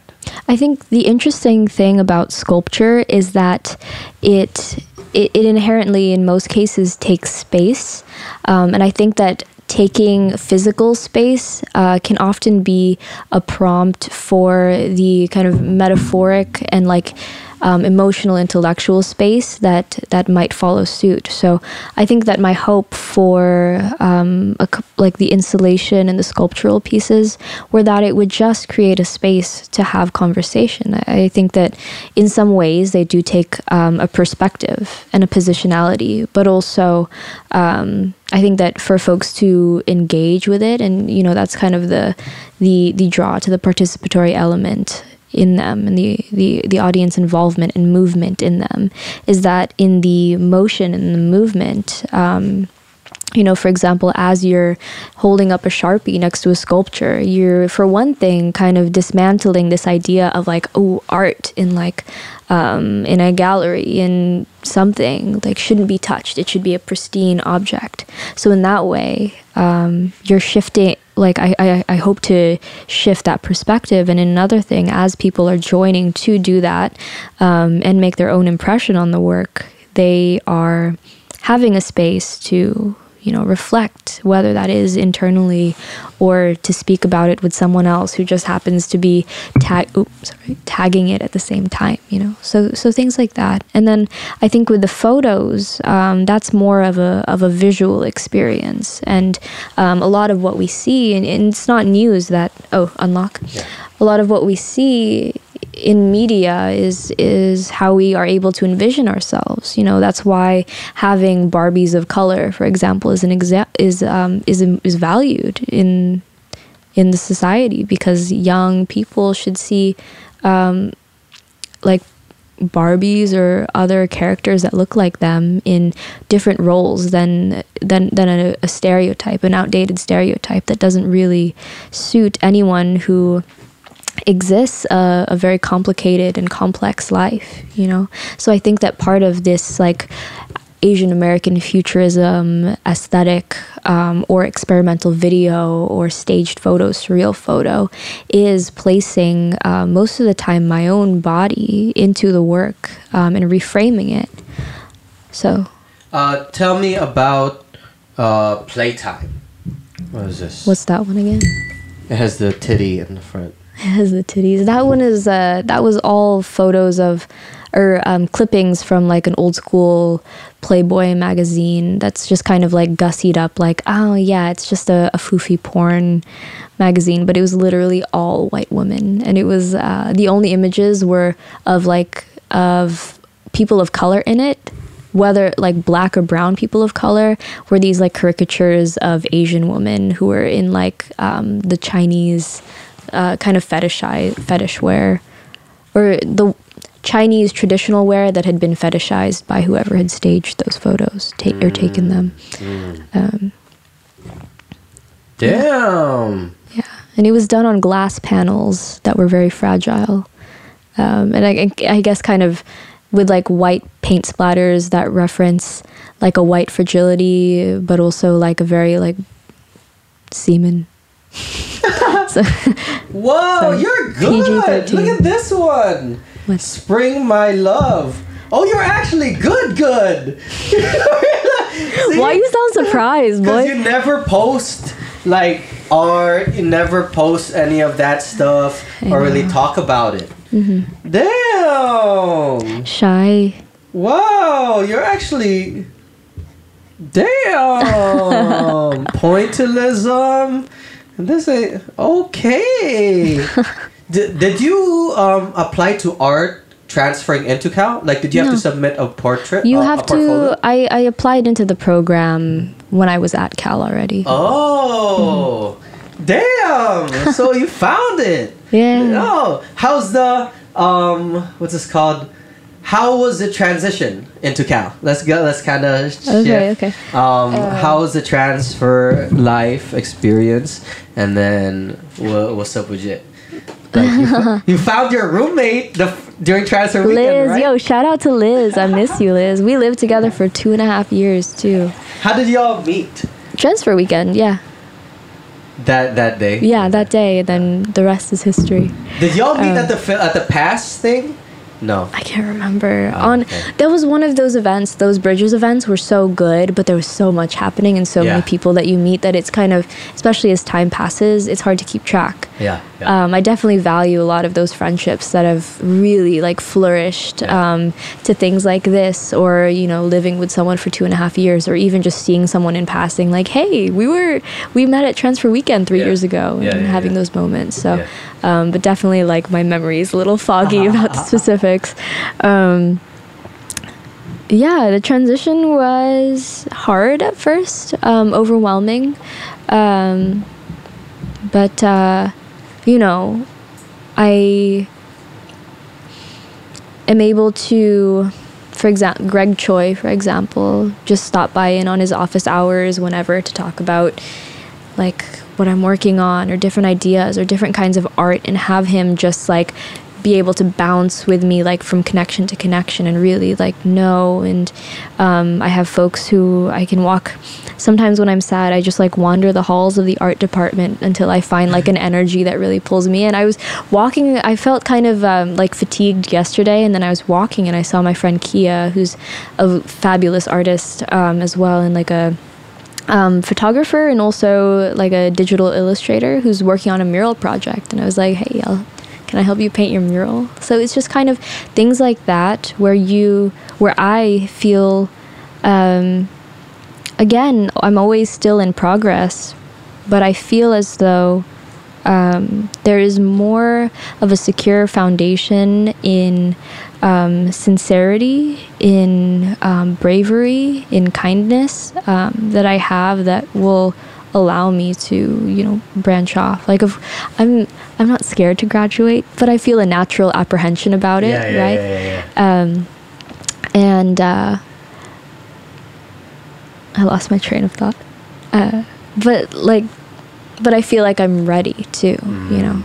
I think the interesting thing about sculpture is that it it, it inherently, in most cases, takes space, um, and I think that taking physical space uh, can often be a prompt for the kind of metaphoric and like um, emotional intellectual space that that might follow suit. So i think that my hope for um, a, like the installation and the sculptural pieces were that it would just create a space to have conversation. I, I think that in some ways they do take um, a perspective and a positionality but also um, I think that for folks to engage with it, and you know, that's kind of the the the draw to the participatory element in them and the, the, the audience involvement and movement in them is that in the motion and the movement, um, you know, for example, as you're holding up a sharpie next to a sculpture, you're, for one thing, kind of dismantling this idea of like, oh, art in like, um, in a gallery, in something, like, shouldn't be touched. It should be a pristine object. So, in that way, um, you're shifting, like, I, I, I hope to shift that perspective. And another thing, as people are joining to do that um, and make their own impression on the work, they are having a space to you know reflect whether that is internally or to speak about it with someone else who just happens to be tag oops, sorry, tagging it at the same time you know so so things like that and then i think with the photos um, that's more of a of a visual experience and um, a lot of what we see and, and, it's not news that oh unlock yeah. a lot of what we see in media is is how we are able to envision ourselves. You know, that's why having Barbies of color, for example, is an exa- is um, is is valued in in the society because young people should see um, like Barbies or other characters that look like them in different roles than than than a, a stereotype, an outdated stereotype that doesn't really suit anyone who exists a, a, very complicated and complex life you know? So i think that part of this like asian american futurism aesthetic um, or experimental video or staged photo surreal photo is placing uh, most of the time my own body into the work um, and reframing it. So. Uh, tell me about uh, playtime. What is this? What's that one again? It has the titty in the front has the titties. That one is uh, that was all photos of or um, clippings from like an old school Playboy magazine. That's just kind of like gussied up, like oh yeah, it's just a, a foofy porn magazine, but it was literally all white women, and it was uh, the only images were of like of people of color in it whether like black or brown people of color were these like caricatures of asian women who were in like um, the chinese uh, kind of fetishize fetish wear, or the Chinese traditional wear that had been fetishized by whoever had staged those photos ta- mm. or taken them. Mm. Um, Damn. Yeah. yeah. and it was done on glass panels that were very fragile, um, and I, I guess kind of with like white paint splatters that reference like a white fragility, but also like a very like semen so, Whoa, so you're good. PG-13. Look at this one. What? Spring My Love. Oh, you're actually good, good. Why you sound surprised, boy? Because you never post like art. You never post any of that stuff I or know. really talk about it. Mm-hmm. Damn. Shy. Wow, you're actually. Damn. Pointillism. This is okay. did, did you um, apply to art transferring into Cal? Like, did you have to submit a portrait? You uh, have to. I, I applied into the program when I was at Cal already. Oh, mm-hmm. damn! so you found it. Yeah. Oh, how's the um? What's this called? How was the transition into Cal? Let's go. Let's kind of shift. Okay. Okay. Um, uh, how was the transfer life experience? And then what, what's up with it? Like you, you, found your roommate the, during transfer Liz, weekend, right? yo, shout out to Liz. I miss you, Liz. We lived together for two and a half years too. How did y'all meet? Transfer weekend, yeah. That that day. Yeah, that day. And then the rest is history. Did y'all meet um, at the at the pass thing? No. I can't remember. Oh, On okay. that was one of those events. Those Bridges events were so good, but there was so much happening and so yeah. many people that you meet that it's kind of, especially as time passes, it's hard to keep track. Yeah. yeah. Um, I definitely value a lot of those friendships that have really like flourished yeah. um, to things like this, or you know, living with someone for two and a half years, or even just seeing someone in passing, like, hey, we were we met at Transfer Weekend three years ago, and having those moments. So. Um, but definitely like my memory is a little foggy about the specifics. Um, yeah, the transition was hard at first, um, overwhelming. Um, but, uh, you know, I am able to for example greg choi for example just stop by in on his office hours whenever to talk about like what i'm working on or different ideas or different kinds of art and have him just like be able to bounce with me like from connection to connection and really like know. And um, i have folks who i can walk. Sometimes when i'm sad i just like wander the halls of the art department until i find like an energy that really pulls me in. I was walking i felt kind of um, like fatigued yesterday and then i was walking and i saw my friend kia who's a fabulous artist um, as well and like a um, photographer and also like a digital illustrator who's working on a mural project. And i was like hey I'll, can i help you paint your mural? So it's just kind of things like that where you where i feel um, again i'm always still in progress but i feel as though um, there is more of a secure foundation in um, sincerity, in um, bravery, in kindness um, that I have that will allow me to, you know, branch off. Like, if I'm, I'm not scared to graduate, but I feel a natural apprehension about it, Yeah, yeah, right? yeah, yeah, yeah. Um, and uh, I lost my train of thought. Uh, but like, but I feel like I'm ready too. you know,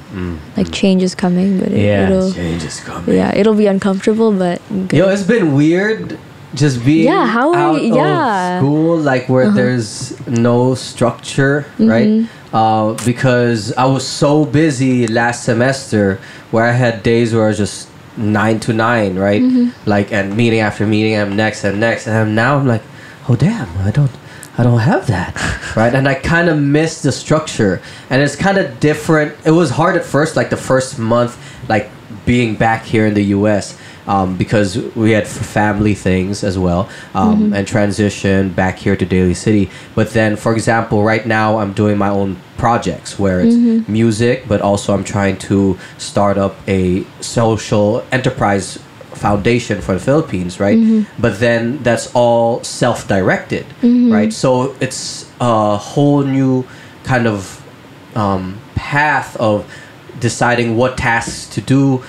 like change is coming, but it, Mm, yeah, it'll change is coming. yeah, it'll be uncomfortable, but good. Yo, it's been weird just being Yeah, how out yeah. of school, like where Uh-huh. there's no structure, Mm-hmm. right? Uh, because I was so busy last semester where I had days where I was just nine to nine, right? Mm-hmm. Like and meeting after meeting, I'm next and next, and now I'm like, oh damn, I don't. I don't have that, right? And I kind of miss the structure, and it's kind of different. It was hard at first, like the first month, like being back here in the U.S. Um, because we had family things as well, um, and transition back here to Daly City. But then, for example, right now I'm doing my own projects where it's music, but also I'm trying to start up a social enterprise foundation for the Philippines, right? But then that's all self-directed, right? So it's a whole new kind of um, path of deciding what tasks to do,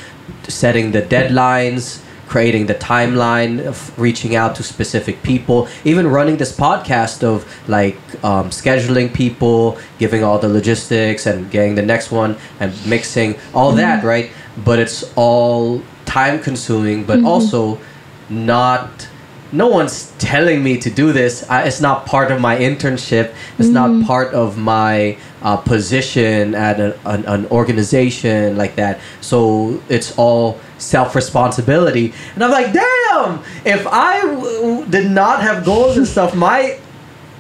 setting the deadlines, creating the timeline of reaching out to specific people, even running this podcast of like um, scheduling people, giving all the logistics and getting the next one and mixing all that, right? But it's all time consuming, but also not no one's telling me to do this. I, it's not part of my internship. It's not part of my uh, position at a, an, an organization like that. So it's all self responsibility. And I'm like, damn! If I w- did not have goals and stuff, my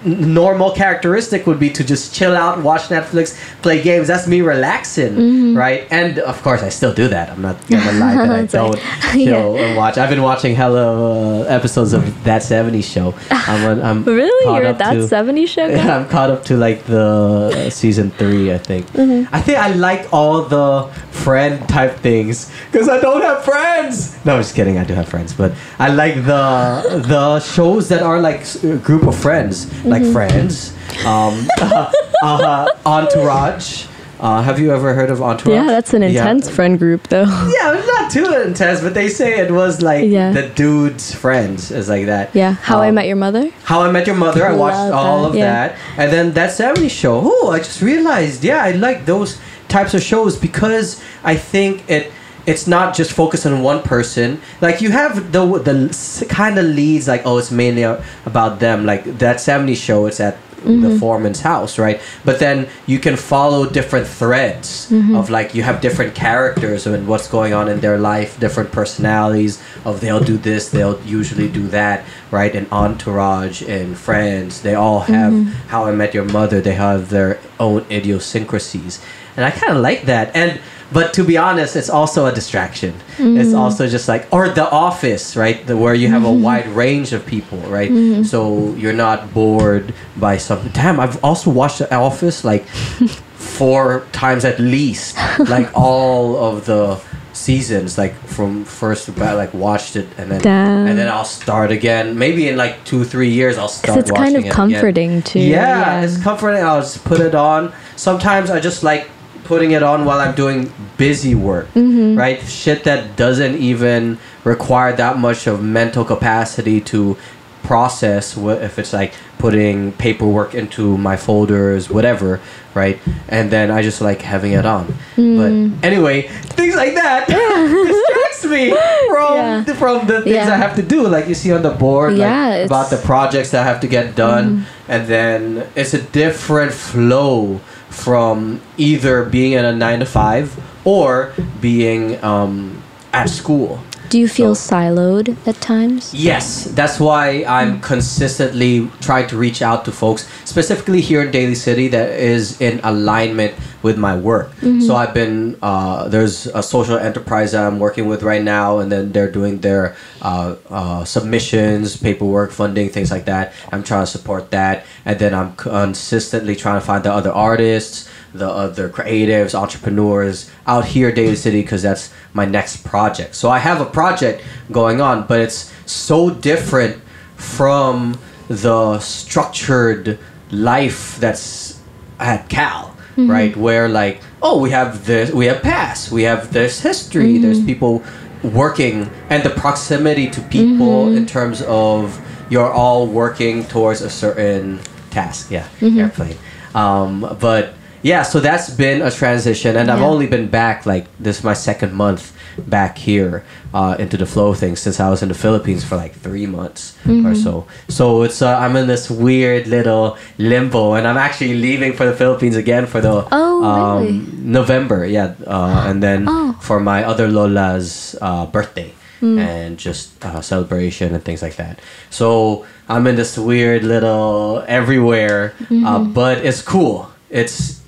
normal characteristic would be to just chill out, watch Netflix, play games. That's me relaxing, right? And of course, I still do that. I'm not gonna lie that I don't chill and watch. I've been watching hella uh, episodes of that '70s show. I'm, I'm really, caught you're that to- '70s show guy? yeah, I'm caught up to like the uh, season three, I think. Mm-hmm. I think I like all the friend type things because I don't have friends. No, I'm just kidding. I do have friends, but I like the the shows that are like a group of friends, like Mm-hmm. Friends, um, uh, uh, Entourage. Uh, have you ever heard of Entourage? Yeah, that's an Yeah. intense friend group, though. Yeah, it's not too intense, but they say it was like Yeah. the dude's friends. Is like that. Yeah, How I Um, Met Your Mother. how I Met Your Mother. I watched Love all that, of yeah. that, and then that '70s show. Oh, I just realized. Yeah, I like those types of shows because I think it. It's not just focused on one person. Like you have the the kind of leads. Like oh, it's mainly about them. Like that 70 show. It's at the mm-hmm. Forman's house, right? But then you can follow different threads mm-hmm. of like you have different characters and what's going on in their life, different personalities of they'll do this, they'll usually do that, right? And Entourage and Friends, they all have mm-hmm. How I Met Your Mother. They have their own idiosyncrasies, and I kind of like that. And but to be honest, it's also a distraction. It's mm. also just like or The Office, right? The, where you have a mm-hmm. wide range of people, right? Mm-hmm. So you're not bored by something. Damn, I've also watched The Office like four times at least, like all of the seasons, like from first to back, like watched it and then Damn. and then I'll start again. Maybe in like two three years I'll start. it's kind of it again. comforting too. Yeah, it's comforting. I'll just put it on. Sometimes I just like putting it on while I'm doing busy work, Mm-hmm. right? Shit that doesn't even require that much of mental capacity to process. What if it's like putting paperwork into my folders, whatever, right? And then I just like having it on. Mm. But anyway, things like that distracts me from Yeah. from the things Yeah. I have to do. Like you see on the board, Yeah, like about the projects that I have to get done, Mm-hmm. and then it's a different flow from either being in a nine to five or being um, at school. Do you feel So- siloed at times? Yes, that's why I'm consistently trying to reach out to folks, specifically here in Daly City, that is in alignment with my work. So I've been uh, there's a social enterprise that I'm working with right now, and then they're doing their uh, uh, submissions, paperwork, funding, things like that. I'm trying to support that, and then I'm consistently trying to find the other artists, the other creatives, entrepreneurs out here, Daly City, because that's my next project. So I have a project going on, but it's so different from the structured life that's at Cal, mm-hmm. right? Where like, oh, we have this, we have past, we have this history. Mm-hmm. There's people working, and the proximity to people mm-hmm. in terms of you're all working towards a certain task. Yeah, airplane. Um, but yeah, so that's been a transition, and I've only been back like this is my second month back here uh, into the flow thing since I was in the Philippines for like three months Mm-hmm. or so. So it's uh, I'm in this weird little limbo, and I'm actually leaving for the Philippines again for the Oh, um, really? November, yeah, uh, and then Oh. for my other Lola's uh, birthday. Hmm. And just uh, celebration and things like that. So I'm in this weird little everywhere, uh, Mm-hmm. but it's cool. It's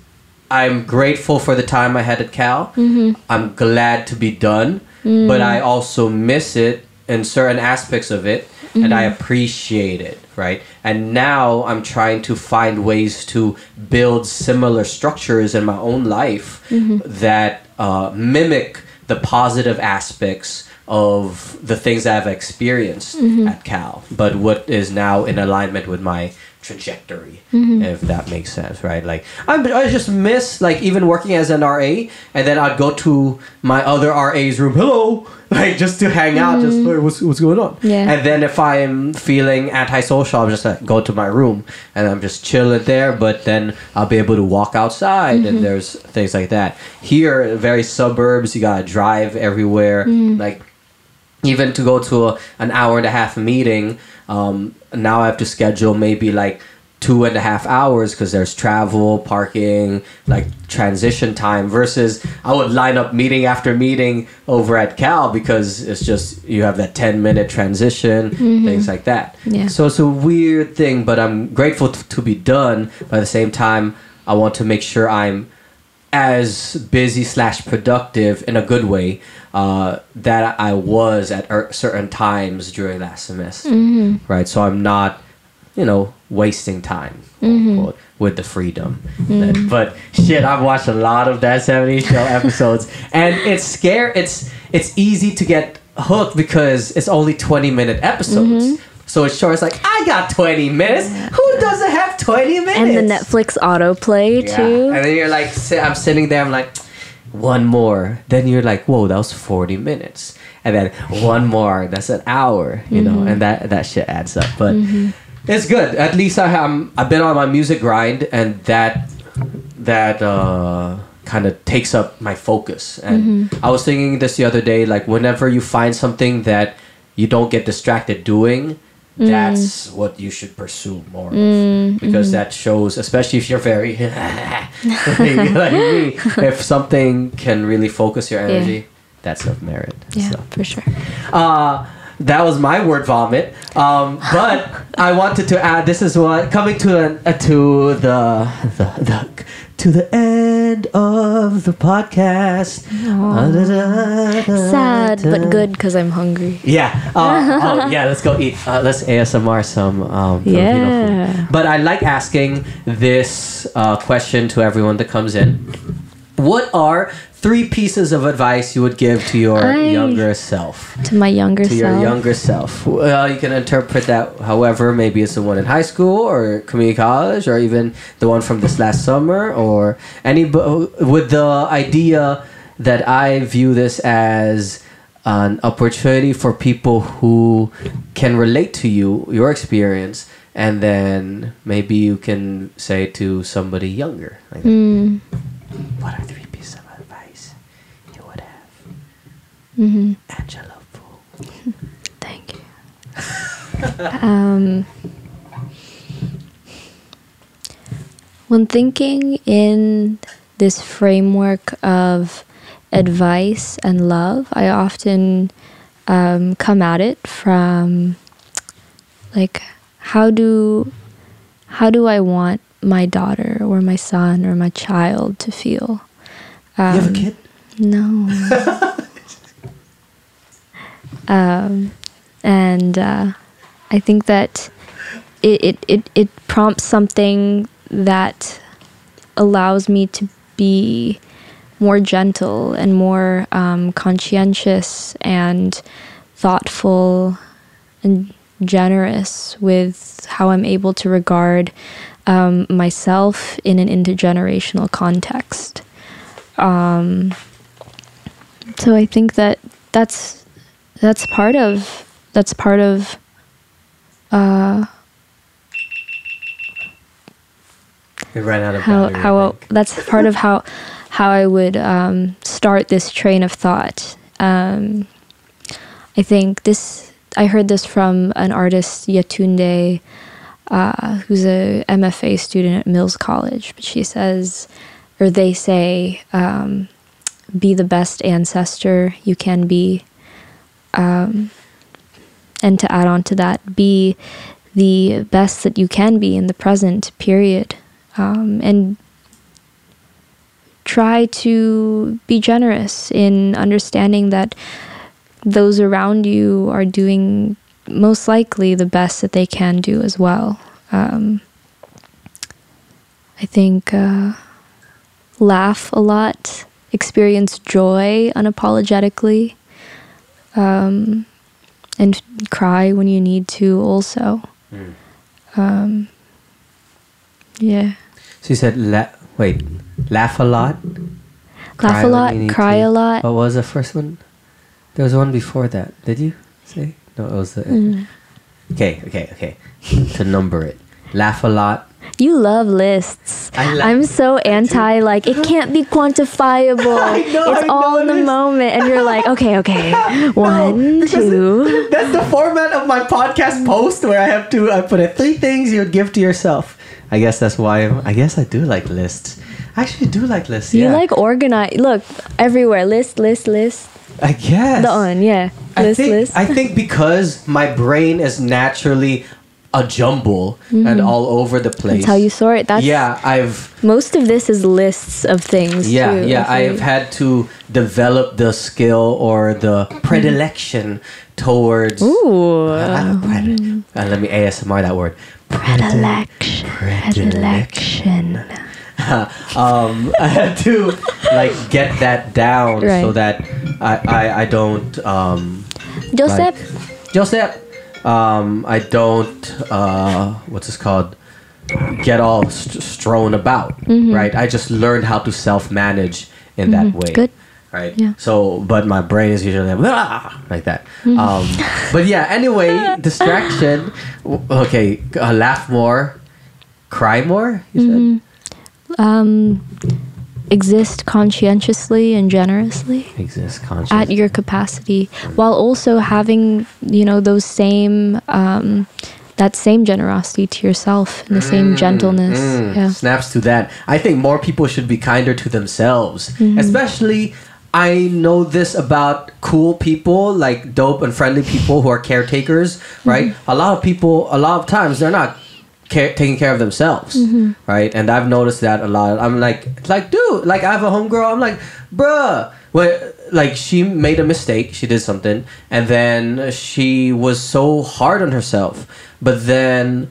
I'm grateful for the time I had at Cal. Mm-hmm. I'm glad to be done, Mm. but I also miss it in certain aspects of it, and I Mm-hmm. appreciate it, right? And now I'm trying to find ways to build similar structures in my own life Mm-hmm. that uh, mimic the positive aspects of the things I've experienced Mm-hmm. at Cal, but what is now in alignment with my trajectory, Mm-hmm. if that makes sense, right? Like I'm, I just miss like even working as an RA, and then I'd go to my other RA's room, hello, like just to hang out, just hey, what's what's going on, Mm-hmm. Yeah. And then if I'm feeling antisocial, I'm just like go to my room and I'm just chilling there. But then I'll be able to walk outside, Mm-hmm. and there's things like that. Here, very suburbs, you gotta drive everywhere, Mm. like even to go to a, an hour and a half meeting um, now i have to schedule maybe like two and a half hours because there's travel parking like transition time versus i would line up meeting after meeting over at cal because it's just you have that 10 minute transition things like that. Yeah. so it's a weird thing but i'm grateful t- to be done. But at the same time i want to make sure i'm as busy slash productive in a good way uh, that I was at er- certain times during that semester, right? So I'm not, you know, wasting time quote, with the freedom. That- but shit, I've watched a lot of that 70 show episodes, and it's scare. It's it's easy to get hooked because it's only 20 minute episodes. So it's short. It's like I got 20 minutes. Who doesn't have 20 minutes? And the Netflix autoplay Yeah. too. And then you're like, sit, I'm sitting there, I'm like, one more. Then you're like, whoa, that was 40 minutes. And then one more, that's an hour, you know, Mm-hmm. and that, that shit adds up. But it's good. At least I am, I've been on my music grind and that, that, uh, kind of takes up my focus. And Mm-hmm. I was thinking this the other day, like whenever you find something that you don't get distracted doing, Mm. that's what you should pursue more of. because that shows especially if you're very like, like me if something can really focus your energy that's of merit Yeah, so for sure. uh that was my word vomit um but i wanted to add this is what coming to an, uh, to the, the the to the end of the podcast Sad but good because I'm hungry. yeah. Uh, oh, yeah. Let's go eat. Uh, let's ASMR some um, Yeah. food. But I like asking this uh, question to everyone that comes in. What are three pieces of advice you would give to your I- younger self? To my younger self. To your younger self. Well, you can interpret that however. Maybe it's the one in high school or community college, or even the one from this last summer, or any. With the idea that I view this as an opportunity for people who can relate to you, your experience, and then maybe you can say to somebody younger, like, Mm, "What are three pieces of advice you would have, hmm Angela?" Fu? Thank you. um, when thinking in this framework of advice and love, I often um, come at it from like how do how do I want my daughter or my son or my child to feel? you have a Um, kid? no. um, and uh, I think that it, it, it, it prompts something that allows me to be more gentle and more um, conscientious and thoughtful and generous with how I'm able to regard um, myself in an intergenerational context. Um, so I think that that's that's part of that's part of uh, It ran out of how how that's part of how how I would um, start this train of thought. Um, I think this. I heard this from an artist Yatunde, uh, who's a MFA student at Mills College. But she says, or they say, um, be the best ancestor you can be. Um, and to add on to that, be the best that you can be in the present period. Um, and try to be generous in understanding that those around you are doing most likely the best that they can do as well. Um, I think uh, laugh a lot, experience joy unapologetically, um, and cry when you need to also. Mm. Um, yeah. She said, la- "Wait, laugh a lot, Laugh a lot, cry to." a lot. What was the first one? There was one before that. Did you say? No, it was the. Mm. Okay, okay, okay. to number it, laugh a lot. You love lists. I la- I'm so anti like it can't be quantifiable. Know, it's I all in the moment and you're like, okay, okay. One, because two. That's the format of my podcast post where I have to. I put it three things you would give to yourself. I guess that's why. I'm, guess I do like lists. I actually do like lists. You yeah. like organize look, everywhere. List, list, list. I guess. The on, yeah. I List, think, list. I think because my brain is naturally a jumble and all over the place. Mm-hmm. That's how you sort. That's yeah, I've most of this is lists of things. yeah too, yeah I I've had to develop the skill or the predilection towards. Ooh. Uh, pred- uh, let me ASMR that word. Predilection. Predilection. um, I had to like get that down so that I I, I don't um, Joseph. Joseph, um, I don't, uh, what's this called? Get all st- strewn about, right? I just learned how to self manage in that way. Mm-hmm. Good. Right. Yeah. So, but my brain is usually like, "Ah," like that. Um, but yeah, anyway, distraction. Okay, uh, laugh more, cry more, you said? um, exist conscientiously and generously Exist conscious. at your capacity while also having you know those same um, that same generosity to yourself and the same gentleness Mm, yeah Snaps to that. I think more people should be kinder to themselves. Mm-hmm. Especially, I know this about cool people, like dope and friendly people who are caretakers, Mm-hmm. right? A lot of people, a lot of times, they're not care, taking care of themselves, Mm-hmm. right? And I've noticed that a lot. I'm like, like, dude, like I have a homegirl. I'm like, bruh. Well, like she made a mistake. She did something, and then she was so hard on herself. But then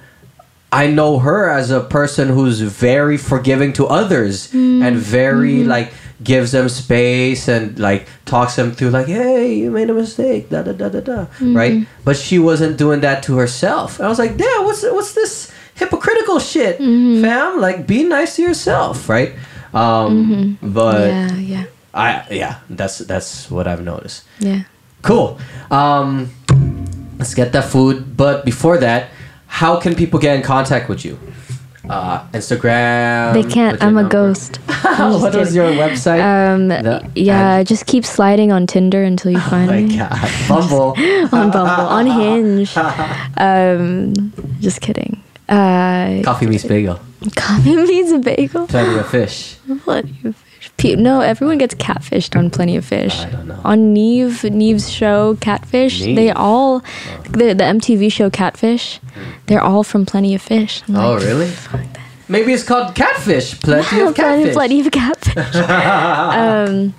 I know her as a person who's very forgiving to others mm-hmm. and very mm-hmm. like gives them space and like talks them through like, hey, you made a mistake, da da da da da, mm-hmm. right? But she wasn't doing that to herself. And I was like, damn, what's what's this hypocritical shit, fam? Like, be nice to yourself, right? Um, But yeah, yeah, I yeah, that's that's what I've noticed. yeah. Cool. Um, let's get that food. But before that, how can people get in contact with you? Uh, Instagram. They can't. I'm a number? ghost. I'm what was your website? Um, The- yeah, just keep sliding on Tinder until you find oh find my me. god, Bumble. on Bumble, on Hinge. Um, just kidding. Uh, Coffee meets bagel. coffee means a bagel. Plenty of fish. Plenty of fish. Pe- No, everyone gets catfished on Plenty of Fish. I don't know. On Nev, Nev's show, Catfish, Nev? they all, the, the MTV show Catfish, they're all from Plenty of Fish. I'm Oh like, really? Maybe it's called catfish. Plenty of catfish. plenty of catfish. um,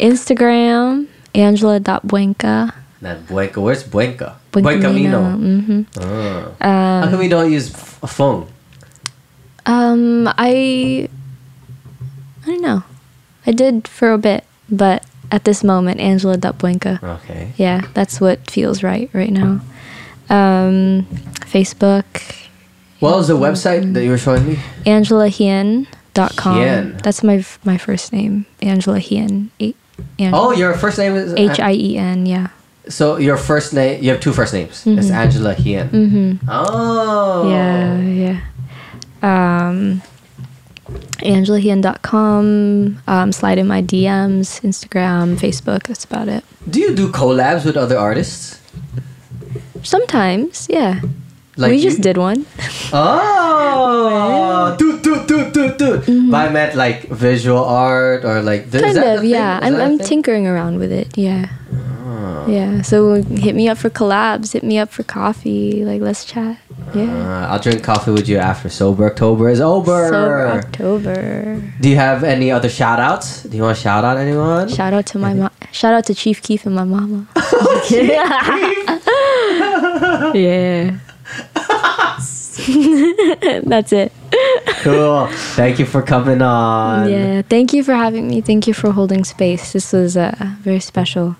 Instagram, Angela.buenca. That Buenca. Where's Buenca? Buencamino. Buencamino. hmm Oh. How come we don't use a phone? Um, I, I don't know. I did for a bit, but at this moment, Angela.buenca. Okay. Yeah, that's what feels right right now. Um, Facebook, What was the website that you were showing me? AngelaHien.com. Hien. That's my my first name, Angela Hien. A- Oh, your first name is H I E N. Yeah. So your first name, you have two first names. It's Angela Hien. Mm-hmm. Oh. Yeah, yeah. Um, AngelaHien.com. Um, slide in my DMs, Instagram, Facebook. That's about it. Do you do collabs with other artists? Sometimes, yeah. Like we you- just did one. Oh, do do do do do. But I meant like visual art or like. th- kind of, yeah. I'm, I'm thing? tinkering around with it. Yeah. Oh. Yeah. So hit me up for collabs. Hit me up for coffee. Like, let's chat. Yeah. Uh, I'll drink coffee with you after Sober October is over. Sober October. Do you have any other shout outs? Do you want to shout out anyone? Shout out to my mom. Shout out to Chief Keef and my mama. yeah. That's it. cool. Thank you for coming on. Yeah. Thank you for having me. Thank you for holding space. This was uh, very special.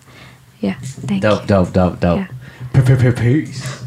Yeah. Thank Dope, you. dope, dope, dope. Yeah. P- p- p- Peace.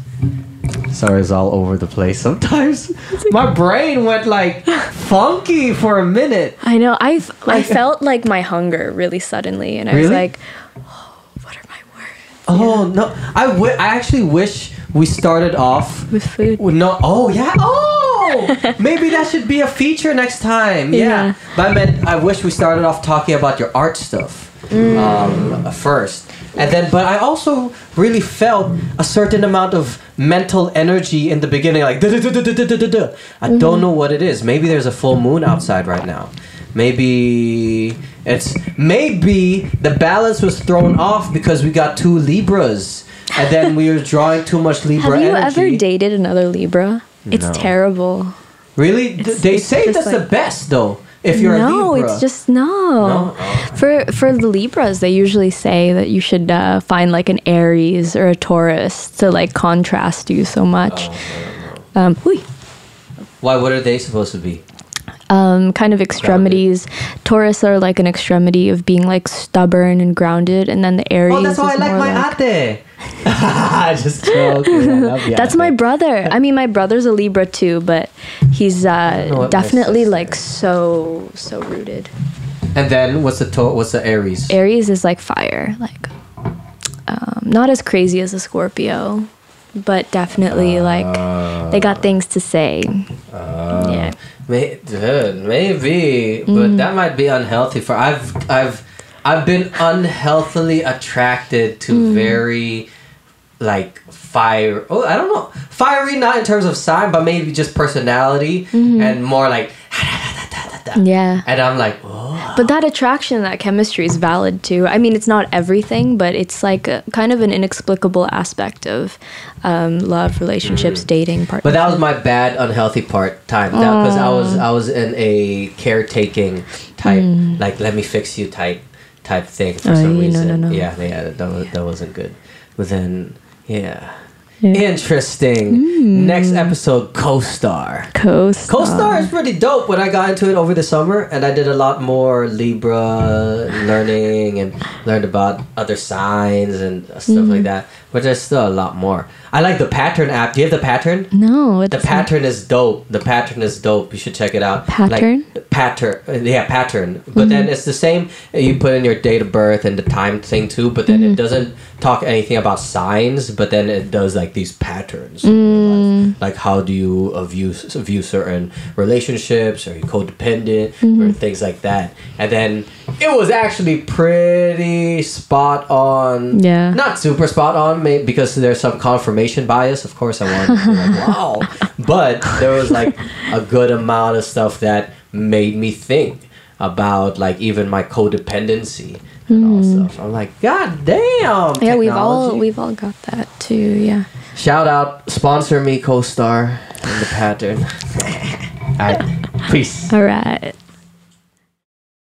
Sorry, it's all over the place sometimes. My brain went like funky for a minute. I know. I f- I felt like my hunger really suddenly, and I was like, oh, "What are my words?" Oh no! I wi- I actually wish we started off With food. with no. Oh yeah. Oh, maybe that should be a feature next time. Yeah. Yeah. But I meant I wish we started off talking about your art stuff um, first, and then. But I also really felt a certain amount of mental energy in the beginning, like. "Duh-duh-duh-duh-duh-duh-duh." I don't know what it is. Maybe there's a full moon outside right now. Maybe it's maybe the balance was thrown off because we got two Libras, and then we were drawing too much Libra Have you energy. ever dated another Libra? It's No. terrible. Really? It's- they it's say just that's the best though. If you're no, a Libra. it's just no. No? Oh. For for the Libras, they usually say that you should uh, find like an Aries or a Taurus to like contrast you so much. Oh, Um. Why? What are they supposed to be? Um, kind of extremities. Taurus are like an extremity of being like stubborn and grounded, and then the Aries. Oh, that's why I like my like- ate. Just joking. I love That's ate. my brother. I mean, my brother's a Libra too, but he's uh, definitely like so so rooted. And then what's the to- what's the Aries? Aries is like fire, like um, not as crazy as a Scorpio, but definitely like they got things to say. yeah. May- maybe, Mm. but that might be unhealthy for I've I've I've been unhealthily attracted to Mm. very like fire. Oh, I don't know, fiery not in terms of sign, but maybe just personality Mm-hmm. and more like. Yeah. And I'm like, oh, But that attraction, that chemistry is valid too. I mean, it's not everything, but it's like a, kind of an inexplicable aspect of um, love, relationships, dating, partnership. Mm. But that was my bad, unhealthy part time. Because I was I was in a caretaking type, like let me fix you type type thing for Mm. Oh, some yeah, no, reason. no, no. Yeah, yeah, that was, that wasn't good. But then, yeah, Interesting. Hmm. Next episode, co-star. Co-star. Co-star is pretty dope. When I got into it over the summer, and I did a lot more Libra learning and learned about other signs and stuff like hmm. that. But there's still a lot more. I like the pattern app. Do you have the pattern? No, The pattern is dope. The pattern is dope. You should check it out. Pattern? Like, pattern. Yeah, pattern. But then it's the same. You put in your date of birth and the time thing too. But then it doesn't talk anything about signs. But then it does like these patterns. life. Like how do you uh, view view certain relationships? Are you codependent or things like that? And then it was actually pretty spot on. Yeah. Not super spot on, may- because there's some confirmation bias. Of course, I wanted to be like, wow. But there was like a good amount of stuff that made me think about like even my codependency and all mm. stuff. I'm like, God damn. yeah, we've all we've all got that too. Yeah. Shout out, sponsor me, co-star in the pattern. all right, peace. All right.